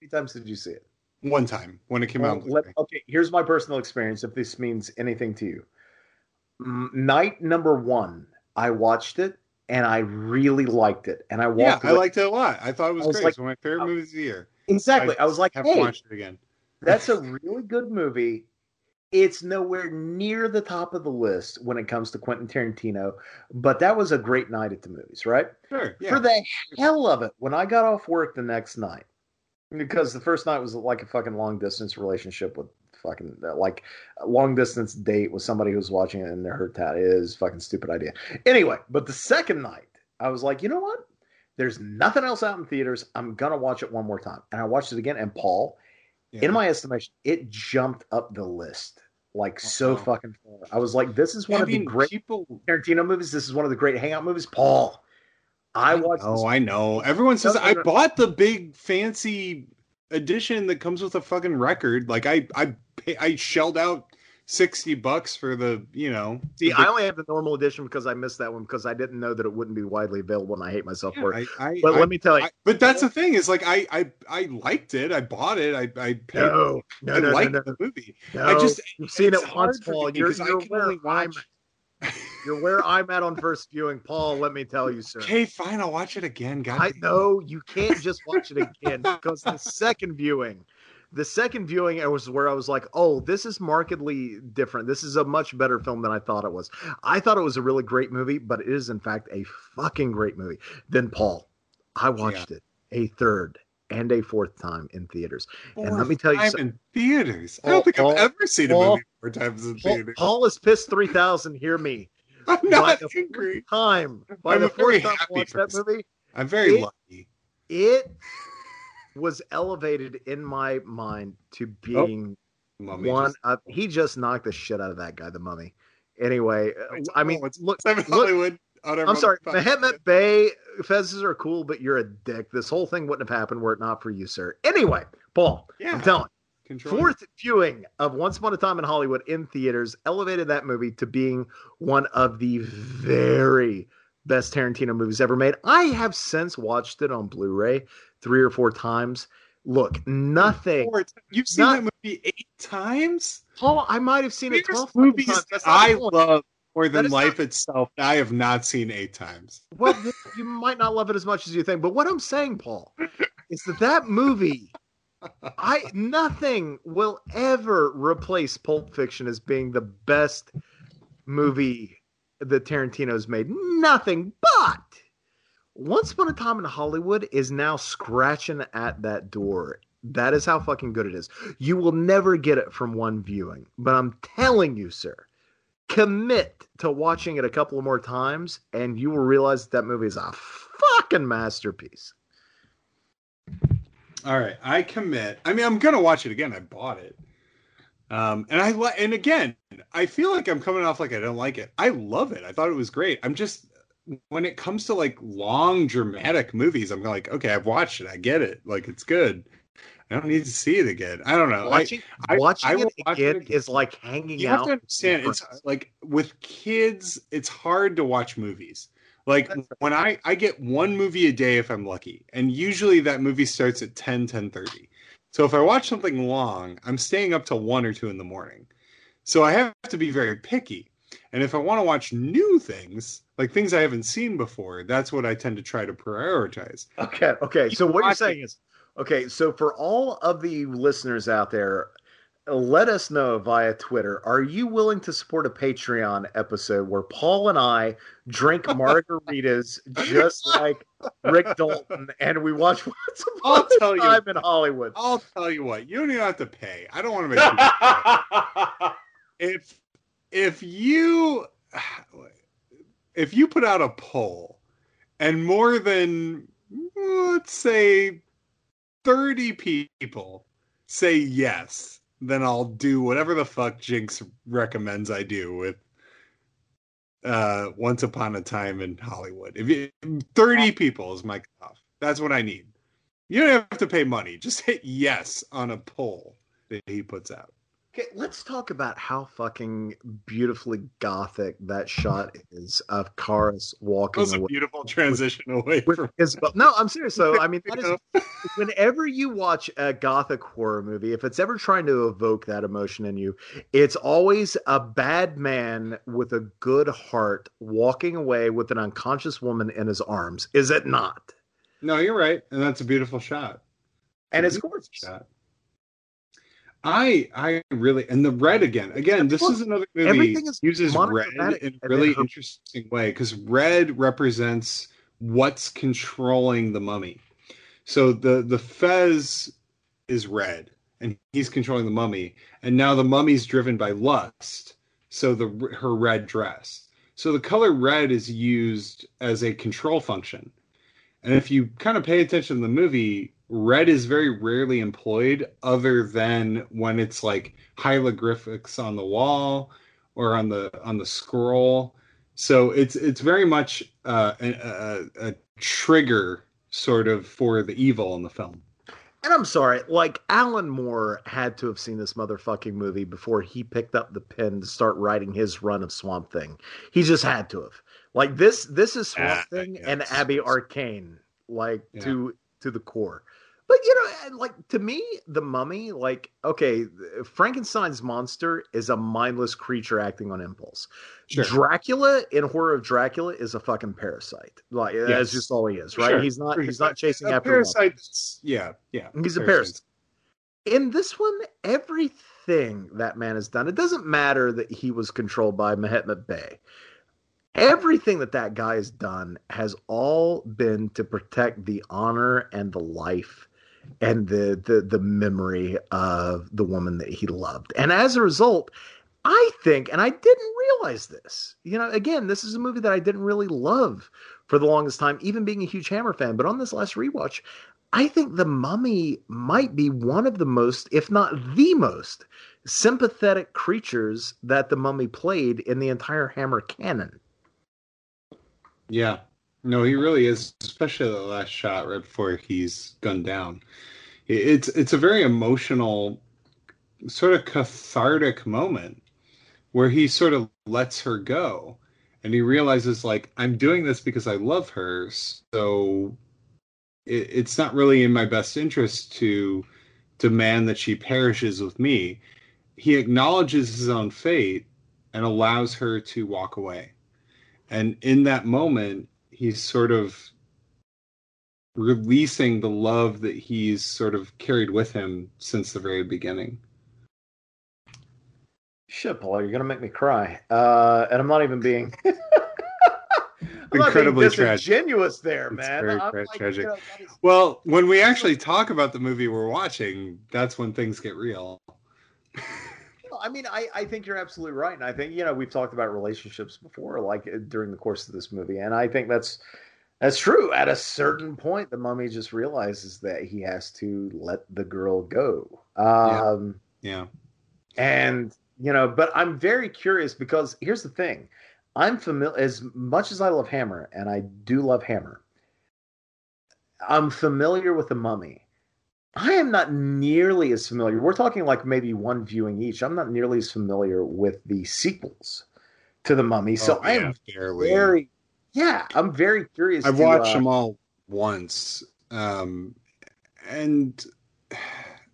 many times did you see it? One time when it came Well, out. let- okay, here's my personal experience. If this means anything to you, night number one, I watched it and I really liked it, and I watched. yeah, walked. I liked it a lot. I thought it was, was great. like- it's one of my favorite movies of the year. exactly. I, was like, have hey, to watch it again. that's a really good movie. It's nowhere near the top of the list when it comes to Quentin Tarantino, but that was a great night at the movies, right? Sure. Yeah. For the hell of it, when I got off work the next night, because the first night was like a fucking long distance relationship with fucking like long distance date with somebody who's watching it and they're her tat is fucking stupid idea. Anyway, but the second night, I was like, you know what? There's nothing else out in theaters. I'm gonna watch it one more time, and I watched it again. And Paul, Yeah. in my estimation, it jumped up the list like so Wow. fucking far. I was like, this is one I of the great people. Tarantino movies. This is one of the great hangout movies. Paul, I watched. Oh, I know. Everyone says I bought the big fancy edition that comes with a fucking record. Like I, I, pay, I shelled out sixty bucks for the, you know. See, the I only have the normal edition because I missed that one because I didn't know that it wouldn't be widely available, and I hate myself Yeah, for it. I, I, But I- let me tell you, but that's the thing is like I, I, I liked it. I bought it. I, I paid. no, no, I no, no, liked no, the movie. no. I just you've seen it once, Paul. You're, because I you're can where only I'm, watch. you're where I'm at on first viewing, Paul. Let me tell you, sir. Okay, fine. I'll watch it again. God, I know you can't just watch it again because the second viewing, the second viewing, it was where I was like, "Oh, this is markedly different. This is a much better film than I thought it was." I thought it was a really great movie, but it is in fact a fucking great movie. Then Paul, I watched it a third and a fourth time in theaters. And let me tell you Fourth something. in theaters. I don't think Paul- I've ever seen a movie four times in Paul, theaters. Paul is pissed three thousand. Hear me. I'm By not the angry. time, by I'm the fourth time I watched that movie, I'm very It- lucky. it was elevated in my mind to being Mummy one. just- Uh, he just knocked the shit out of that guy, the mummy. Anyway, uh, I mean, oh, look, look, Hollywood. I'm sorry, Mehemet Bey fezzes are cool, but you're a dick. This whole thing wouldn't have happened were it not for you, sir. Anyway, Paul, Yeah. I'm telling. Control. Fourth viewing of Once Upon a Time in Hollywood in theaters elevated that movie to being one of the very best Tarantino movies ever made. I have since watched it on Blu-ray three or four times. Look, nothing. You've seen Not- that movie eight times. Paul, I might have seen it 12 movies times. that That's not the I love more than life not- itself. I have not seen eight times. Well, you might not love it as much as you think, but what I'm saying, Paul, is that that movie, I nothing will ever replace Pulp Fiction as being the best movie that Tarantino's made. Nothing, but Once Upon a Time in Hollywood is now scratching at that door. That is how fucking good it is. You will never get it from one viewing, but I'm telling you, sir, commit to watching it a couple more times and you will realize that, that movie is a fucking masterpiece. All right, I commit. I mean, I'm gonna watch it again. I bought it, um, and I and again, I feel like I'm coming off like I don't like it. I love it. I thought it was great. I'm just when it comes to like long dramatic movies, I'm like, okay, I've watched it. I get it. Like it's good. I don't need to see it again. I don't know. I, Watching, I- watching I it, watch it again is like hanging you out. You have to understand it's like with kids it's hard to watch movies like That's when i i get one movie a day if i'm lucky and usually that movie starts at 10 10 30 so if i watch something long i'm staying up till 1 or 2 in the morning so i have to be very picky and if i want to watch new things like things i haven't seen before that's what i tend to try to prioritize Okay, okay. So what you're saying is, okay. So for all of the listeners out there, let us know via Twitter. Are you willing to support a Patreon episode where Paul and I drink margaritas just like Rick Dalton, and we watch Once I'll Upon tell you. Time in Hollywood? i'll tell you what you don't even have to pay i don't want to make you if if you if you put out a poll and more than let's say 30 people say yes, then I'll do whatever the fuck Jinx recommends I do with uh Once Upon a Time in Hollywood. If you, 30 people is my cutoff. That's what I need. You don't have to pay money. Just hit yes on a poll that he puts out. Okay, let's talk about how fucking beautifully gothic that shot is of Kharis walking. That was a away beautiful transition away with from Isobel. No, I'm serious. So, I mean, that is whenever you watch a gothic horror movie, if it's ever trying to evoke that emotion in you, it's always a bad man with a good heart walking away with an unconscious woman in his arms. Is it not? No, you're right, and that's a beautiful shot. And it's gorgeous. shot. I I really and the red again. Again, this Look, is another movie is uses red in a really her- interesting way because red represents what's controlling the mummy. So the the fez is red and he's controlling the mummy and now the mummy's driven by lust. So the her red dress. So the color red is used as a control function. And if you kind of pay attention to the movie, red is very rarely employed other than when it's like hieroglyphics on the wall or on the on the scroll. So it's it's very much uh, a, a, a trigger sort of for the evil in the film. And I'm sorry, like Alan Moore had to have seen this motherfucking movie before he picked up the pen to start writing his run of Swamp Thing. He just had to have. Like this, this is Swamp Ah, Thing and. Abby Arcane, like Yeah. to to the core. But you know, like to me, the Mummy, like okay, Frankenstein's monster is a mindless creature acting on impulse. Sure. Dracula in Horror of Dracula is a fucking parasite. Like uh, that's Yes. just all he is, right? Sure. He's not. He's not chasing A after. parasite. Yeah, yeah. He's a Parasite. In this one, everything that man has done, it doesn't matter that he was controlled by Mehemet Bey. Everything that that guy has done has all been to protect the honor and the life and the the the memory of the woman that he loved. And as a result, I think, and I didn't realize this. You know, again, this is a movie that I didn't really love for the longest time, even being a huge Hammer fan. But on this last rewatch, I think the mummy might be one of the most, if not the most, sympathetic creatures that the mummy played in the entire Hammer canon. Yeah. No, he really is, especially the last shot right before he's gunned down. It's it's a very emotional, sort of cathartic moment where he sort of lets her go, and he realizes like I'm doing this because I love her, so it, it's not really in my best interest to demand that she perishes with me. He acknowledges his own fate and allows her to walk away. And in that moment, he's sort of releasing the love that he's sort of carried with him since the very beginning. Shit, Paul, you're gonna make me cry, uh, and I'm not even being. I'm not Incredibly being tragic. disingenuous there, It's man. very I'm tra- like, tragic. you know, is- Well, when we actually talk about the movie we're watching, that's when things get real. I mean, I, I think you're absolutely right, and I think you know we've talked about relationships before, like uh, during the course of this movie, and I think that's that's true. At a certain point, the mummy just realizes that he has to let the girl go. Um, Yeah. and you know, but I'm very curious because here's the thing: I'm familiar as much as I love Hammer, and I do love Hammer. I'm familiar with the Mummy. I am not nearly as familiar. We're talking like maybe one viewing each. I'm not nearly as familiar with the sequels to the Mummy, so Oh, I am barely. very, yeah, I'm very curious. I've to, watched uh, them all once, um, and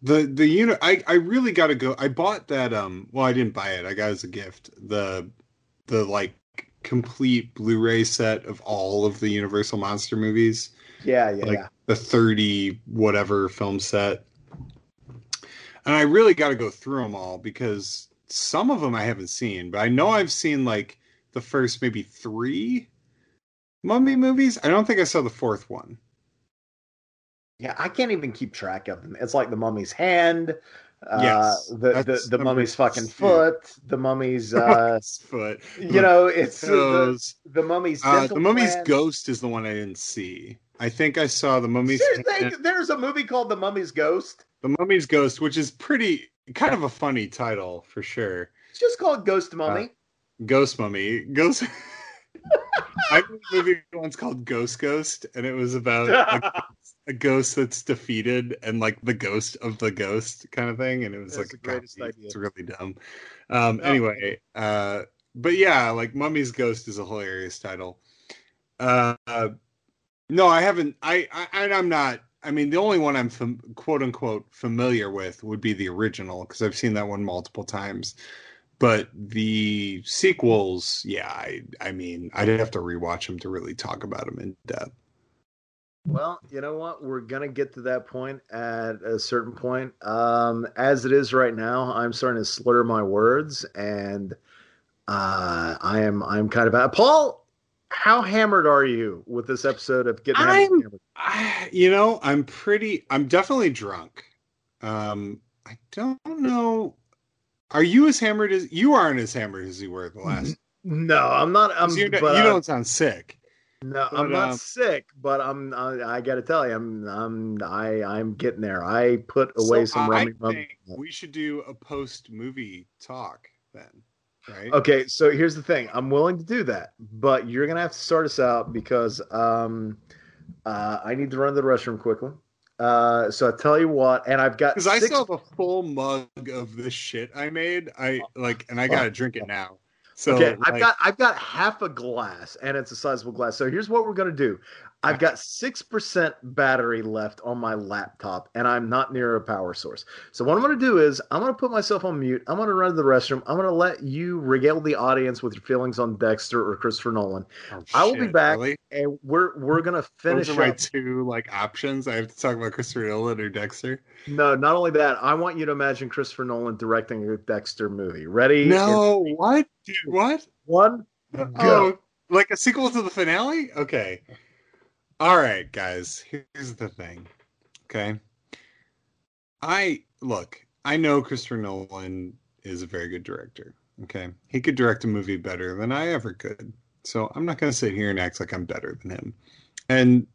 the the unit. I I really got to go. I bought that. Um, well, I didn't buy it. I got it as a gift. The the like complete Blu-ray set of all of the Universal monster movies. Yeah, yeah, like yeah. the 30 whatever film set. And I really got to go through them all because some of them I haven't seen, but I know I've seen like the first maybe three Mummy movies. I don't think I saw the fourth one. Yeah, I can't even keep track of them. It's like the Mummy's Hand, Uh, Yes, the the, the mummy's fucking foot, the mummy's uh, foot. you know, it's the, the mummy's Uh, the mummy's ghost is the one I didn't see. I think I saw the mummy's Seriously, there's a movie called The Mummy's Ghost. the mummy's ghost, which is pretty kind of a funny title for sure. It's just called Ghost Mummy. Ghost Mummy. Ghost. I made a movie once called Ghost Ghost, and it was about a, a ghost that's defeated and like the ghost of the ghost kind of thing. And it was That's like greatest idea. It's really dumb. Um, Oh. Anyway, uh, but yeah, like Mummy's Ghost is a hilarious title. Uh, no, I haven't. I, I and I'm not. I mean, the only one I'm fam- quote unquote familiar with would be the original because I've seen that one multiple times. But the sequels, yeah, I, I mean, I'd have to rewatch them to really talk about them in depth. Well, you know what? We're gonna get to that point at a certain point. Um, as it is right now, I'm starting to slur my words, and uh, I am I'm kind of Paul. How hammered are you with this episode of Getting? I'm- Hammered? I, you know, I'm pretty. I'm definitely drunk. Um, I don't know. Are you as hammered as you aren't as hammered as you were the last? No, I'm not. I'm. 'cause you, but, you don't sound sick. No, But, I'm not um, sick, but I'm. I, I got to tell you, I'm. I'm. I. I'm getting there. I put away So some I rummy think we should do a post movie talk then, right? Okay, so here's the thing. I'm willing to do that, but you're gonna have to start us out because um, uh, I need to run to the restroom quickly. Uh, so I tell you what, and I've got Because I six- still have a full mug of this shit I made. I like, and I gotta drink it now. So okay, I've got I've got half a glass, and it's a sizable glass. So here's what we're gonna do. I've got six percent battery left on my laptop, and I'm not near a power source. So what I'm gonna do is I'm gonna put myself on mute. I'm gonna run to the restroom. I'm gonna let you regale the audience with your feelings on Dexter or Christopher Nolan, oh, I will be back. really? and we're we're gonna finish Those are my up. two like options. I have to talk about Christopher Nolan or Dexter. No, not only that, I want you to imagine Christopher Nolan directing a Dexter movie. Ready? No, what? Dude, what? One. Oh, like a sequel to the finale? Okay. All right, guys. Here's the thing. Okay. I look, I know Christopher Nolan is a very good director. Okay. He could direct a movie better than I ever could. So I'm not going to sit here and act like I'm better than him. And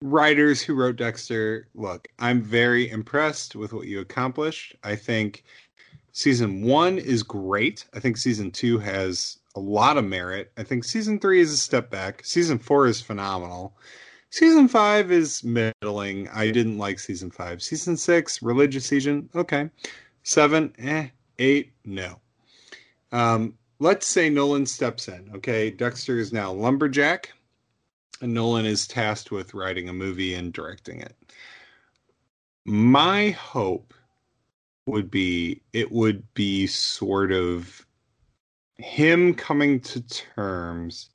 writers who wrote Dexter, look, I'm very impressed with what you accomplished. I think season one is great. I think season two has a lot of merit. I think season three is a step back. Season four is phenomenal. Season five is middling. I didn't like season five. Season six, religious season, okay. Seven, eh. Eight, no. Um, let's say Nolan steps in. Okay, Dexter is now lumberjack, and Nolan is tasked with writing a movie and directing it. My hope would be it would be sort of him coming to terms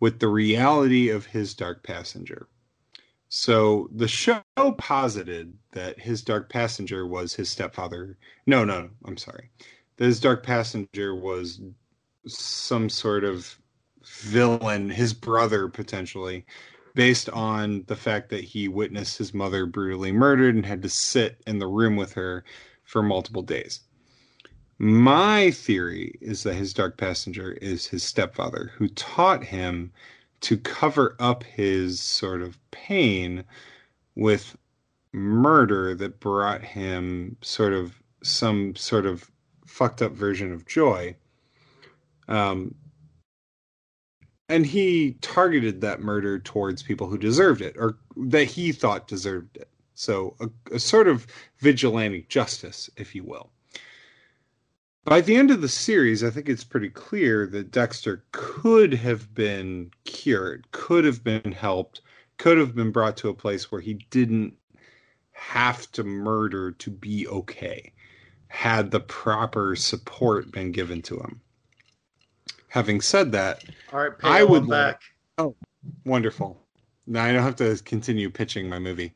with the reality of his dark passenger. So the show posited that his dark passenger was his stepfather. No, no, no I'm sorry. That his dark passenger was some sort of villain, his brother potentially, based on the fact that he witnessed his mother brutally murdered and had to sit in the room with her for multiple days. My theory is that his dark passenger is his stepfather, who taught him to cover up his sort of pain with murder that brought him sort of some sort of fucked up version of joy. Um, and he targeted that murder towards people who deserved it or that he thought deserved it. So, a, a sort of vigilante justice, if you will. By the end of the series, I think it's pretty clear that Dexter could have been cured, could have been helped, could have been brought to a place where he didn't have to murder to be okay, had the proper support been given to him. Having said that, All right, I would like- back. Oh, wonderful. Now I don't have to continue pitching my movie.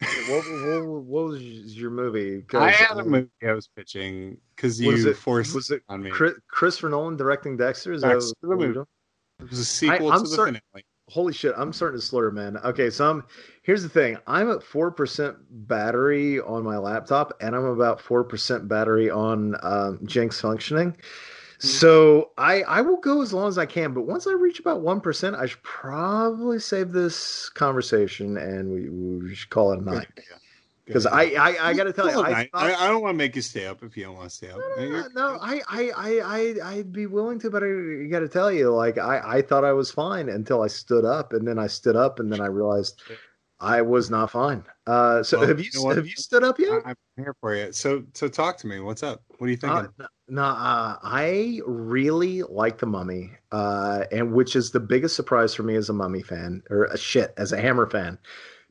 What, what, what was your movie? I had a movie I was pitching because you it- forced was it on me. Chris, Christopher Nolan directing Dexter? Is that Dexter, the what we're movie. It was a sequel I'm to the sorry- finale. Holy shit, I'm starting to slur, man. Okay, so I'm here's the thing. I'm at four percent battery on my laptop, and I'm about four percent battery on um, Jinx functioning. Mm-hmm. So I I will go as long as I can, but once I reach about one percent, I should probably save this conversation and we, we should call it a night. Because I, I I got to tell you, I, I, I don't want to make you stay up if you don't want to stay up. no, no, I, I, I, I, I'd be willing to, but I got to tell you, like, I, I thought I was fine until I stood up, and then I stood up, and then I realized I was not fine. Uh, so Well, have you, you know have you stood up yet? I'm here for you. So so talk to me. What's up? What are you Uh, thinking? no, no, uh, I really like the Mummy, uh, and which is the biggest surprise for me as a Mummy fan, or a shit as a Hammer fan,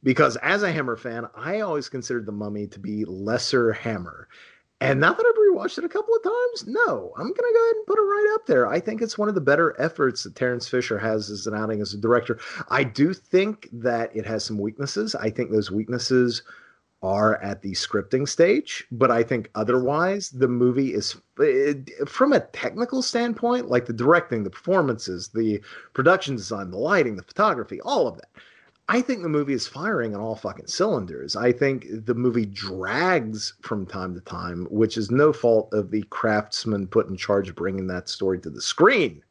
because as a Hammer fan, I always considered the Mummy to be lesser Hammer. And now that I've rewatched it a couple of times, no, I'm gonna go ahead and put it right up there. I think it's one of the better efforts that Terence Fisher has as an outing as a director. I do think that it has some weaknesses. I think those weaknesses are at the scripting stage, but I think otherwise the movie is it, from a technical standpoint, like the directing, the performances, the production design, the lighting, the photography, all of that. I think the movie is firing on all fucking cylinders. I think the movie drags from time to time, which is no fault of the craftsman put in charge of bringing that story to the screen.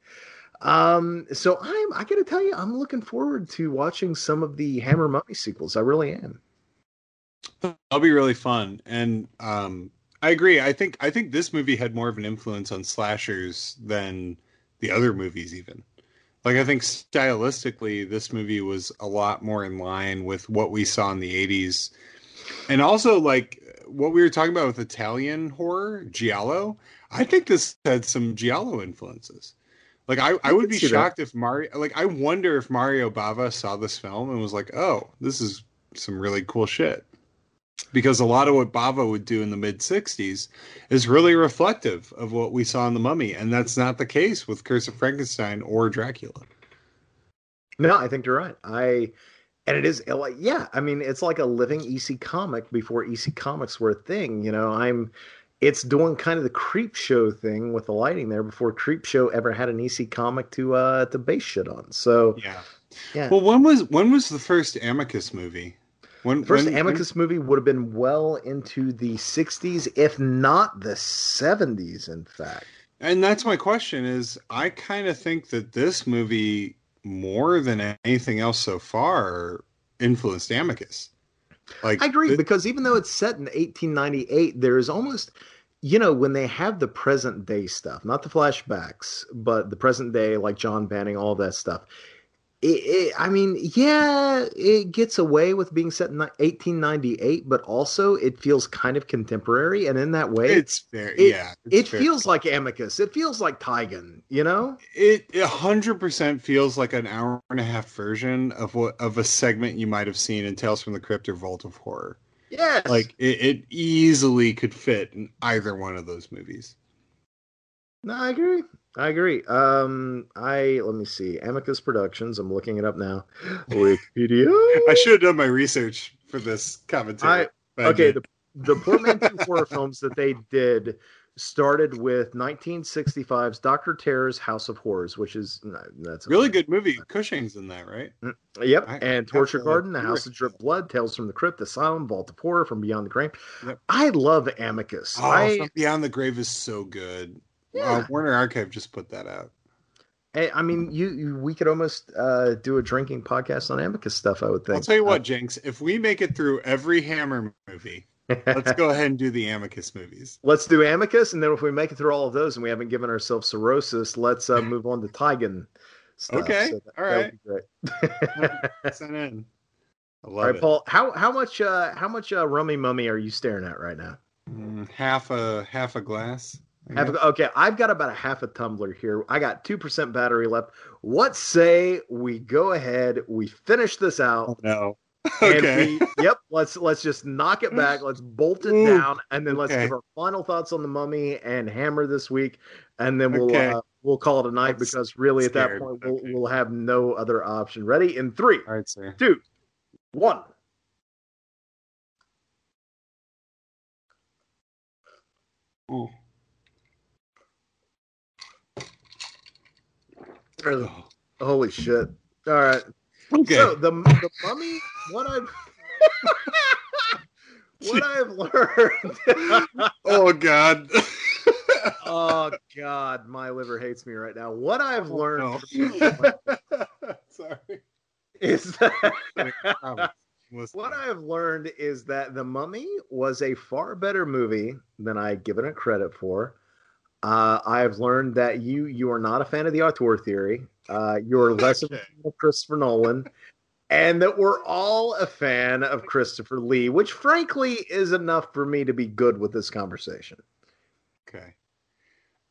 Um, so I'm I got to tell you, I'm looking forward to watching some of the Hammer Mummy sequels. I really am. That'll be really fun. And um, I agree. I think I think this movie had more of an influence on slashers than the other movies, even. Like I think stylistically, this movie was a lot more in line with what we saw in the '80s, and also like what we were talking about with Italian horror, giallo. I think this had some giallo influences. Like I, I would be see that. shocked if Mario. Like I wonder if Mario Bava saw this film and was like, "Oh, this is some really cool shit." Because a lot of what Bava would do in the mid 60s is really reflective of what we saw in The Mummy, and that's not the case with Curse of Frankenstein or Dracula. No, I think you're right. I and it is like yeah, I mean it's like a living EC comic before EC comics were a thing. You know, I'm it's doing kind of the Creepshow thing with the lighting there before Creepshow ever had an EC comic to uh to base shit on. So Yeah. yeah. Well, when was when was the first Amicus movie? When First when, Amicus movie would have been well into the 60s, if not the 70s, in fact. and that's my question is I kind of think that this movie more than anything else so far influenced Amicus. Like I agree th- because even though it's set in 1898, there is almost, you know, when they have the present day stuff, not the flashbacks, but the present day, like John Banning, all that stuff. It, it, I mean, yeah, it gets away with being set in 1898, but also it feels kind of contemporary, and in that way, it's very it- yeah. it very- feels like Amicus. It feels like Tigon, you know? It a hundred percent feels like an hour and a half version of what of a segment you might have seen in Tales from the Crypt or Vault of Horror. Yes. Like it, it easily could fit in either one of those movies. No, I agree. I agree. Um, I let me see. Amicus Productions. I'm looking it up now. Wikipedia. I should have done my research for this commentary. I- but I okay, the, the portmanteau horror films that they did started with 1965's Doctor Terror's House of Horrors, which is that's really good movie. Cushing's in that, right? Yep, I- and Torture. Garden, The House of Drip Blood, Tales from the Crypt, Asylum, Vault of Horror, From Beyond the Grave. Yep. I love Amicus. Oh, I, Beyond the Grave is so good. Yeah. Uh, Warner Archive just put that out. Hey, I mean, you, you we could almost uh, do a drinking podcast on Amicus stuff. I would think. I'll tell you what, Jinx. If we make it through every Hammer movie, let's go ahead and do the Amicus movies. Let's do Amicus, and then if we make it through all of those and we haven't given ourselves cirrhosis, let's uh, move on to Tigon. Stuff. Okay, that, all that be great. Send in. I love right, it. Paul. How how much uh, how much uh, rummy mummy are you staring at right now? Mm, half a half a glass. I Have a- okay, I've got about a half a tumbler here. I got two percent battery left. What say we go ahead? We finish this out. Oh, no. and Okay. we- yep. Let's let's just knock it back. Let's bolt it Ooh, down, and then let's okay. give our final thoughts on the mummy and hammer this week, and then we'll Okay. uh, we'll call it a night I'm because really at that point we'll, okay. we'll have no other option. Ready in three, right, two, one. Oh. Holy shit! All right. Okay. So the the mummy, what I've what I've learned. oh God. oh God, my liver hates me right now. What I've Oh, learned no. Sorry. is that what I've learned is that the Mummy was a far better movie than I given it a credit for. Uh, I've learned that you you are not a fan of the auteur theory. Uh, you're less of a Okay. fan of Christopher Nolan, and that we're all a fan of Christopher Lee, which frankly is enough for me to be good with this conversation. Okay.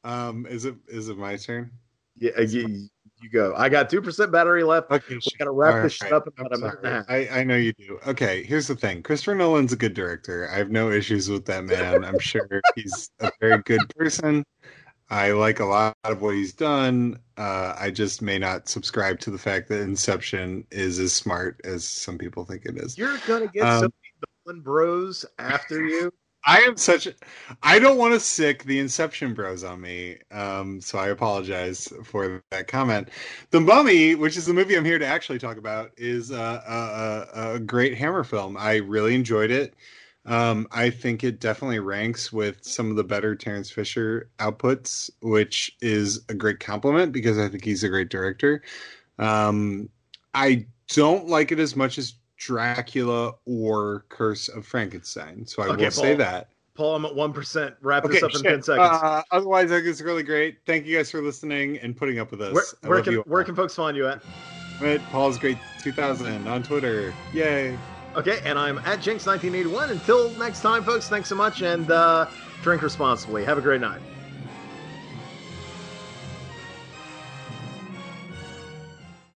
Um, is it is it my turn? Yeah, uh, you, you go. I got two percent battery left. Okay, We gotta wrap this shit up in about a minute and a half. I, I know you do. Okay, here's the thing. Christopher Nolan's a good director. I have no issues with that man. I'm sure he's a very good person. I like a lot of what he's done. Uh, I just may not subscribe to the fact that Inception is as smart as some people think it is. You're gonna get Um, many Nolan bros after you. I am such. A, I don't want to sick the Inception bros on me, um, so I apologize for that comment. The Mummy, which is the movie I'm here to actually talk about, is a, a, a great Hammer film. I really enjoyed it. Um, I think it definitely ranks with some of the better Terence Fisher outputs, which is a great compliment because I think he's a great director. Um, I don't like it as much as Dracula or Curse of Frankenstein. So I Okay, will say that. Paul, I'm at one percent. Wrap Okay, this up in ten seconds. Uh, otherwise, I think it's really great. Thank you guys for listening and putting up with us. where where can where can folks find you at? At Paul's Great 2000 on Twitter. Yay. Okay, and I'm at Jinx1981. Until next time, folks. Thanks so much, and uh, drink responsibly. Have a great night.